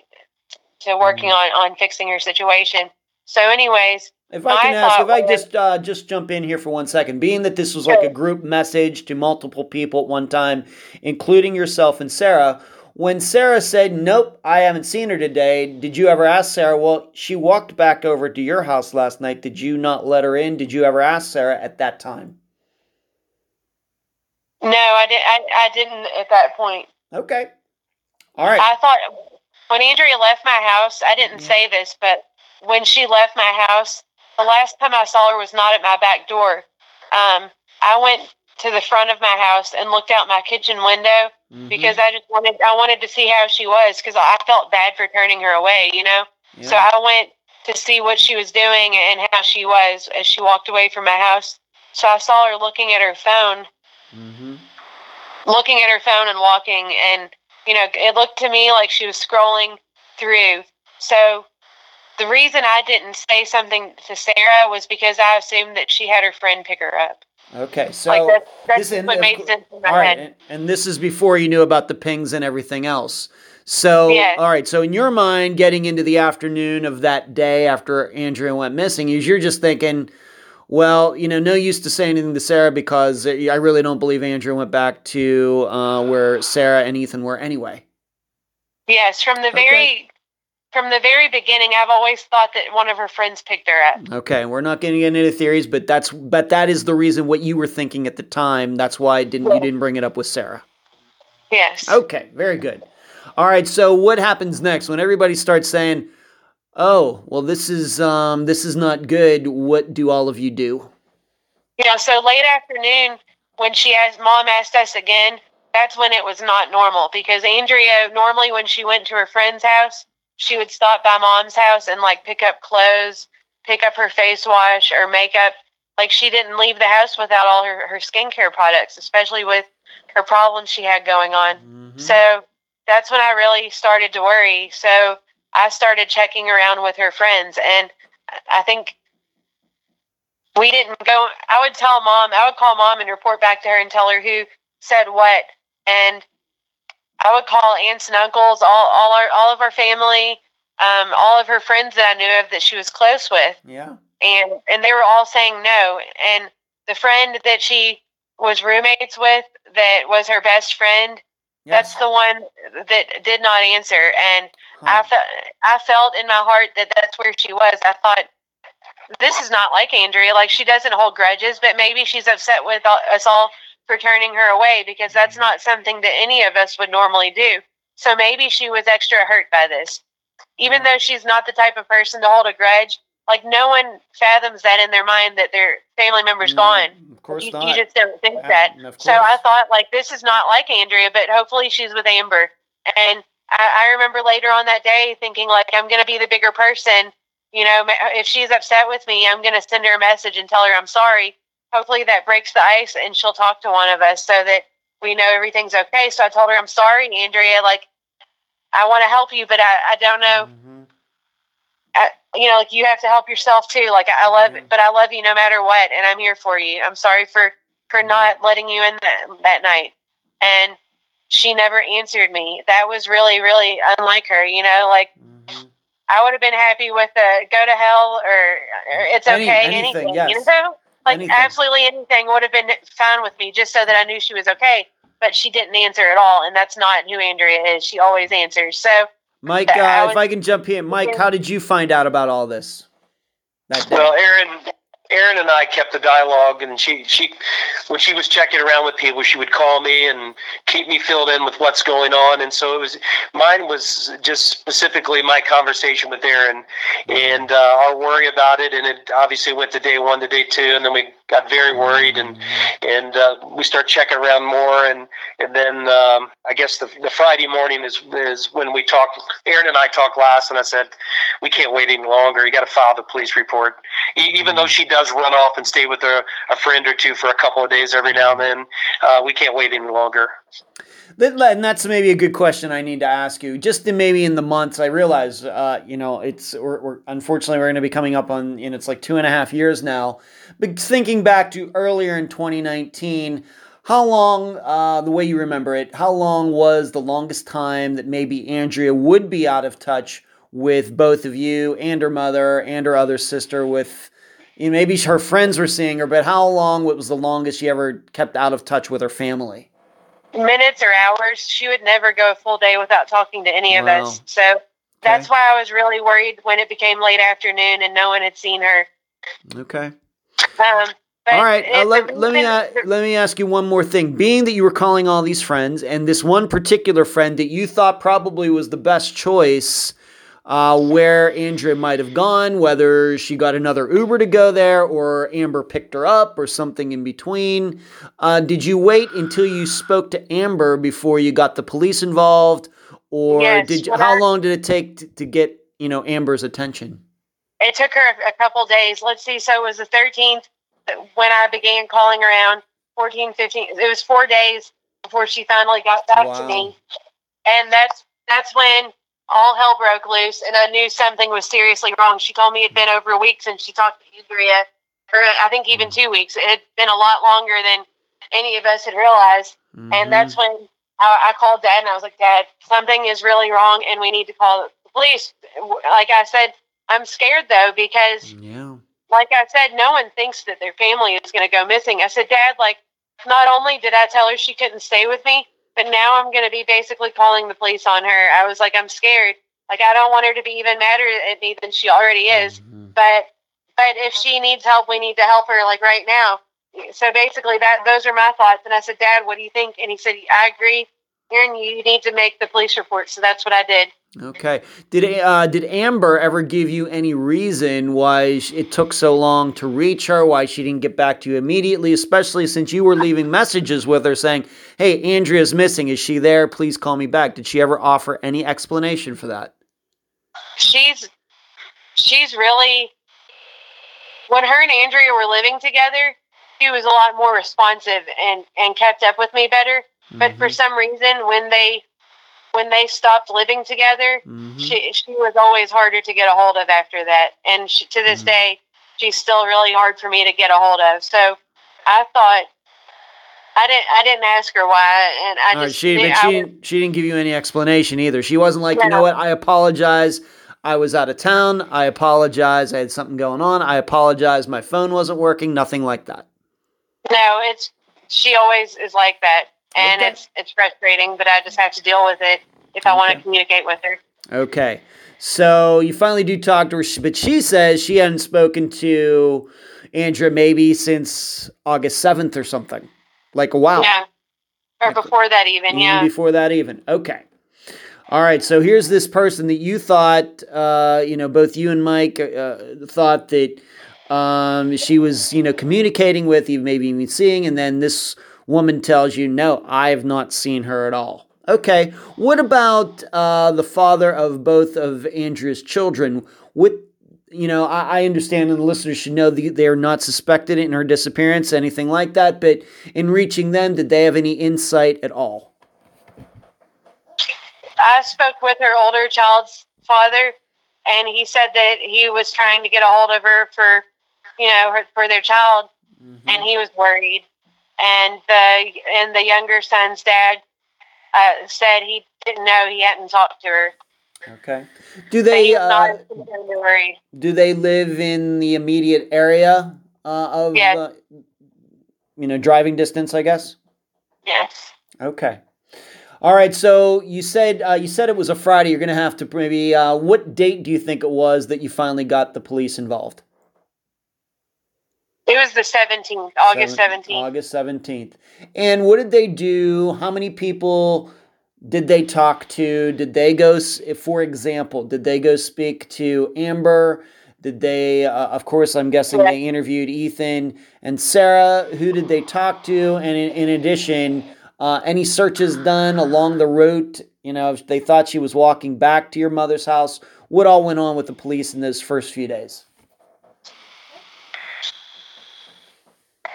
to working Mhm. on on fixing your situation. So, anyways, If I can ask, if I just uh, just jump in here for one second, being that this was like a group message to multiple people at one time, including yourself and Sarah, when Sarah said, "Nope, I haven't seen her today," did you ever ask Sarah? Well, she walked back over to your house last night. Did you not let her in? Did you ever ask Sarah at that time? No, I did. I, I didn't at that point. Okay, all right. I thought when Andrea left my house, I didn't Yeah. say this, but when she left my house, the last time I saw her was not at my back door. Um, I went to the front of my house and looked out my kitchen window Mhm. because I just wanted I wanted to see how she was because I felt bad for turning her away, you know. So I went to see what she was doing and how she was as she walked away from my house. So I saw her looking at her phone Mhm. looking at her phone and walking and you know it looked to me like she was scrolling through so the reason i didn't say something to sarah was because i assumed that she had her friend pick her up Okay, so like that, that's this what made sense in my all right, head and, and this is before you knew about the pings and everything else. So, Yes. all right, so in your mind, getting into the afternoon of that day after Andrea went missing, is you're just thinking, well, you know, no use to say anything to Sarah because I really don't believe Andrew went back to uh, where Sarah and Ethan were anyway. yes from the Okay. very from the very beginning i've always thought that one of her friends picked her up Okay, we're not getting into theories, but that's but that is the reason what you were thinking at the time. That's why didn't you didn't bring it up with Sarah. yes Okay, very good. All right, so what happens next when everybody starts saying, "Oh, well this is um this is not good." What do all of you do? Yeah, so late afternoon, when she asked, mom asked us again, that's when it was not normal because Andrea, normally when she went to her friend's house, she would stop by mom's house and like pick up clothes, pick up her face wash or makeup. Like she didn't leave the house without all her, her skincare products, especially with her problems she had going on. Mm-hmm. So that's when I really started to worry. So I started checking around with her friends, and I think we didn't go. I would tell mom, I would call mom and report back to her and tell her who said what, and I would call aunts and uncles, all all our all of our family, um, all of her friends that I knew of that she was close with yeah. and and they were all saying no and the friend that she was roommates with that was her best friend that's the one that did not answer and I felt I felt in my heart that that's where she was. I thought this is not like Andrea like she doesn't hold grudges but maybe she's upset with all, us all for turning her away because that's mm-hmm. not something that any of us would normally do. So maybe she was extra hurt by this. Even mm-hmm. though she's not the type of person to hold a grudge like no one fathoms that in their mind that their family member's gone. Mm, Of course You, not. you just don't think Yeah, that. So I thought like this is not like Andrea, but hopefully she's with Amber. And I, I remember later on that day thinking like I'm gonna be the bigger person. You know, if she's upset with me, I'm gonna send her a message and tell her I'm sorry. Hopefully that breaks the ice and she'll talk to one of us so that we know everything's okay. So I told her I'm sorry, Andrea. Like I want to help you, but I, I don't know Mhm. I, you know, like you have to help yourself too. Like I love Mhm. but I love you no matter what, and I'm here for you. I'm sorry for for not letting you in that that night. And she never answered me. That was really, really unlike her. You know, like Mhm. I would have been happy with a go to hell or, or it's Any- okay, anything, anything. yes. You know, like Anything. absolutely anything would have been fine with me, just so that I knew she was okay. but she didn't answer at all, and that's not who Andrea is. She always answers. So Mike, uh, if I can jump in, Mike, how did you find out about all this? Well, Erin, Erin and I kept the dialogue, and she, she, when she was checking around with people, she would call me and keep me filled in with what's going on. And so it was, mine was just specifically my conversation with Erin, and uh, our worry about it. And it obviously went to day one to day two, and then we got very worried, and and uh, we start checking around more, and and then um, I guess the, the Friday morning is is when we talked. Erin and I talked last, and I said we can't wait any longer. You got to file the police report, e- even though she does run off and stay with a, a friend or two for a couple of days every now and then. Uh, we can't wait any longer. And that's maybe a good question I need to ask you. Just in maybe in the months, I realize, uh, you know, it's we're, we're unfortunately we're going to be coming up on, and it's like two and a half years now. But thinking back to earlier in 2019, how long, uh, the way you remember it, how long was the longest time that maybe Andrea would be out of touch with both of you and her mother and her other sister? With you know, maybe her friends were seeing her, but how long? Was the longest she ever kept out of touch with her family? minutes or hours, she would never go a full day without talking to any of us. So that's why I was really worried when it became late afternoon and no one had seen her. Okay. Um, All right, uh, let, let me uh, let me ask you one more thing. Being that you were calling all these friends, and this one particular friend that you thought probably was the best choice, uh, where Andrea might have gone, whether she got another Uber to go there, or Amber picked her up, or something in between. Uh, did you wait until you spoke to Amber before you got the police involved, or Yes, did you, how I- long did it take to, to get you know Amber's attention? It took her a, couple days. Let's see. So it was the 13th when I began calling around 14, 15. It was four days before she finally got back Wow. to me. And that's, that's when all hell broke loose and I knew something was seriously wrong. She told me it had been over a week since she talked to Andrea, or I think even two weeks. It had been a lot longer than any of us had realized. Mhm. And that's when I, I called dad and I was like, Dad, something is really wrong and we need to call the police. Like I said, I'm scared though because, yeah. like I said, no one thinks that their family is going to go missing. I said, Dad, like, not only did I tell her she couldn't stay with me, but now I'm going to be basically calling the police on her. I was like, I'm scared. Like, I don't want her to be even madder at me than she already is. Mhm. But, but if she needs help, we need to help her like right now. So basically, that those are my thoughts. And I said, Dad, what do you think? And he said, I agree. Erin, you need to make the police report. So that's what I did. Okay. Did uh, did Amber ever give you any reason why it took so long to reach her? Why she didn't get back to you immediately? Especially since you were leaving messages with her saying, "Hey, Andrea's missing. Is she there? Please call me back." Did she ever offer any explanation for that? she's she's really when her and Andrea were living together, she was a lot more responsive and and kept up with me better. But for Mhm. some reason, when they when they stopped living together, Mhm. she she was always harder to get a hold of after that. And she, to this Mhm. day, she's still really hard for me to get a hold of. So I thought I didn't I didn't ask her why, and I All right, just she, knew but she was- didn't, she didn't give you any explanation either. She wasn't like, you know what, I apologize. I was out of town. I apologize. I had something going on. I apologize. My phone wasn't working. Nothing like that. No, it's she always is like that, and Okay. it's it's frustrating. But I just have to deal with it if I want to communicate with her. Okay. So you finally do talk to her, but she says she hadn't spoken to Andrea maybe since August 7th or something. Like a while. Yeah, or Like- before that even. Even Yeah, before that, even. Okay. All right. So here's this person that you thought, uh, you know, both you and Mike uh, thought that um, she was, you know, communicating with, you maybe even seeing, and then this woman tells you, no, I have not seen her at all. Okay. What about uh, the father of both of Andrea's children? What, you know, I, I understand, and the listeners should know that they are not suspected in her disappearance, anything like that. But in reaching them, did they have any insight at all? I spoke with her older child's father, and he said that he was trying to get a hold of her for, you know, her, for their child, and he was worried. And the and the younger son's dad uh, said he didn't know he hadn't talked to her. Okay. Do they he was not uh, as concerned or worried. do they live in the immediate area uh, of Yes. uh, you know driving distance? I guess. Yes. Okay. All right. So you said uh, you said it was a Friday. You're going to have to maybe. Uh, what date do you think it was that you finally got the police involved? It was the 17th, August Seven- 17th. August 17th. And what did they do? How many people did they talk to? Did they go, for example, did they go speak to Amber? Did they, uh, of course, I'm guessing they interviewed Ethan and Sarah. Who did they talk to? And in, in addition, uh, any searches done along the route? You know, if they thought she was walking back to your mother's house. What all went on with the police in those first few days?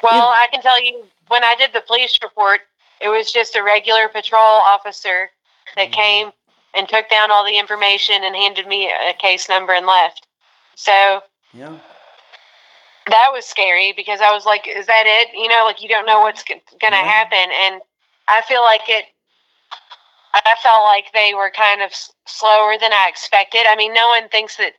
Well, I can tell you when I did the police report, it was just a regular patrol officer that mm-hmm. came and took down all the information and handed me a case number and left. So Yeah. that was scary because I was like, is that it? You know, like you don't know what's going to Yeah. happen. And I feel like it, I felt like they were kind of s- slower than I expected. I mean, no one thinks that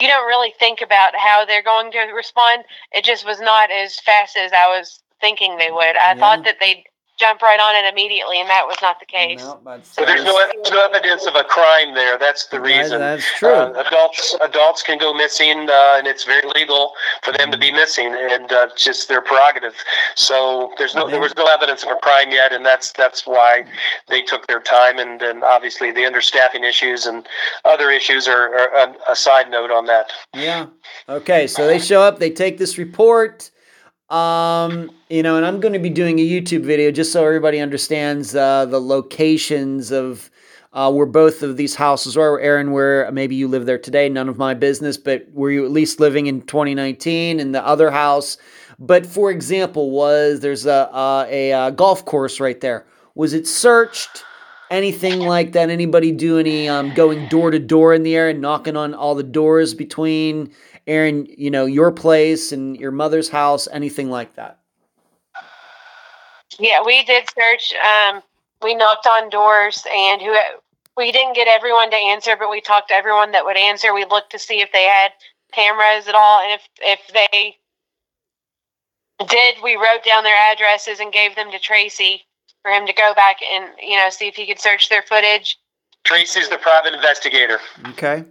you don't really think about how they're going to respond. It just was not as fast as I was thinking they would. I Yeah. thought that they'd jump right on it immediately, and that was not the case. No, but But there's no, there's no evidence of a crime there. That's the That- reason. that's true. Uh, adults adults can go missing, uh, and it's very legal for them to be missing, and uh, just their prerogative. So there's no there was no evidence of a crime yet, and that's that's why they took their time, and then obviously the understaffing issues and other issues are, are a, a side note on that. Yeah. Okay. So they show up. They take this report. Um, you know, and I'm going to be doing a YouTube video just so everybody understands uh, the locations of uh, where both of these houses are. Erin, where maybe you live there today, none of my business, but were you at least living in 2019 in the other house? But for example, was there's a a, a, uh golf course right there? Was it searched? Anything like that? Anybody do any um, going door to door in the air and knocking on all the doors between Erin, you know, your place and your mother's house? Anything like that? Yeah, we did search. Um, we knocked on doors, and who we didn't get everyone to answer, but we talked to everyone that would answer. We looked to see if they had cameras at all, and if if they did, we wrote down their addresses and gave them to Tracy for him to go back and you know see if he could search their footage. Tracy's the private investigator. Okay.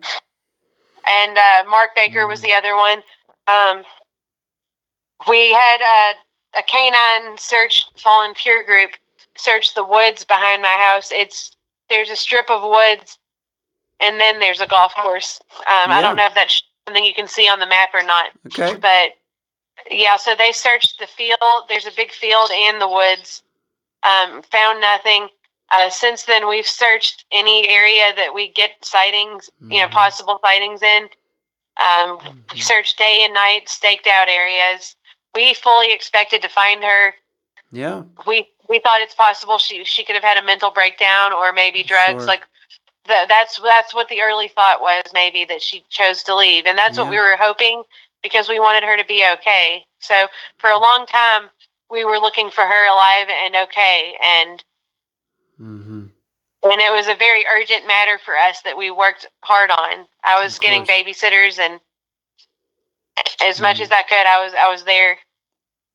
And uh, Mark Baker was the other one. Um, we had a, a canine search fallen pure group search the woods behind my house. It's there's a strip of woods, and then there's a golf course. Um, I don't know if that's something you can see on the map or not, Okay. but yeah. So they searched the field. There's a big field and the woods. Um, found nothing. Uh, since then, we've searched any area that we get sightings, you know, Mhm. possible sightings in. Um, we searched day and night, staked out areas. We fully expected to find her. Yeah. We we thought it's possible she she could have had a mental breakdown or maybe drugs. Sure. Like th- that's that's what the early thought was. Maybe that she chose to leave, and that's Yeah. what we were hoping because we wanted her to be okay. So for a long time, we were looking for her alive and okay, and Mm-hmm. and it was a very urgent matter for us that we worked hard on. I was getting babysitters, and as much Mhm. as I could, I was I was there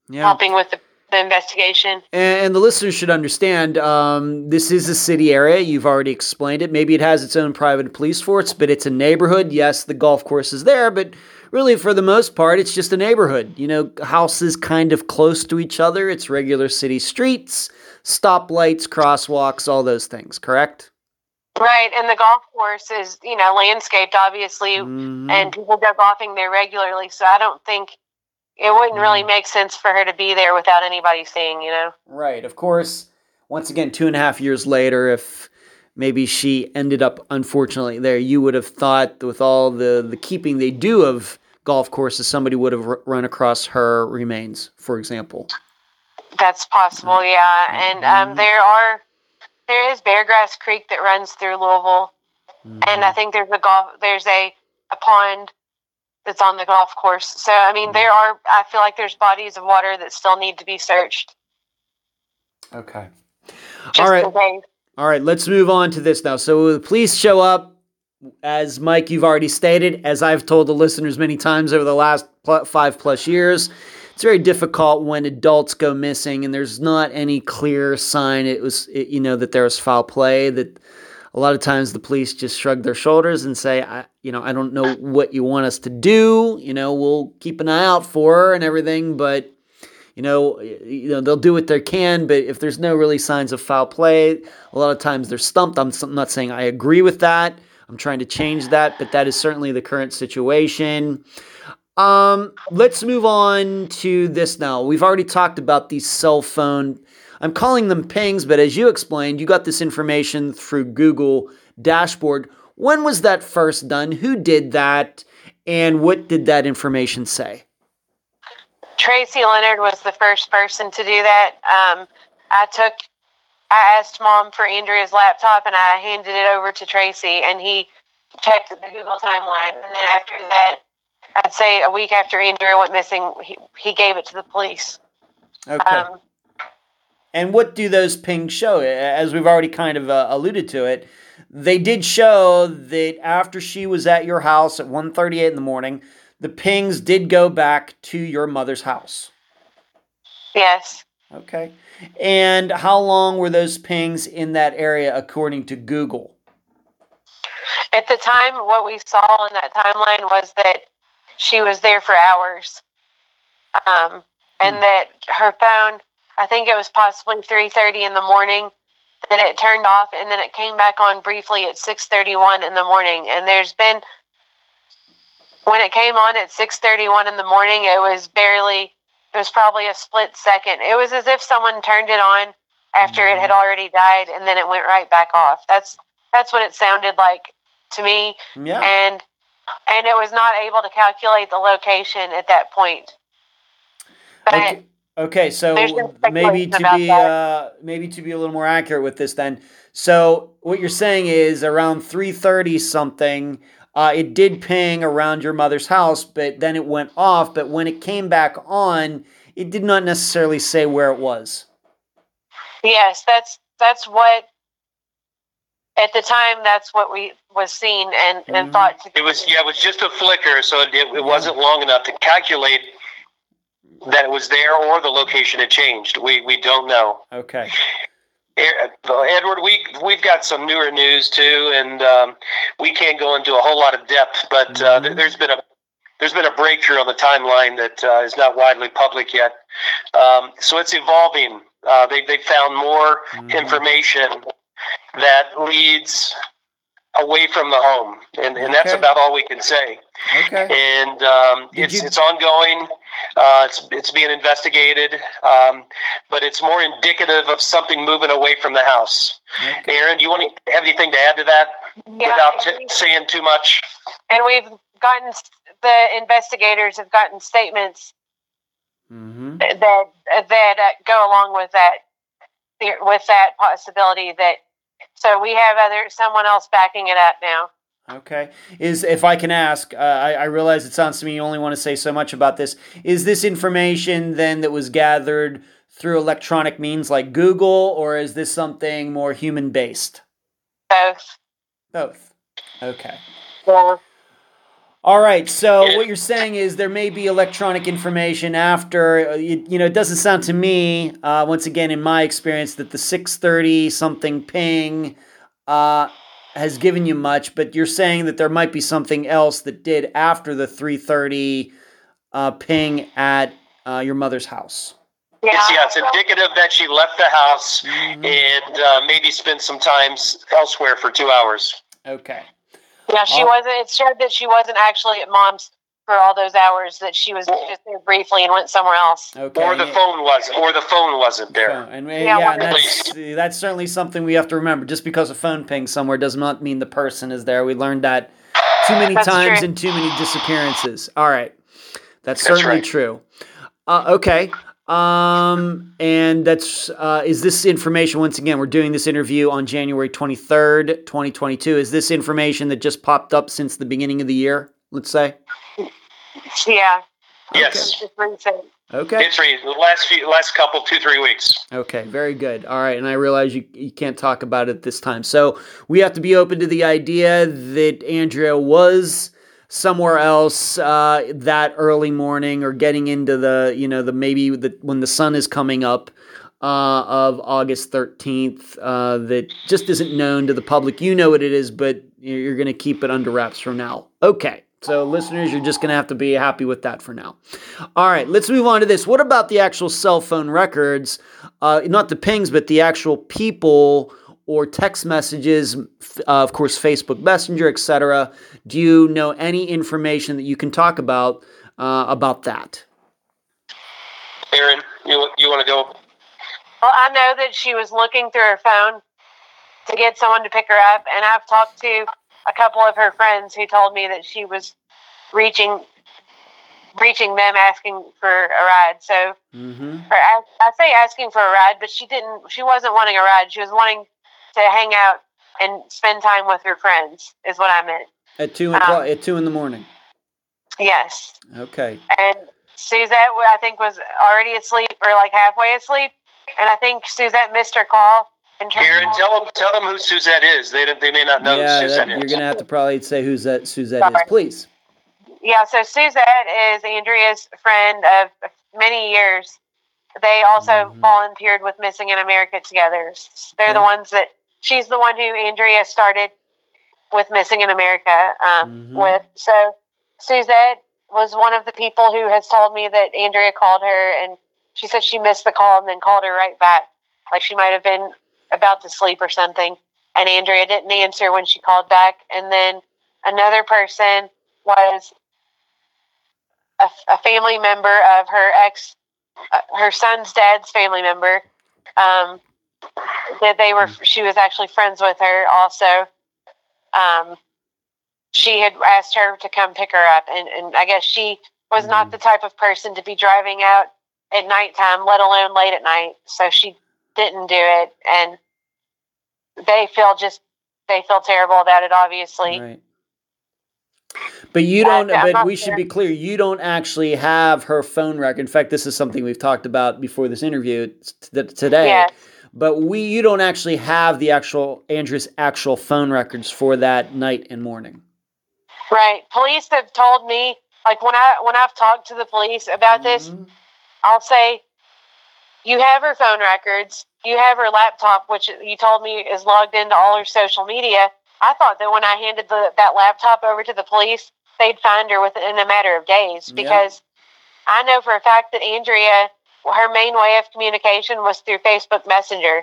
Yeah. helping with the, the investigation. And, and the listeners should understand um, this is a city area. You've already explained it. Maybe it has its own private police force, but it's a neighborhood. Yes, the golf course is there, but really, for the most part, it's just a neighborhood. You know, houses kind of close to each other. It's regular city streets, stoplights, crosswalks, all those things, correct? Right, and the golf course is you know landscaped, obviously, Mhm. and people go golfing there regularly. So I don't think it wouldn't really Mm. make sense for her to be there without anybody seeing. You know. Right. Of course, once again, two and a half years later, if maybe she ended up unfortunately there, you would have thought with all the, the keeping they do of golf courses, somebody would have r- run across her remains, for example. That's possible, yeah. And um, Mhm. there are there is Beargrass Creek that runs through Louisville, and I think there's a golf there's a a pond that's on the golf course. So I mean, there are I feel like there's bodies of water that still need to be searched. Okay. Just All right. All right, let's move on to this now. So the police show up, as Mike, you've already stated, as I've told the listeners many times over the last pl- five plus years. It's very difficult when adults go missing and there's not any clear sign it was it, you know that there was foul play that a lot of times the police just shrug their shoulders and say I, you know i don't know what you want us to do you know we'll keep an eye out for her and everything but you know, you know they'll do what they can, but if there's no really signs of foul play, a lot of times they're stumped. I'm not saying I agree with that. I'm trying to change that, but that is certainly the current situation. Um, let's move on to this now. We've already talked about these cell phone. I'm calling them pings, but as you explained, you got this information through Google dashboard. When was that first done? Who did that? And what did that information say? Tracy Leonard was the first person to do that. Um, I took, I asked mom for Andrea's laptop and I handed it over to Tracy and he checked the Google timeline. And then after that, I'd say a week after Andrea went missing, he, he gave it to the police. Okay. Um, and what do those pings show? As we've already kind of uh, alluded to it, they did show that after she was at your house at 1.38 in the morning, the pings did go back to your mother's house. Yes. Okay. And how long were those pings in that area according to Google? At the time, what we saw in that timeline was that she was there for hours. Um, and hmm. that her phone, I think it was possibly 3.30 in the morning, that it turned off and then it came back on briefly at 6.31 in the morning. And there's been – when it came on at 6:31 in the morning, it was barely it was probably a split second. It was as if someone turned it on after mm-hmm. it had mm-hmm. already died and then it went right back off. That's that's what it sounded like to me. Yeah. And and it was not able to calculate the location at that point. But okay. Okay, so maybe to be uh, maybe to be a little more accurate with this, then. So what you're saying is around 3:30 something, uh, it did ping around your mother's house, but then it went off. But when it came back on, it did not necessarily say where it was. Yes, that's that's what at the time that's what we was seen and, and mm-hmm. thought it was yeah it was just a flicker so it, it wasn't long enough to calculate that it was there or the location had changed we we don't know okay Edward, we we've got some newer news too, and um, we can't go into a whole lot of depth. But uh, mm-hmm. there's been a there's been a breakthrough on the timeline that uh, is not widely public yet. Um, so it's evolving. Uh, they they found more mm-hmm. information that leads away from the home, and, and okay. that's about all we can say. Okay. And um, it's you... it's ongoing. Uh, it's it's being investigated, um, but it's more indicative of something moving away from the house. Okay. Erin, do you want to have anything to add to that yeah, without t- saying too much? And we've gotten the investigators have gotten statements mm-hmm. that that uh, go along with that with that possibility that so we have other someone else backing it up now. Okay. Is if I can ask, uh, I, I realize it sounds to me you only want to say so much about this. Is this information then that was gathered through electronic means like Google, or is this something more human based? Both. Both. Okay. Yeah. All right. So what you're saying is there may be electronic information after. Uh, you, you know, it doesn't sound to me, uh, once again, in my experience, that the 630 something ping uh, has given you much. But you're saying that there might be something else that did after the 330 uh, ping at uh, your mother's house. Yeah. It's, yeah, it's indicative that she left the house mm-hmm. and uh, maybe spent some time elsewhere for two hours. Okay. Yeah, she oh. wasn't. It showed that she wasn't actually at mom's for all those hours. That she was just there briefly and went somewhere else. Okay. Or the phone was, or the phone wasn't there. And yeah, yeah and that's that's certainly something we have to remember. Just because a phone pings somewhere does not mean the person is there. We learned that too many that's times true. and too many disappearances. All right, that's, that's certainly right. true. Uh, okay. Um, and that's uh, is this information once again? We're doing this interview on January twenty third, twenty twenty two. Is this information that just popped up since the beginning of the year? Let's say. Yeah. Yes. Okay. It's recent. The last few, last couple, two, three weeks. Okay, very good. All right, and I realize you you can't talk about it this time, so we have to be open to the idea that Andrea was somewhere else uh, that early morning or getting into the you know the maybe the when the sun is coming up uh, of August 13th uh, that just isn't known to the public. You know what it is, but you're going to keep it under wraps from now. Okay. So, listeners, you're just going to have to be happy with that for now. All right, let's move on to this. What about the actual cell phone records? Uh, not the pings, but the actual people or text messages, uh, of course, Facebook Messenger, etc. Do you know any information that you can talk about uh, about that? Erin, you you want to go? Well, I know that she was looking through her phone to get someone to pick her up, and I've talked to a couple of her friends who told me that she was reaching reaching them asking for a ride. So, mm-hmm. I, I say asking for a ride, but she didn't. She wasn't wanting a ride. She was wanting to hang out and spend time with your friends. Is what I meant. At two o'clock. Um, at two in the morning. Yes. Okay. And Suzette, I think, was already asleep or like halfway asleep, and I think Suzette missed her call. Erin, tell them tell them who Suzette is. They they may not know yeah, who Suzette that, is. You're gonna have to probably say who that Suzette Sorry. is, please. Yeah, so Suzette is Andrea's friend of many years. They also mm-hmm. volunteered with Missing in America together. They're okay. the ones that she's the one who Andrea started with Missing in America um, mm-hmm. with. So Suzette was one of the people who has told me that Andrea called her and she said she missed the call and then called her right back. Like she might have been about to sleep or something. And Andrea didn't answer when she called back. And then another person was a, a family member of her ex, uh, her son's dad's family member. Um, that they were, she was actually friends with her also. Um, she had asked her to come pick her up, and, and I guess she was not mm-hmm. the type of person to be driving out at nighttime, let alone late at night. So she didn't do it, and they feel just they feel terrible about it. Obviously, right. But you don't. Uh, but we should be clear. You don't actually have her phone record. In fact, this is something we've talked about before this interview t- today. Yes. But we, you don't actually have the actual Andrea's actual phone records for that night and morning. Right. Police have told me, like when I when I've talked to the police about mm-hmm. this, I'll say, "You have her phone records. You have her laptop, which you told me is logged into all her social media." I thought that when I handed the, that laptop over to the police, they'd find her within a matter of days because yeah. I know for a fact that Andrea, her main way of communication was through Facebook Messenger.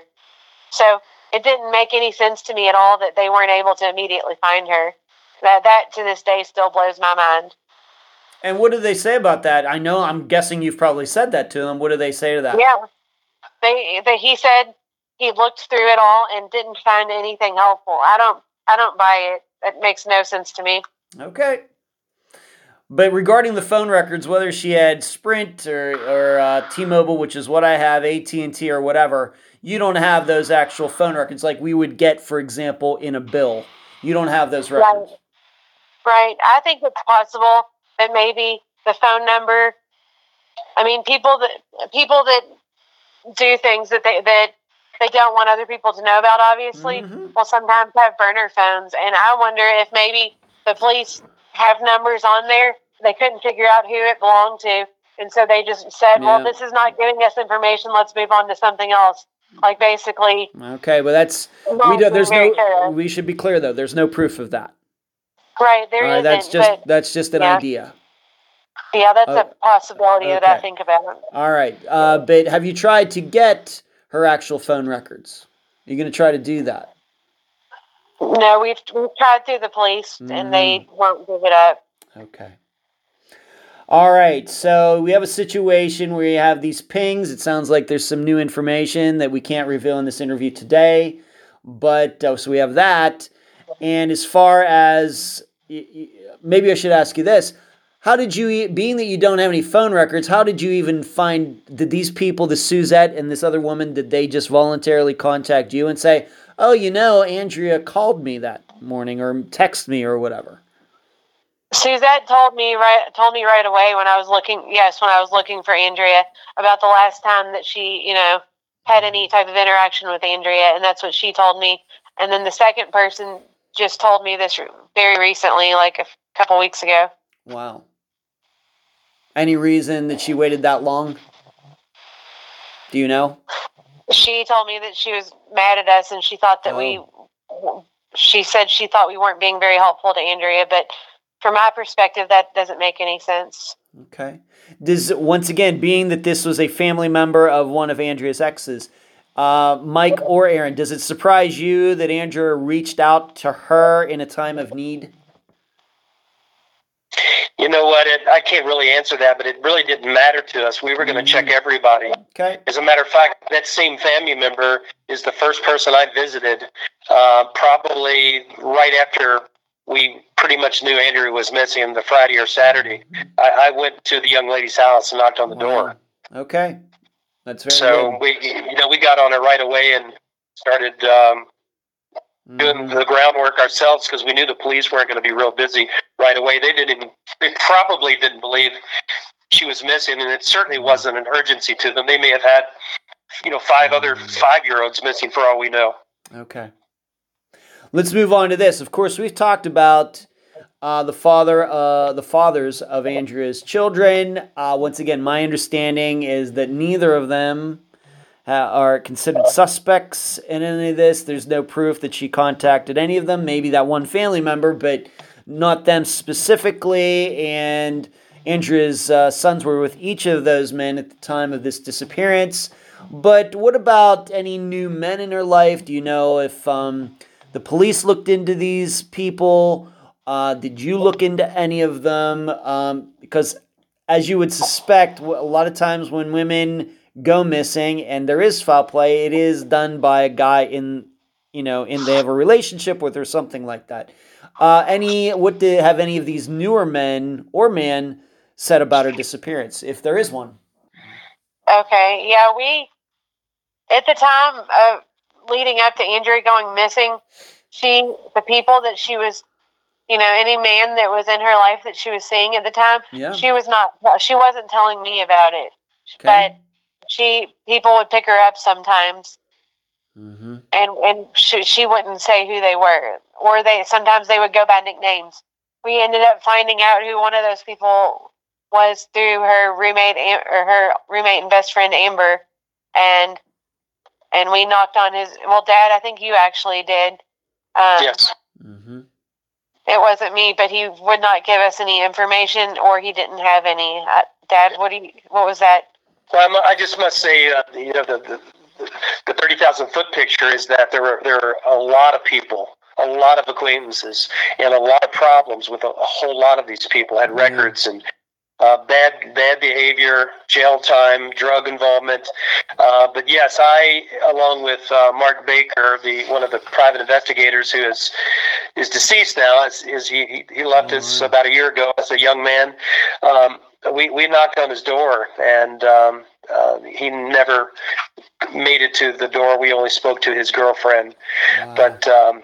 So it didn't make any sense to me at all that they weren't able to immediately find her. That, that to this day still blows my mind. And what do they say about that? I know, I'm guessing you've probably said that to them. What do they say to that? Yeah. They, they, he said he looked through it all and didn't find anything helpful. I don't, I don't buy it. It makes no sense to me. Okay. But regarding the phone records, whether she had Sprint or, or uh, T-Mobile, which is what I have, AT&T or whatever, you don't have those actual phone records like we would get, for example, in a bill. You don't have those records. Right. right. I think it's possible that maybe the phone number. I mean, people that people that do things that they that they don't want other people to know about, obviously, mm-hmm. will sometimes have burner phones. And I wonder if maybe the police have numbers on there. They couldn't figure out who it belonged to. And so they just said, yeah. well, this is not giving us information. Let's move on to something else. Like basically. Okay, well, that's. We don't, there's no. We should be clear, though. There's no proof of that. Right, there right, That's just that's just an yeah. idea. Yeah, that's a possibility okay. that I think about. All right, uh, but have you tried to get her actual phone records. Are You're going to try to do that? No, we've, we've tried through the police mm. and they mm. won't give it up. Okay. All right, so we have a situation where you have these pings. It sounds like there's some new information that we can't reveal in this interview today, but uh, so we have that. And as far as maybe I should ask you this how did you, being that you don't have any phone records, how did you even find, did these people, the Suzette and this other woman, did they just voluntarily contact you and say, oh, you know, Andrea called me that morning or text me or whatever? Suzette told me right told me right away when I was looking yes when I was looking for Andrea about the last time that she you know had any mm-hmm. type of interaction with Andrea and that's what she told me and then the second person just told me this very recently like a couple weeks ago. Wow. Any reason that she waited that long? Do you know? She told me that she was mad at us and she thought that we. She said she thought we weren't being very helpful to Andrea, but from my perspective, that doesn't make any sense. Okay. Does once again, being that this was a family member of one of Andrea's exes, uh, Mike or Erin, does it surprise you that Andrea reached out to her in a time of need? You know what? It, I can't really answer that, but it really didn't matter to us. We were going to check everybody. Okay. As a matter of fact, that same family member is the first person I visited, uh, probably right after we pretty much knew Andrea was missing the Friday or Saturday. I, I went to the young lady's house and knocked on the door. Okay. That's very So good. we, you know, we got on it right away and started um, doing Mhm. the groundwork ourselves because we knew the police weren't going to be real busy right away. They didn't even, they probably didn't believe she was missing, and it certainly wasn't an urgency to them. They may have had, you know, five other five year olds missing for all we know. Okay. Let's move on to this. Of course, we've talked about uh, the father, uh, the fathers of Andrea's children. Uh, once again, my understanding is that neither of them are considered suspects in any of this. There's no proof that she contacted any of them. Maybe that one family member, but not them specifically. And Andrea's uh, sons were with each of those men at the time of this disappearance. But what about any new men in her life? Do you know if um, the police looked into these people? Uh, did you look into any of them? Um, because, as you would suspect, a lot of times when women go missing and there is foul play, it is done by a guy in, you know, in they have a relationship with or something like that. Uh, any what did have any of these newer men or man said about her disappearance, if there is one? Okay, yeah, we at the time of leading up to Andrea going missing, she the people that she was, you know, any man that was in her life that she was seeing at the time, Yeah. she was not, she wasn't telling me about it, Okay. but she people would pick her up sometimes, Mm-hmm. and and she, she wouldn't say who they were, or they sometimes they would go by nicknames. We ended up finding out who one of those people was through her roommate Am- or her roommate and best friend Amber, and and we knocked on his. Well, Dad, I think you actually did. Um, Yes. Mm-hmm. It wasn't me, but he would not give us any information, or he didn't have any. Uh, Dad, what do you? What was that? Well, I'm, I just must say, uh, you know, the, the, the 30,000 foot picture is that there are, there are a lot of people, a lot of acquaintances, and a lot of problems with a, a whole lot of these people had records and uh, bad bad behavior, jail time, drug involvement. Uh, but yes, I, along with uh, Mark Baker, the one of the private investigators who is is deceased now, is, is he, he left us Oh, wow. about a year ago as a young man. Um, we we knocked on his door and. Um, uh, he never made it to the door. We only spoke to his girlfriend, but um,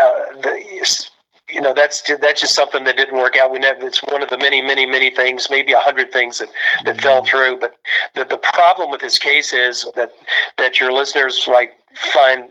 uh, the, you know that's ju- that's just something that didn't work out. We never. It's one of the many, many, many things, maybe a hundred things that, that mm-hmm. fell through. But the the problem with this case is that that your listeners like find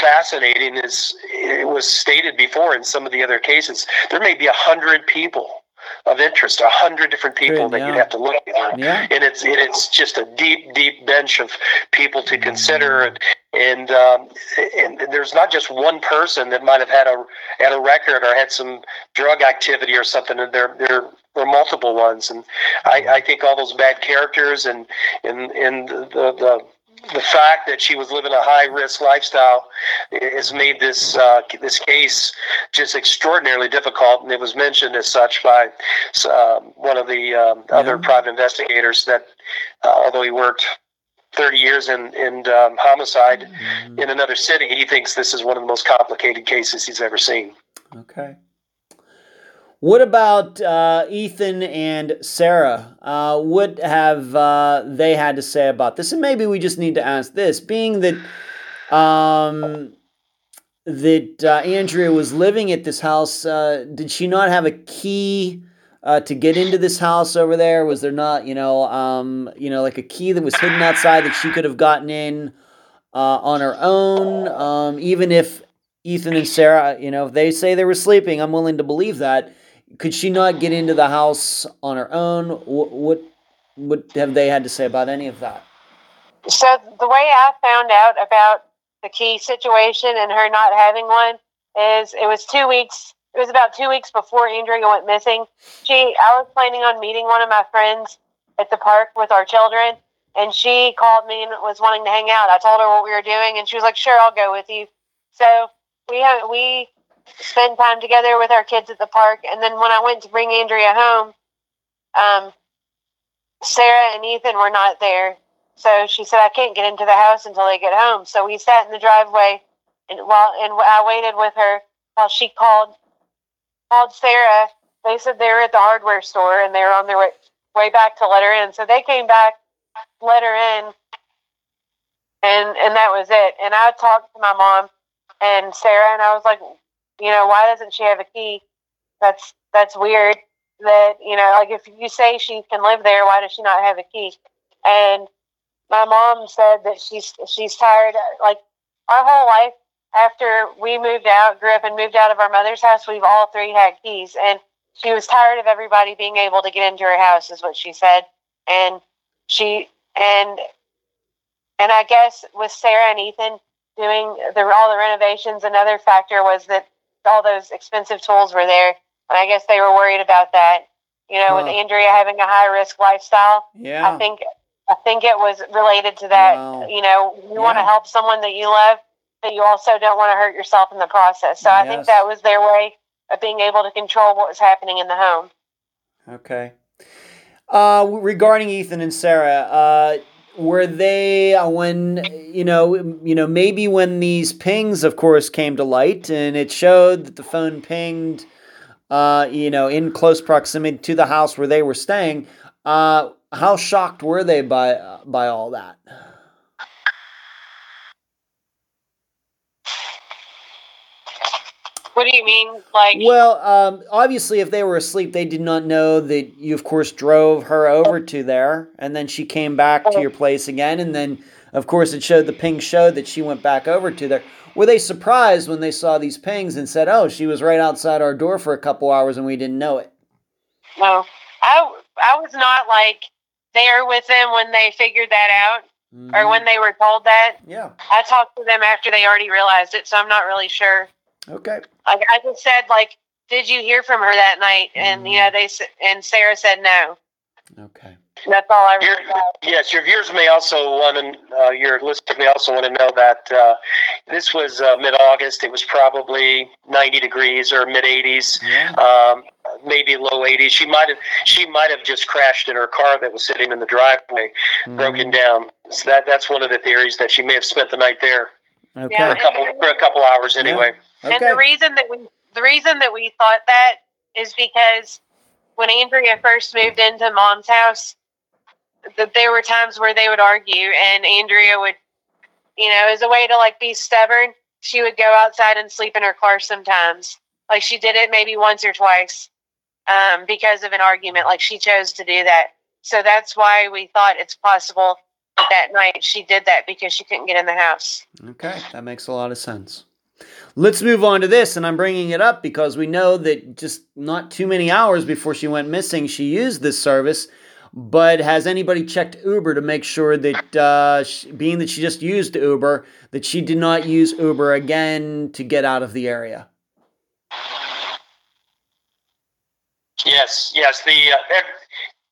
fascinating is it was stated before in some of the other cases. There may be a hundred people of interest, a hundred different people Good, that yeah. you'd have to look at yeah. and it's and it's just a deep, deep bench of people to consider, and and, um, and there's not just one person that might have had a had a record or had some drug activity or something, and there there were multiple ones, and I, I think all those bad characters and and and the the the fact that she was living a high risk lifestyle has made this uh, this case just extraordinarily difficult, and it was mentioned as such by um, one of the um, other Yeah. private investigators that uh, although he worked 30 years in in um, homicide Mhm. in another city, he thinks this is one of the most complicated cases he's ever seen. Okay. What about uh, Ethan and Sarah? Uh, what have uh, they had to say about this? And maybe we just need to ask this: being that um, that uh, Andrea was living at this house, uh, did she not have a key uh, to get into this house over there? Was there not, you know, um, you know, like a key that was hidden outside that she could have gotten in on her own? Um, even if Ethan and Sarah, you know, if they say they were sleeping, I'm willing to believe that. Could she not get into the house on her own? What what, what have they had to say about any of that? So the way I found out about the key situation and her not having one is it was two weeks. It was about two weeks before Andrea went missing. She, I was planning on meeting one of my friends at the park with our children, and she called me and was wanting to hang out. I told her what we were doing, and she was like, "Sure, I'll go with you." So we have, we spent time together with our kids at the park, and then when I went to bring Andrea home, um, Sarah and Ethan were not there. So she said, "I can't get into the house until they get home." So we sat in the driveway, and while and I waited with her while she called called Sarah. They said they were at the hardware store and they were on their way way back to let her in. So they came back, let her in, and and that was it. And I talked to my mom and Sarah, and I was like, you know, why doesn't she have a key? That's that's weird. That you know, like if you say she can live there, why does she not have a key? And my mom said that she's she's tired. Like our whole life after we moved out, grew up and moved out of our mother's house, we've all three had keys, and she was tired of everybody being able to get into her house, is what she said. And she and and I guess with Sarah and Ethan doing the all the renovations, another factor was that all those expensive tools were there, and I guess they were worried about that. You know, with Andrea having a high risk lifestyle, Yeah. I think I think it was related to that. Wow. You know, you want to help someone that you love, but you also don't want to hurt yourself in the process. So I think that was their way of being able to control what was happening in the home. Okay. Uh, regarding Ethan and Sarah, uh, were they uh, when you know you know maybe when these pings, of course, came to light and it showed that the phone pinged, uh, you know, in close proximity to the house where they were staying. Uh, how shocked were they by by all that? What do you mean? Like, Well, um, obviously, if they were asleep, they did not know that you, of course, drove her over to there, and then she came back to your place again, and then, of course, it showed the ping showed that she went back over to there. Were they surprised when they saw these pings and said, "Oh, she was right outside our door for a couple hours and we didn't know it"? no, I I was not like there with them when they figured that out or when they were told that. Yeah. I talked to them after they already realized it, so I'm not really sure. Okay. Like I just said, like, did you hear from her that night? And you know, they s- and Sarah said no. Okay. That's all I Your, yes, your viewers may also want to, uh, your listeners may also want to know that uh, this was uh, mid-August. It was probably 90 degrees or mid-80s, Yeah. um, maybe low 80s. She might have, she might have just crashed in her car that was sitting in the driveway, broken down. So that that's one of the theories that she may have spent the night there Okay. for a couple for a couple hours anyway. And Okay. the reason that we the reason that we thought that is because when Andrea first moved into mom's house, that there were times where they would argue and Andrea would you know, as a way to like be stubborn, she would go outside and sleep in her car sometimes. Like she did it maybe once or twice. Um, because of an argument. Like she chose to do that. So that's why we thought it's possible that that night she did that because she couldn't get in the house. Okay, that makes a lot of sense. Let's move on to this, and I'm bringing it up because we know that just not too many hours before she went missing, she used this service. But has anybody checked Uber to make sure that, uh, sh being that she just used Uber, that she did not use Uber again to get out of the area? Yes, yes. The uh,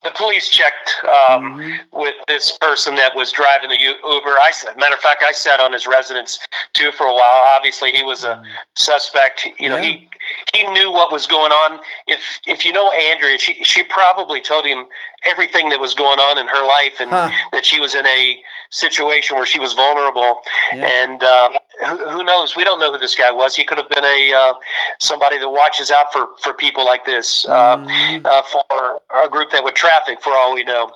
the police checked um, Mhm. with this person that was driving the U- Uber. I said, matter of fact, I sat on his residence too for a while. Obviously, he was a suspect. You know, he he knew what was going on. If if you know Andrea, she she probably told him everything that was going on in her life and Huh. that she was in a situation where she was vulnerable. Yeah. And uh, who, who knows? We don't know who this guy was. He could have been a uh, somebody that watches out for for people like this. Uh, Mhm. uh, for a group that would traffic, for all we know.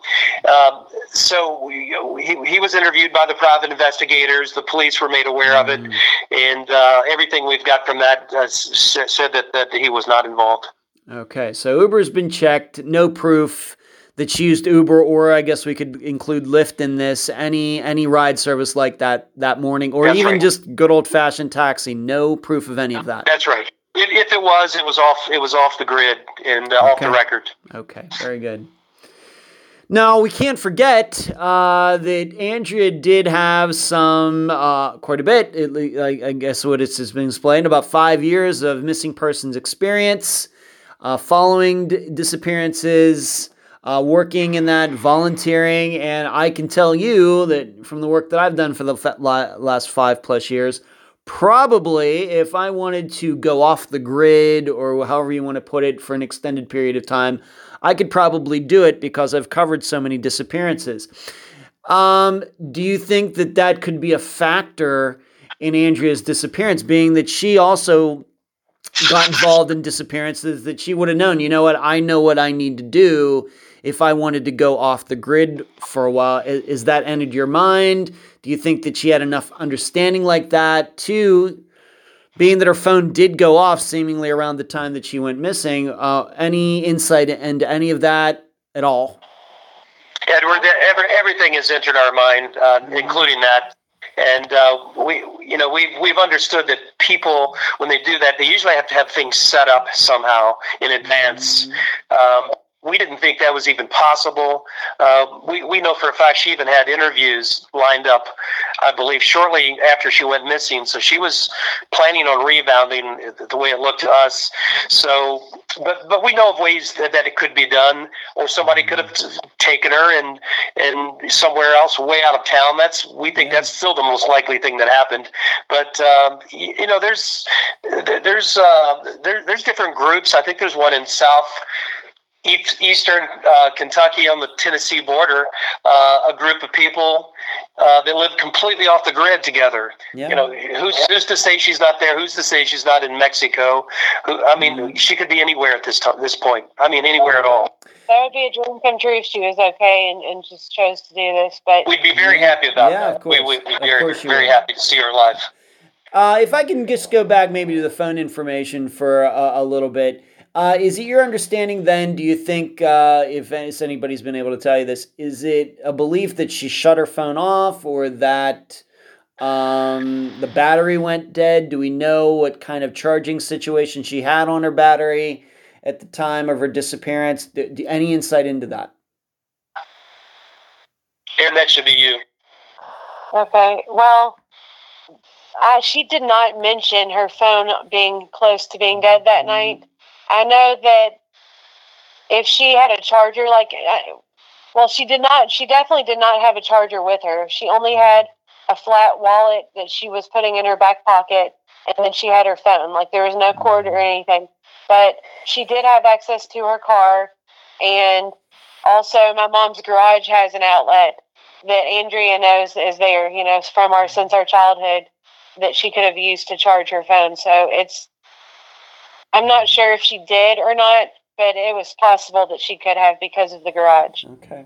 Um, so we, he, he was interviewed by the private investigators. The police were made aware of it, Mm. and uh, everything we've got from that uh, s- said that, that he was not involved. Okay, so Uber's been checked. No proof that used Uber, or I guess we could include Lyft in this. Any any ride service like that that morning, or That's even right. just good old fashioned taxi. No proof of any of that. That's right. If, if it was, it was off. It was off the grid and uh, off the Okay. record. Okay, very good. Now we can't forget uh, that Andrea did have some, uh, quite a bit. Le- I, I guess what it's has been explained about five years of missing persons experience, uh, following d- disappearances, uh, working in that, volunteering, and I can tell you that from the work that I've done for the last five plus years, probably if I wanted to go off the grid or however you want to put it for an extended period of time, I could probably do it because I've covered so many disappearances. Um, do you think that that could be a factor in Andrea's disappearance, being that she also got involved in disappearances that she would have known, you know what, I know what I need to do if I wanted to go off the grid for a while. Is that entered your mind? Do you think that she had enough understanding like that to being that her phone did go off seemingly around the time that she went missing? Uh, any insight into any of that at all? Edward, every, everything has entered our mind, uh, including that. And uh, we, you know, we've we've understood that people, when they do that, they usually have to have things set up somehow in advance. Um, we didn't think that was even possible. Uh, we we know for a fact she even had interviews lined up, I believe, shortly after she went missing. So she was planning on rebounding the way it looked to us. So, but but we know of ways that, that it could be done, or somebody could have taken her and and somewhere else, way out of town. That's we think that's still the most likely thing that happened. But um, you know, there's there's uh, there, there's different groups. I think there's one in South. East- Eastern uh, Kentucky on the Tennessee border, uh, a group of people uh, that live completely off the grid together. Yeah. You know, who's who's to say she's not there? Who's to say she's not in Mexico? Who, I mean, Mm-hmm. she could be anywhere at this time, this point. I mean, anywhere at all. That would be a dream come true if she was okay and, and just chose to do this. But We'd be very happy about Yeah, that. of course. We, would be Of very, course very happy to see her alive. Uh, if I can just go back maybe to the phone information for a, a little bit, uh, is it your understanding then? Do you think, uh, if, if anybody's been able to tell you this, is it a belief that she shut her phone off or that um, the battery went dead? Do we know what kind of charging situation she had on her battery at the time of her disappearance? Do, do- any insight into that? And that should be you. Okay. Well, uh, she did not mention her phone being close to being dead that night. I know that if she had a charger, like, well, she did not. She definitely did not have a charger with her. She only mm-hmm. had a flat wallet that she was putting in her back pocket, and then she had her phone. Like there was no cord or mm-hmm. anything, but she did have access to her car, and also my mom's garage has an outlet that Andrea knows is there, you know, from our since our childhood that she could have used to charge her phone. So it's I'm not sure if she did or not, but it was possible that she could have because of the garage. Okay.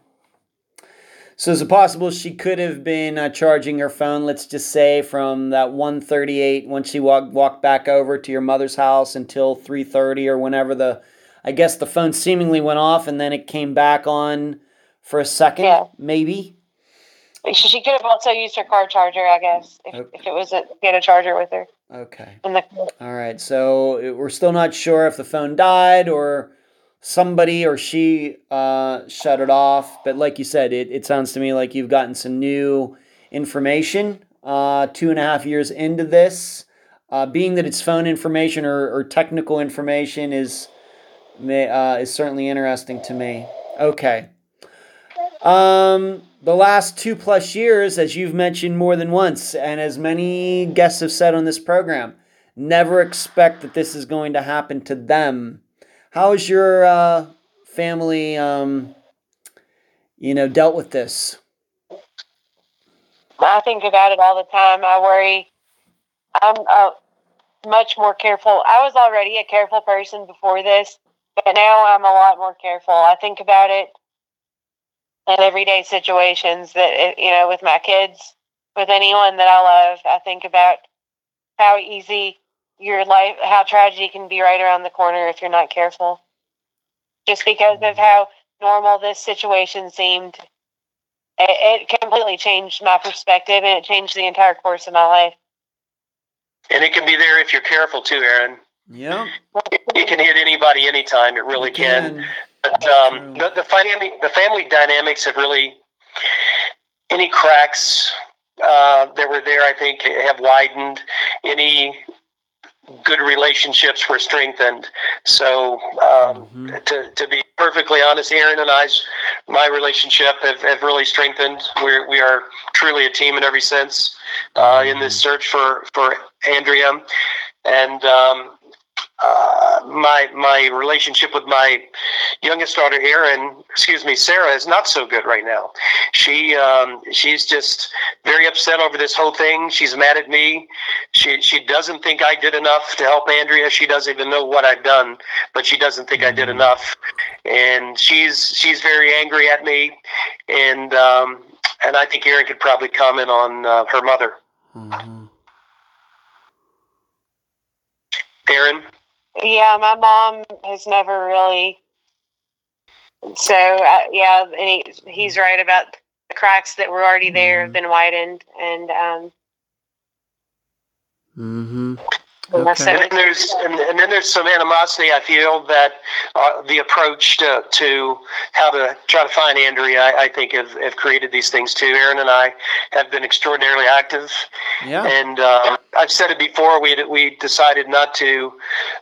So is it possible she could have been uh, charging her phone, let's just say, from that 1:38 when she walked walked back over to your mother's house until 3:30 or whenever the I guess the phone seemingly went off and then it came back on for a second, Yeah. maybe? She, could have also used her car charger, I guess, if, Okay. if it was a, get a charger with her Okay. All right. So we're still not sure if the phone died or somebody or she uh, shut it off. But like you said, it, it sounds to me like you've gotten some new information uh, two and a half years into this. Uh, being that it's phone information or, or technical information is may, uh, is certainly interesting to me. Okay. Um, the last two plus years, as you've mentioned more than once, and as many guests have said on this program, never expect that this is going to happen to them. How has your uh, family, um, you know, dealt with this? I think about it all the time. I worry. I'm uh, much more careful. I was already a careful person before this, but now I'm a lot more careful. I think about it in everyday situations that, eh, you know, with my kids, with anyone that I love. I think about how easy your life, how tragedy can be right around the corner if you're not careful. Just because of how normal this situation seemed it, it completely changed my perspective and it changed the entire course of my life. And it can be there if you're careful too, Erin. Yeah. It can hit anybody anytime. It really can. But um, the, the family the family dynamics have really any cracks uh, that were there. I think have widened. Any good relationships were strengthened. So um, Mhm. to, to be perfectly honest, Erin and I's my relationship have, have really strengthened. We're we are truly a team in every sense uh, in this search for for Andrea, and um, uh, my my relationship with my youngest daughter, Erin, excuse me, Sarah, is not so good right now. She um, she's just very upset over this whole thing. She's mad at me. She she doesn't think I did enough to help Andrea. She doesn't even know what I've done, but she doesn't think I did enough, and she's she's very angry at me, and um, and I think Erin could probably comment on uh, her mother, Mhm. Erin. Yeah, my mom has never really. So uh, yeah, and he, he's right about the cracks that were already there have been widened, and um, Mm-hmm. And Okay. And then there's and, and then there's some animosity. I feel that uh, the approach to, to how to try to find Andrea, I, I think, have, have created these things too. Erin and I have been extraordinarily active, Yeah. and um, I've said it before. We we decided not to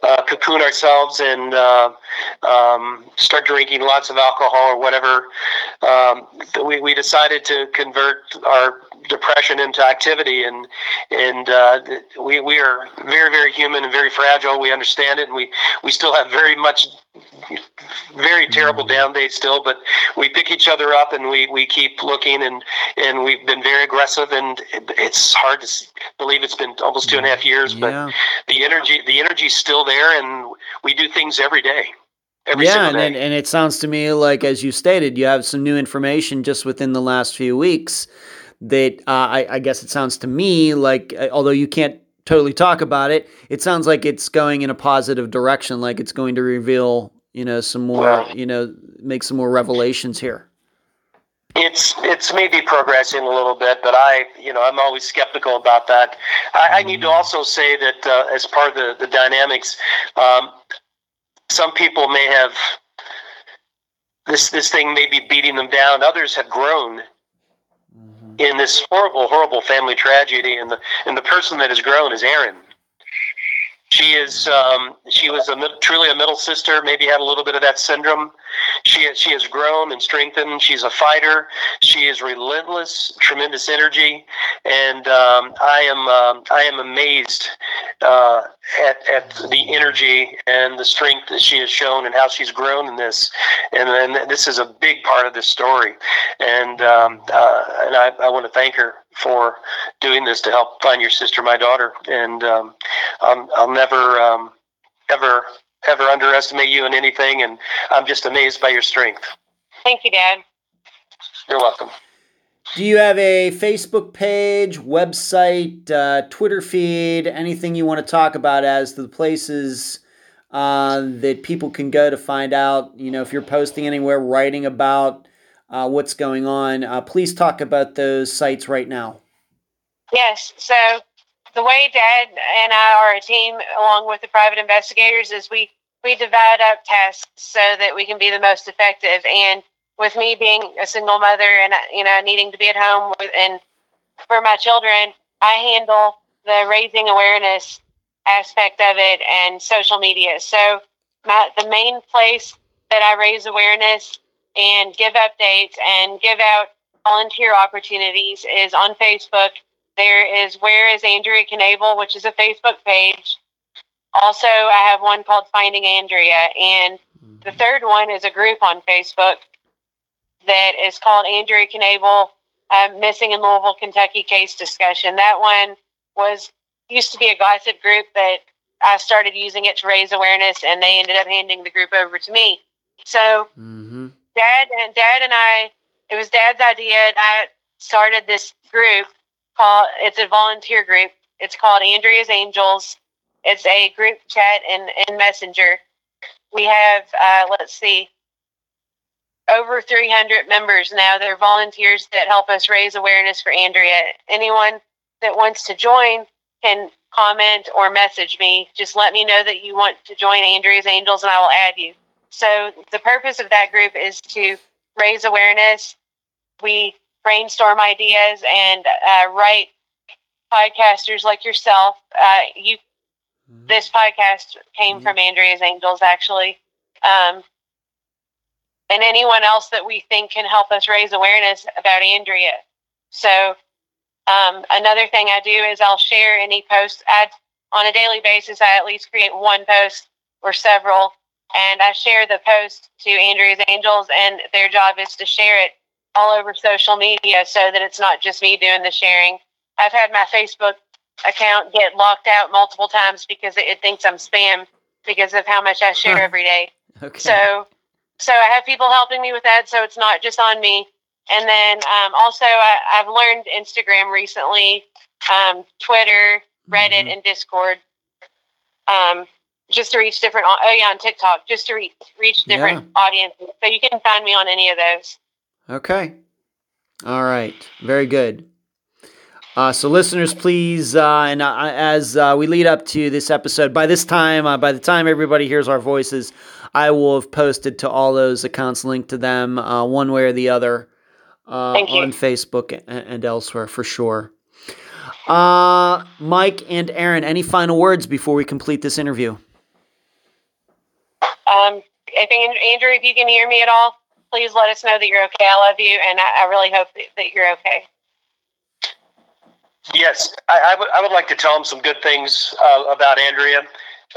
uh, cocoon ourselves and uh, um, start drinking lots of alcohol or whatever. Um, we we decided to convert our depression into activity and and uh, we we are very very human and very fragile. We understand it, and we we still have very much very terrible down day still, but we pick each other up and we, we keep looking and and we've been very aggressive and it's hard to believe it's been almost two and a half years, but Yeah. the energy the energy's still there and we do things every day. Every yeah, and, and and it sounds to me like, as you stated, you have some new information just within the last few weeks. That uh, I, I guess it sounds to me like, uh, although you can't totally talk about it, it sounds like it's going in a positive direction. Like it's going to reveal, you know, some more, Well- you know, make some more revelations here. It's it's maybe progressing a little bit, but I you know I'm always skeptical about that. I, I need to also say that uh, as part of the the dynamics, um, some people may have this this thing may be beating them down. Others have grown in this horrible horrible family tragedy, and the and the person that has grown is Erin. She is um, she was a truly a middle sister. Maybe had a little bit of that syndrome. She she has grown and strengthened. She's a fighter. She is relentless, tremendous energy, and um, I am um, I am amazed uh, at at the energy and the strength that she has shown and how she's grown in this. And then this is a big part of this story, and um, uh, and I, I want to thank her for doing this to help find your sister, my daughter, and um, I'll, I'll never um, ever ever underestimate you in anything, and I'm just amazed by your strength. thank you, Dad. You're welcome. Do you have a Facebook page, website, uh, Twitter feed, anything you want to talk about as to the places uh, that people can go to find out? You know, if you're posting anywhere, writing about uh, what's going on, uh, please talk about those sites right now. Yes. So the way Dad and I are a team, along with the private investigators, is we we divide up tasks so that we can be the most effective. And with me being a single mother and you know needing to be at home with, and for my children, I handle the raising awareness aspect of it and social media. So my the main place that I raise awareness and give updates and give out volunteer opportunities is on Facebook there is Where is Andrea Knabel, which is a Facebook page. Also, I have one called Finding Andrea. And the third one is a group on Facebook that is called Andrea Knabel um, Missing in Louisville, Kentucky case discussion. That one was used to be a gossip group, but I started using it to raise awareness, and they ended up handing the group over to me. So Mm-hmm. dad and dad and I it was dad's idea and I started this group called it's a volunteer group. It's called Andrea's Angels. It's a group chat in, in Messenger. We have uh, let's see over 300 members now. They're volunteers that help us raise awareness for Andrea. Anyone that wants to join can comment, or message me. Just let me know that you want to join Andrea's Angels and I will add you. So, the purpose of that group is to raise awareness. We brainstorm ideas and uh, write podcasters like yourself. Uh, you, mm-hmm. this podcast came mm-hmm. from Andrea's Angels, actually, um, and anyone else that we think can help us raise awareness about Andrea. So, um, another thing I do is I'll share any posts. I, on a daily basis, I at least create one post or several, and I share the post to Andrea's Angels, and their job is to share it all over social media so that it's not just me doing the sharing. I've had my Facebook account get locked out multiple times because it, it thinks I'm spam because of how much I share huh. every day. Okay. So, so I have people helping me with that, so it's not just on me. And then um, also, I, have learned Instagram recently, um, Twitter, Reddit, mm-hmm. and Discord, um, just to reach different. Oh yeah, on TikTok, just to reach reach different yeah. audiences. So you can find me on any of those. Okay. All right. Very good. Uh, so, listeners, please, uh, and uh, as uh, we lead up to this episode, by this time, uh, by the time everybody hears our voices, I will have posted to all those accounts, linked to them uh, one way or the other on Facebook and, and, elsewhere for sure. Mike and Erin, any final words before we complete this interview? Um, I think, Andrea, if you can hear me at all please let us know that you're okay. I love you, and I, I really hope that, you're okay. Yes, I, would. I would like to tell him some good things uh, about Andrea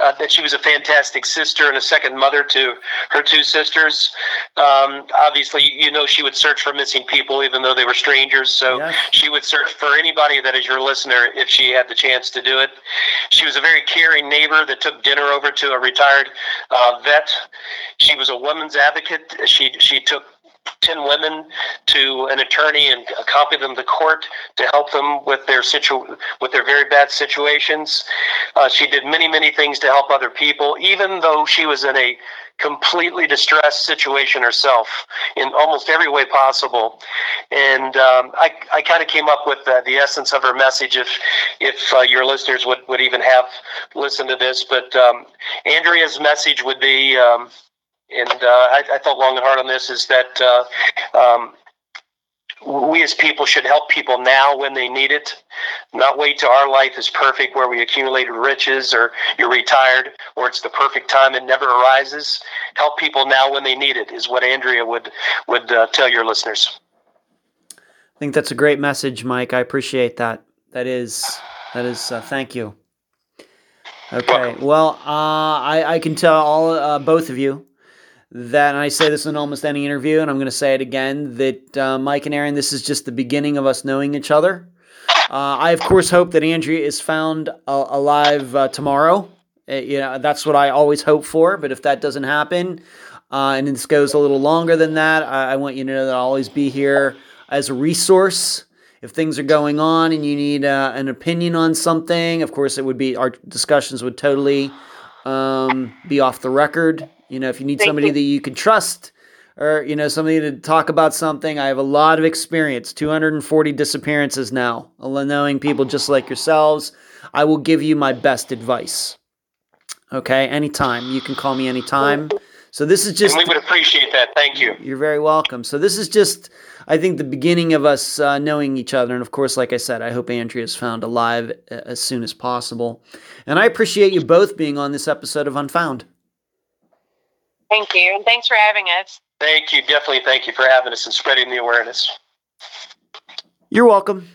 uh, that she was a fantastic sister and a second mother to her two sisters. Um, obviously, you know, she would search for missing people even though they were strangers. So yes. she would search for anybody that is your listener if she had the chance to do it. She was a very caring neighbor that took dinner over to a retired uh, vet. She was a women's advocate. She she took 10 women to an attorney and accompany them to court to help them with their situ- with their very bad situations. Uh, she did many, many things to help other people, even though she was in a completely distressed situation herself in almost every way possible. And um, I, I kind of came up with the, the, essence of her message if, if uh, your listeners would, would even have listened to this. But um, Andrea's message would be um, and uh, I, I, thought long and hard on this, is that uh, um, we as people should help people now when they need it, not wait till our life is perfect where we accumulated riches or you're retired or it's the perfect time it never arises. Help people now when they need it is what Andrea would would uh, tell your listeners. I think that's a great message, Mike. I appreciate that. That is that is uh, thank you. Okay. Well, uh, I, I can tell all uh, both of you that, I say this in almost any interview, and I'm going to say it again, that uh, Mike and Erin, this is just the beginning of us knowing each other. Uh, I, of course, hope that Andrea is found uh, alive uh, tomorrow. Uh, you know, that's what I always hope for. But if that doesn't happen, uh, and this goes a little longer than that, I, I, want you to know that I'll always be here as a resource. If things are going on and you need an opinion on something, of course, it would be our discussions would totally um, be off the record. You know, if you need Thank somebody you. that you can trust or, you know, somebody to talk about something, I have a lot of experience 240 disappearances now, knowing people just like yourselves. I will give you my best advice. Okay, anytime. You can call me anytime. So this is just. And we would appreciate that. Thank you. You're very welcome. So this is just, I think, the beginning of us uh, knowing each other. And of course, like I said, I hope Andrea is found alive uh, as soon as possible. And I appreciate you both being on this episode of Unfound. Thank you. And thanks for having us. Thank you. Definitely thank you for having us and spreading the awareness. You're welcome.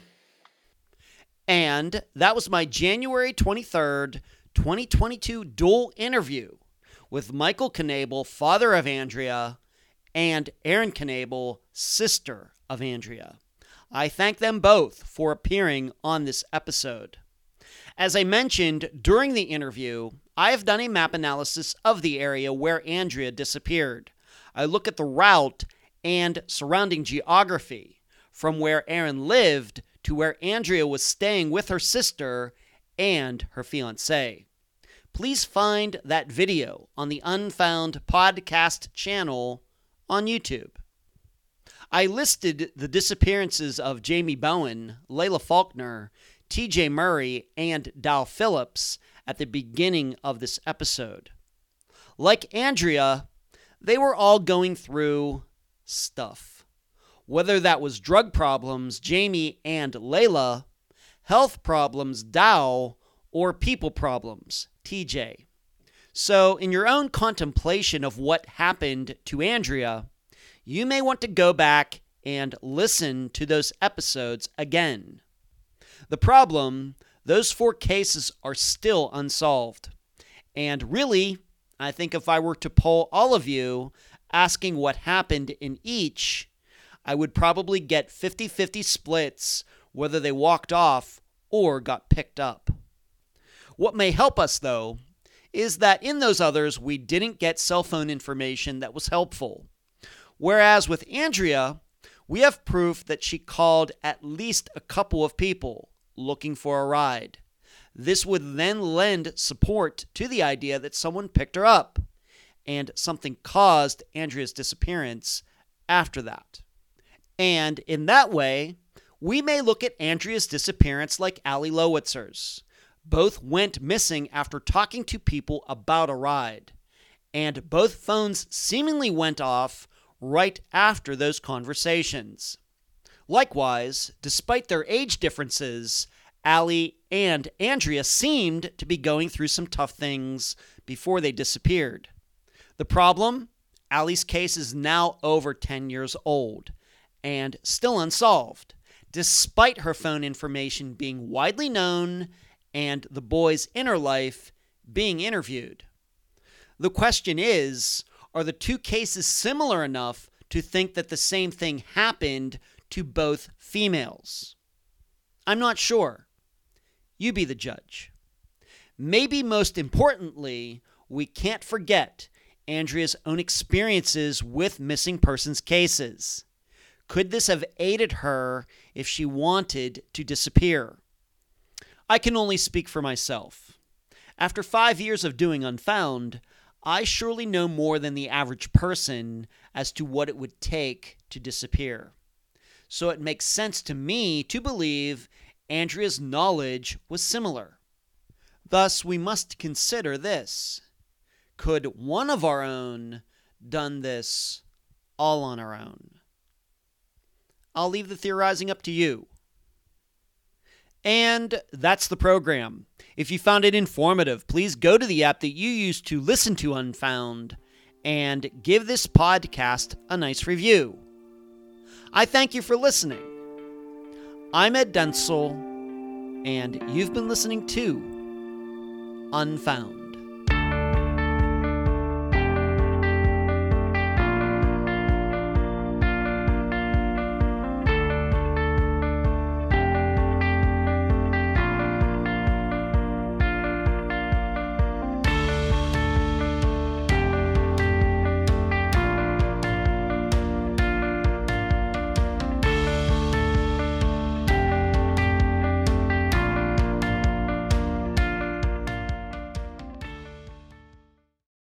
And that was my January 23rd, 2022 dual interview with Michael Knabel, father of Andrea, and Erin Knabel, sister of Andrea. I thank them both for appearing on this episode. As I mentioned during the interview, I have done a map analysis of the area where Andrea disappeared. I look at the route and surrounding geography from where Erin lived to where Andrea was staying with her sister and her fiance. Please find that video on the Unfound Podcast channel on YouTube. I listed the disappearances of Jamie Bowen, Layla Faulkner, TJ Murray and Dal Phillips at the beginning of this episode. Like Andrea, they were all going through stuff. Whether that was drug problems, Jamie and Layla, health problems, Dal, or people problems, TJ. So, in your own contemplation of what happened to Andrea, you may want to go back and listen to those episodes again. The problem those four cases are still unsolved. And really, I think if I were to poll all of you asking what happened in each, I would probably get 50 50 splits whether they walked off or got picked up. What may help us, though, is that in those others, we didn't get cell phone information that was helpful. Whereas with Andrea, we have proof that she called at least a couple of people looking for a ride. This would then lend support to the idea that someone picked her up and something caused Andrea's disappearance after that. And in that way, we may look at Andrea's disappearance like Ali Lowitzer's. Both went missing after talking to people about a ride, and both phones seemingly went off right after those conversations. Likewise, despite their age differences, Ali and Andrea seemed to be going through some tough things before they disappeared. The problem? Ali's case is now over 10 years old and still unsolved, despite her phone information being widely known and the boy's inner life being interviewed. The question is are the two cases similar enough to think that the same thing happened to both females? I'm not sure. You be the judge. Maybe most importantly, we can't forget Andrea's own experiences with missing persons cases. Could this have aided her if she wanted to disappear? I can only speak for myself. After five years of doing Unfound, I surely know more than the average person as to what it would take to disappear. So it makes sense to me to believe Andrea's knowledge was similar. Thus, we must consider this. Could one of our own done this all on our own? I'll leave the theorizing up to you. And that's the program. If you found it informative, please go to the app that you use to listen to Unfound and give this podcast a nice review. I thank you for listening. I'm Ed Dentzel, and you've been listening to Unfound.